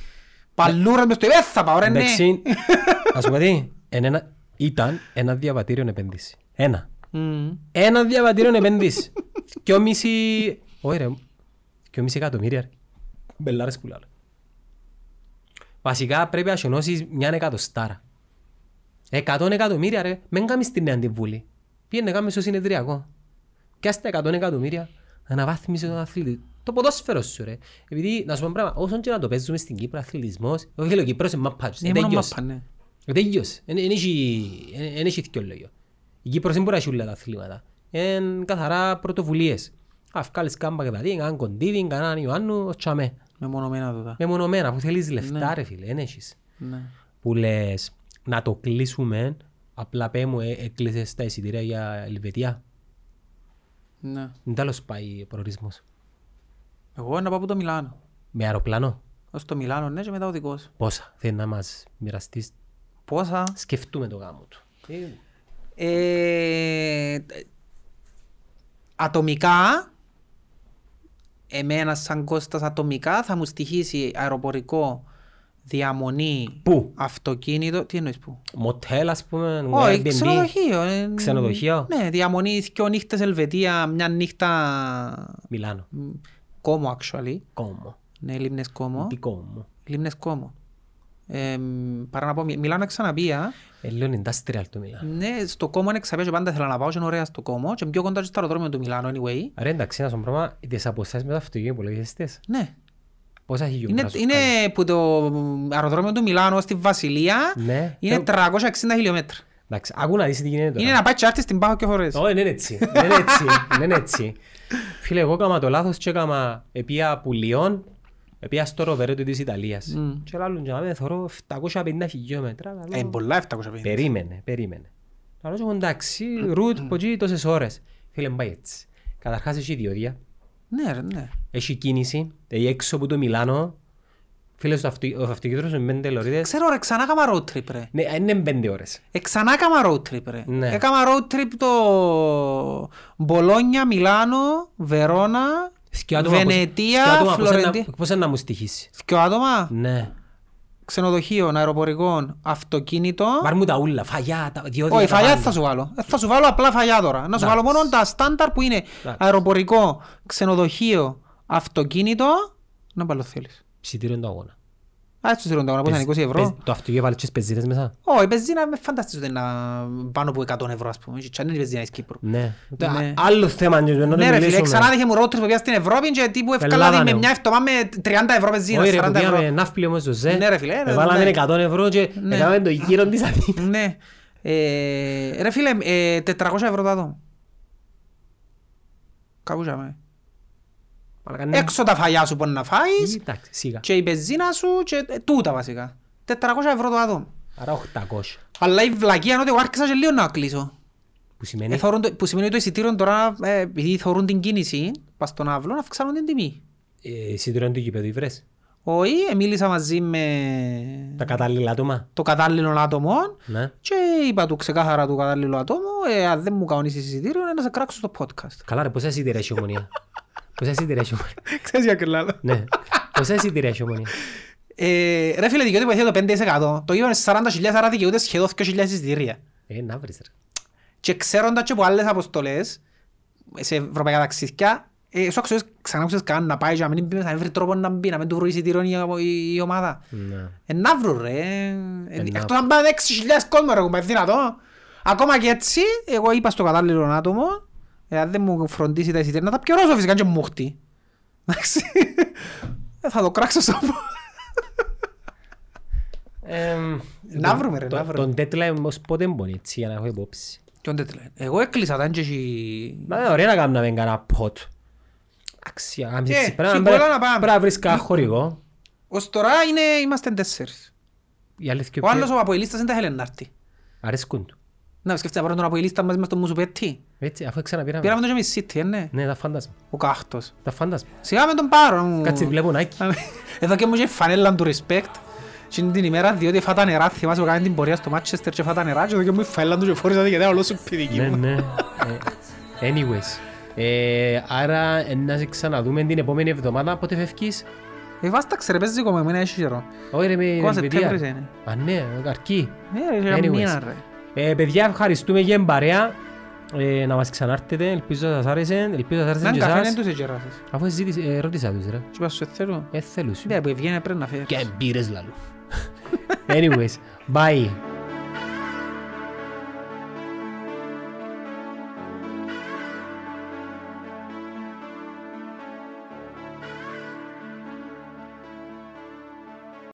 A: παλούρας μες στο ε, θα πάω ρε ναι.
B: Εντάξει, να σου πω τι, εν ένα- ήταν ένα διαβατήριο επένδυση. Ένα.
A: Μμμ.
B: Ένα διαβατήριο επένδυση. Και ο μισή... Όχι ρε, και ο μισή εκατομμύρια ρε. Μπελάρες που λάλλω. Βασικά πρέπει να σιωνώσεις μια εκατοστάρα. Εκατόν εκατομμύρια ρε, μεν κάνεις την νέα την βούλη. Πήγαινε κάμε στο συνεδριακό. Και ας τα εκατόν εκατομμύρια αναβάθμισε τον αθλητή. Το ποδόσφαιρο σου ρε. Επειδή, να σου πω ένα πράγμα, όσον και να το παίζουμε στην Κύπρο αθλητισμός, όχι λέω Κύπρος είναι μαπάτσος,
A: Είναι μόνο
B: τέλειωσε.
A: μάπα, ναι.
B: Τέλειωσε. Δεν έχει- δεν έχει δυο λόγια. Η Κύπρος δεν μπορεί να έχει όλα τα αθλήματα. Είναι καθαρά πρωτοβουλίες. Αυκάλεις κάμπα και πατή, κάνουν κοντίδι, κάνουν Ιωάννου, ως τσαμέ.
A: Μεμονωμένα τούτα.
B: Μεμονωμένα που θέλεις λεφτά ρε φίλε, δεν έχεις.
A: Ναι.
B: Που λες να το κλείσουμε, απλά πέ μου ε, έκλεισες τα εισιτήρια για Ελβετία.
A: Ναι.
B: Δεν τέλος πάει ο προορισμός.
A: Εγώ να πάω από το Μιλάνο.
B: Με αεροπλάνο,
A: Ως το Μιλάνο, ναι, και μετά ο δικός.
B: πόσα; Θέλει να μας μοιραστείς;
A: Πόσα;
B: Σκεφτούμε το γάμο του. Ε,
A: Ε, ατομικά, εμένα σαν Κώστας ατομικά θα μου στοιχήσει αεροπορικό διαμονή
B: Πού;
A: αυτοκίνητο. Τι εννοείς πού;
B: Μοτέλ ας πούμε,
A: Όχι,
B: Airbnb.
A: ξενοδοχείο. ε,
B: Ξενοδοχείο.
A: Ναι, διαμονή δυο νύχτες Ελβετία, μια νύχτα
B: Μιλάνο.
A: Κόμο actually.
B: Κόμμο.
A: Ναι, Λίμνες Κόμο.
B: Τι κόμμο.
A: Λίμνες Κόμο. Ε, παρά να πω, Μι- Μιλάνο ξαναπία.
B: Ε, λέω είναι industrial το Μιλάνο.
A: Ναι, στο Κόμο είναι ξαπία και πάντα θέλω να πάω και είναι ωραία στο Κόμο και πιο κοντά και στο αεροδρόμιο του Μιλάνου anyway.
B: Άρα εντάξει, να σου πω πράγμα, τις αποστάσεις με το αυτοκίνητο που λέγεις τις,
A: Ναι.
B: πόσα χιλιόμετρα
A: Είναι,
B: σου
A: είναι
B: κάνει;
A: που το αεροδρόμιο του Μιλάνου στη Βασιλεία
B: Ναι.
A: είναι
B: Ε,
A: 360 χιλιόμετρα.
B: Εντάξει, άκου να δεις τι γίνεται τώρα.
A: Είναι να πάει και άρθει στην Πάχο και φορές.
B: Όχι, δεν είναι έτσι. Δεν είναι έτσι. Δεν είναι έτσι. Φίλε, εγώ έκανα το λάθος και έκανα επία που Λιόν, επία στο Ροβερέτο της Ιταλίας.
A: Μμ.
B: Και λάλλον για να με θωρώ 750 χιλιόμετρα. λαλώ,
A: Ε, πολλά 750.
B: Περίμενε, περίμενε. Λαλώ και εγώ, εντάξει, ρουτ, από εκεί τόσες ώρες. Φίλε, μην πάει έτσι. Καταρχάς έχει διόδια,
A: Ναι, ρε, ναι.
B: έχει κίνηση, έχει έξω από το Μιλάνο. Φίλες, στο αυτο- ο αυτοκίνητος με πέντε λωρίδες.
A: Ξέρω ρε, ξανά έκαμα road trip ρε.
B: Ναι, είναι πέντε ώρες.
A: Ε, ξανά έκαμα road trip ρε.
B: Ναι.
A: Έκαμα road trip το Μπολόνια, Μιλάνο, Βερόνα,
B: Σκιά άτομα πώς-
A: Βενετία,
B: σκιά άτομα πώς είναι να-
A: Φλωρεντία.
B: Πώς είναι να μου στοιχήσει.
A: Δυο άτομα,
B: Ναι.
A: ξενοδοχείο, αεροπορικό, αυτοκίνητο.
B: Βάρ μου τα ούλα, φαγιά, τα διόδια.
A: Όχι,
B: τα
A: φαγιά
B: πάντα.
A: θα σου βάλω. Ε, Θα σου βάλω απλά φαγιά τώρα. Να σου
B: Εντάξει.
A: βάλω μόνο τα στάνταρ που είναι
B: Εντάξει.
A: αεροπορικό, ξενοδοχείο, αυτοκίνητο. Να βάλω θέλεις.
B: Ψητήριο είναι το αγώνα.
A: Α, έτσι σου τα πώς είναι 20 ευρώ;
B: Πες- Το αυτοκίνητο βάλεις τις πεζίνες μέσα;
A: Όχι, η πεζίνα με φανταστείς ότι είναι πάνω από 100 ευρώ ας πούμε. Και αν είναι η πεζίνα της Κύπρου.
B: Ναι.
A: Ναι.
B: Άλλο θέμα είναι να το
A: Ναι ρε φίλε,
B: μιλήσουμε.
A: ξανά είχε μου road trip που πήγα στην Ευρώπη και τύπου ευκάλα
B: Ελλάδα,
A: τη με
B: ναι.
A: μια εβδομάδα με 30 ευρώ πεζίνα,
B: Όχι ρε,
A: 40
B: που πήγαμε
A: ευρώ.
B: ναύπλιο όμως στο ΖΕ.
A: Ναι, ρε φίλε,
B: Ε,
A: ναι,
B: Βάλαμε
A: ναι.
B: 100 ευρώ και
A: Ναι.
B: έκαναμε το γύρο της Αθήνας.
A: Ναι. Ε, ρε φίλε, ε, 400 ευρώ το άτομο. Κάπου είχαμε.
B: Μαλάκα, ναι.
A: Έξω τα φαγιά σου μπορεί να φάεις
B: Εντάξει, σιγά.
A: και η πεζίνα σου και ε, τούτα βασικά. 400 ευρώ το άτομο.
B: Άρα 800.
A: Αλλά η βλακία είναι ότι εγώ άρχισα και λίγο να κλείσω.
B: Που σημαίνει...
A: Ε, θωρούν το- που σημαίνει ότι το εισιτήριο τώρα, ε, επειδή θωρούν την κίνηση, πας στον αύλο, να αυξάνουν την τιμή.
B: Ε, Εισιτήριο του γηπέδου βρες;
A: Όχι, ε, μίλησα μαζί με
B: Τα κατάλληλα άτομα;
A: το κατάλληλο άτομο
B: Ναι.
A: και είπα του ξεκάθαρα του κατάλληλου ατόμου, ε, αν δεν μου κανονίσεις εισιτήριο, ε, να σε κράξω στο podcast.
B: Καλά ρε, πόσα εισιτήρια έχει η ομονία. Πόσα εισιτήρια έχει η ομονία.
A: Ξέρεις για κρυλάλο.
B: Ναι. Πόσα εισιτήρια έχει η ομονία.
A: Ε, ρε φίλε, δικαιούται βοηθεία το 5%. Το είπαμε 40.000, άρα δικαιούται σχεδόν 2.000 εισιτήρια.
B: Ε, να βρεις ρε.
A: Και ξέροντας και από άλλες αποστολές σε ευρωπαϊκά ταξίδια, ε, σου άκουσες ξανά άκουσες καν να πάει και να μην πει, να βρει τρόπο να μπει, να μην του βρει εισιτήριο η, η, η ομάδα.
B: Ναι.
A: Ε, να βρουν ρε. Ε,
B: να
A: Εκτός αν πάνε 6.000 κόσμο ρε, κουμπέ, δυνατό. Ακόμα και έτσι, εγώ είπα στο κατάλληλο άτομο, ε, αν δεν μου φροντίσει τα εισιτήρια, να τα πιωρώσω φυσικά και μούχτη. Εντάξει. Ε, Θα το κράξω στο
B: Εμ,
A: Να
B: τον-
A: βρούμε, ρε,
B: το-
A: να βρούμε.
B: Τον deadline όμως πότε μπορεί έτσι για να έχω υπόψη.
A: Ποιον δεν λέει. Εγώ έκλεισα τα και έχει...
B: Μα είναι ωραία να κάνουμε κανένα pot. Εντάξει, αν
A: Ε,
B: έτσι, πρέπει να-
A: φιμπόλα να
B: πρέπει
A: πάμε.
B: να βρεις κανένα χορηγό.
A: Ως τώρα είναι, είμαστε τέσσερις.
B: Η αλήθεια
A: Ο άλλος
B: ποιο-
A: ο Αποελίστας δεν τα θέλει να έρθει.
B: αρέσκουν του.
A: Να σκέφτεσαι να πάρουν τον Αποελίστα μαζί μες στον Μουσουπέτη.
B: Έτσι, αφού ξαναπήραμε.
A: Πήραμε τον και εμείς City, ε, ναι.
B: Ναι, τα φάντασμα.
A: Ο Κάχτος.
B: Τα φάντασμα.
A: Σιγά με τον πάρω. μου.
B: Κάτσε βλέπω Nike.
A: Εδώ και μου είχε φανέλα του respect. Και την ημέρα διότι φά τα νερά, θυμάσαι που κάνει την πορεία στο Manchester και φά τα νερά και εδώ και μου η φανέλα του και φόρησα και όλο σου πηδική
B: Ναι,
A: μου.
B: ναι. Ε, Anyways. Ε, Άρα, ε, να σε ξαναδούμε την επόμενη εβδομάδα. Πότε φεύγεις;
A: Ε, βάσταξε ρε, παίζει ακόμα, εμένα έχει καιρό.
B: Όχι ρε, με
A: Ακόμα
B: Ελβετία.
A: Σεπτέμβρης είναι.
B: Α, ναι, αρκεί.
A: Ναι ρε, για
B: Anyways.
A: μήνα ρε.
B: Ε, παιδιά, ευχαριστούμε για την παρέα. Ε, να μας ξανάρθετε, ελπίζω να σας άρεσε, ελπίζω να σας άρεσε
A: Να
B: και
A: καφέ
B: εσάς.
A: δεν τους εγγεράσες.
B: Αφού ζήτησε, ε, ρώτησα τους ρε.
A: Και είπα σου θέλω.
B: Ε, θέλουν σου.
A: Ναι, που ευγένε πρέπει να φέρεις.
B: Και μπήρες λαλού. Anyways, bye.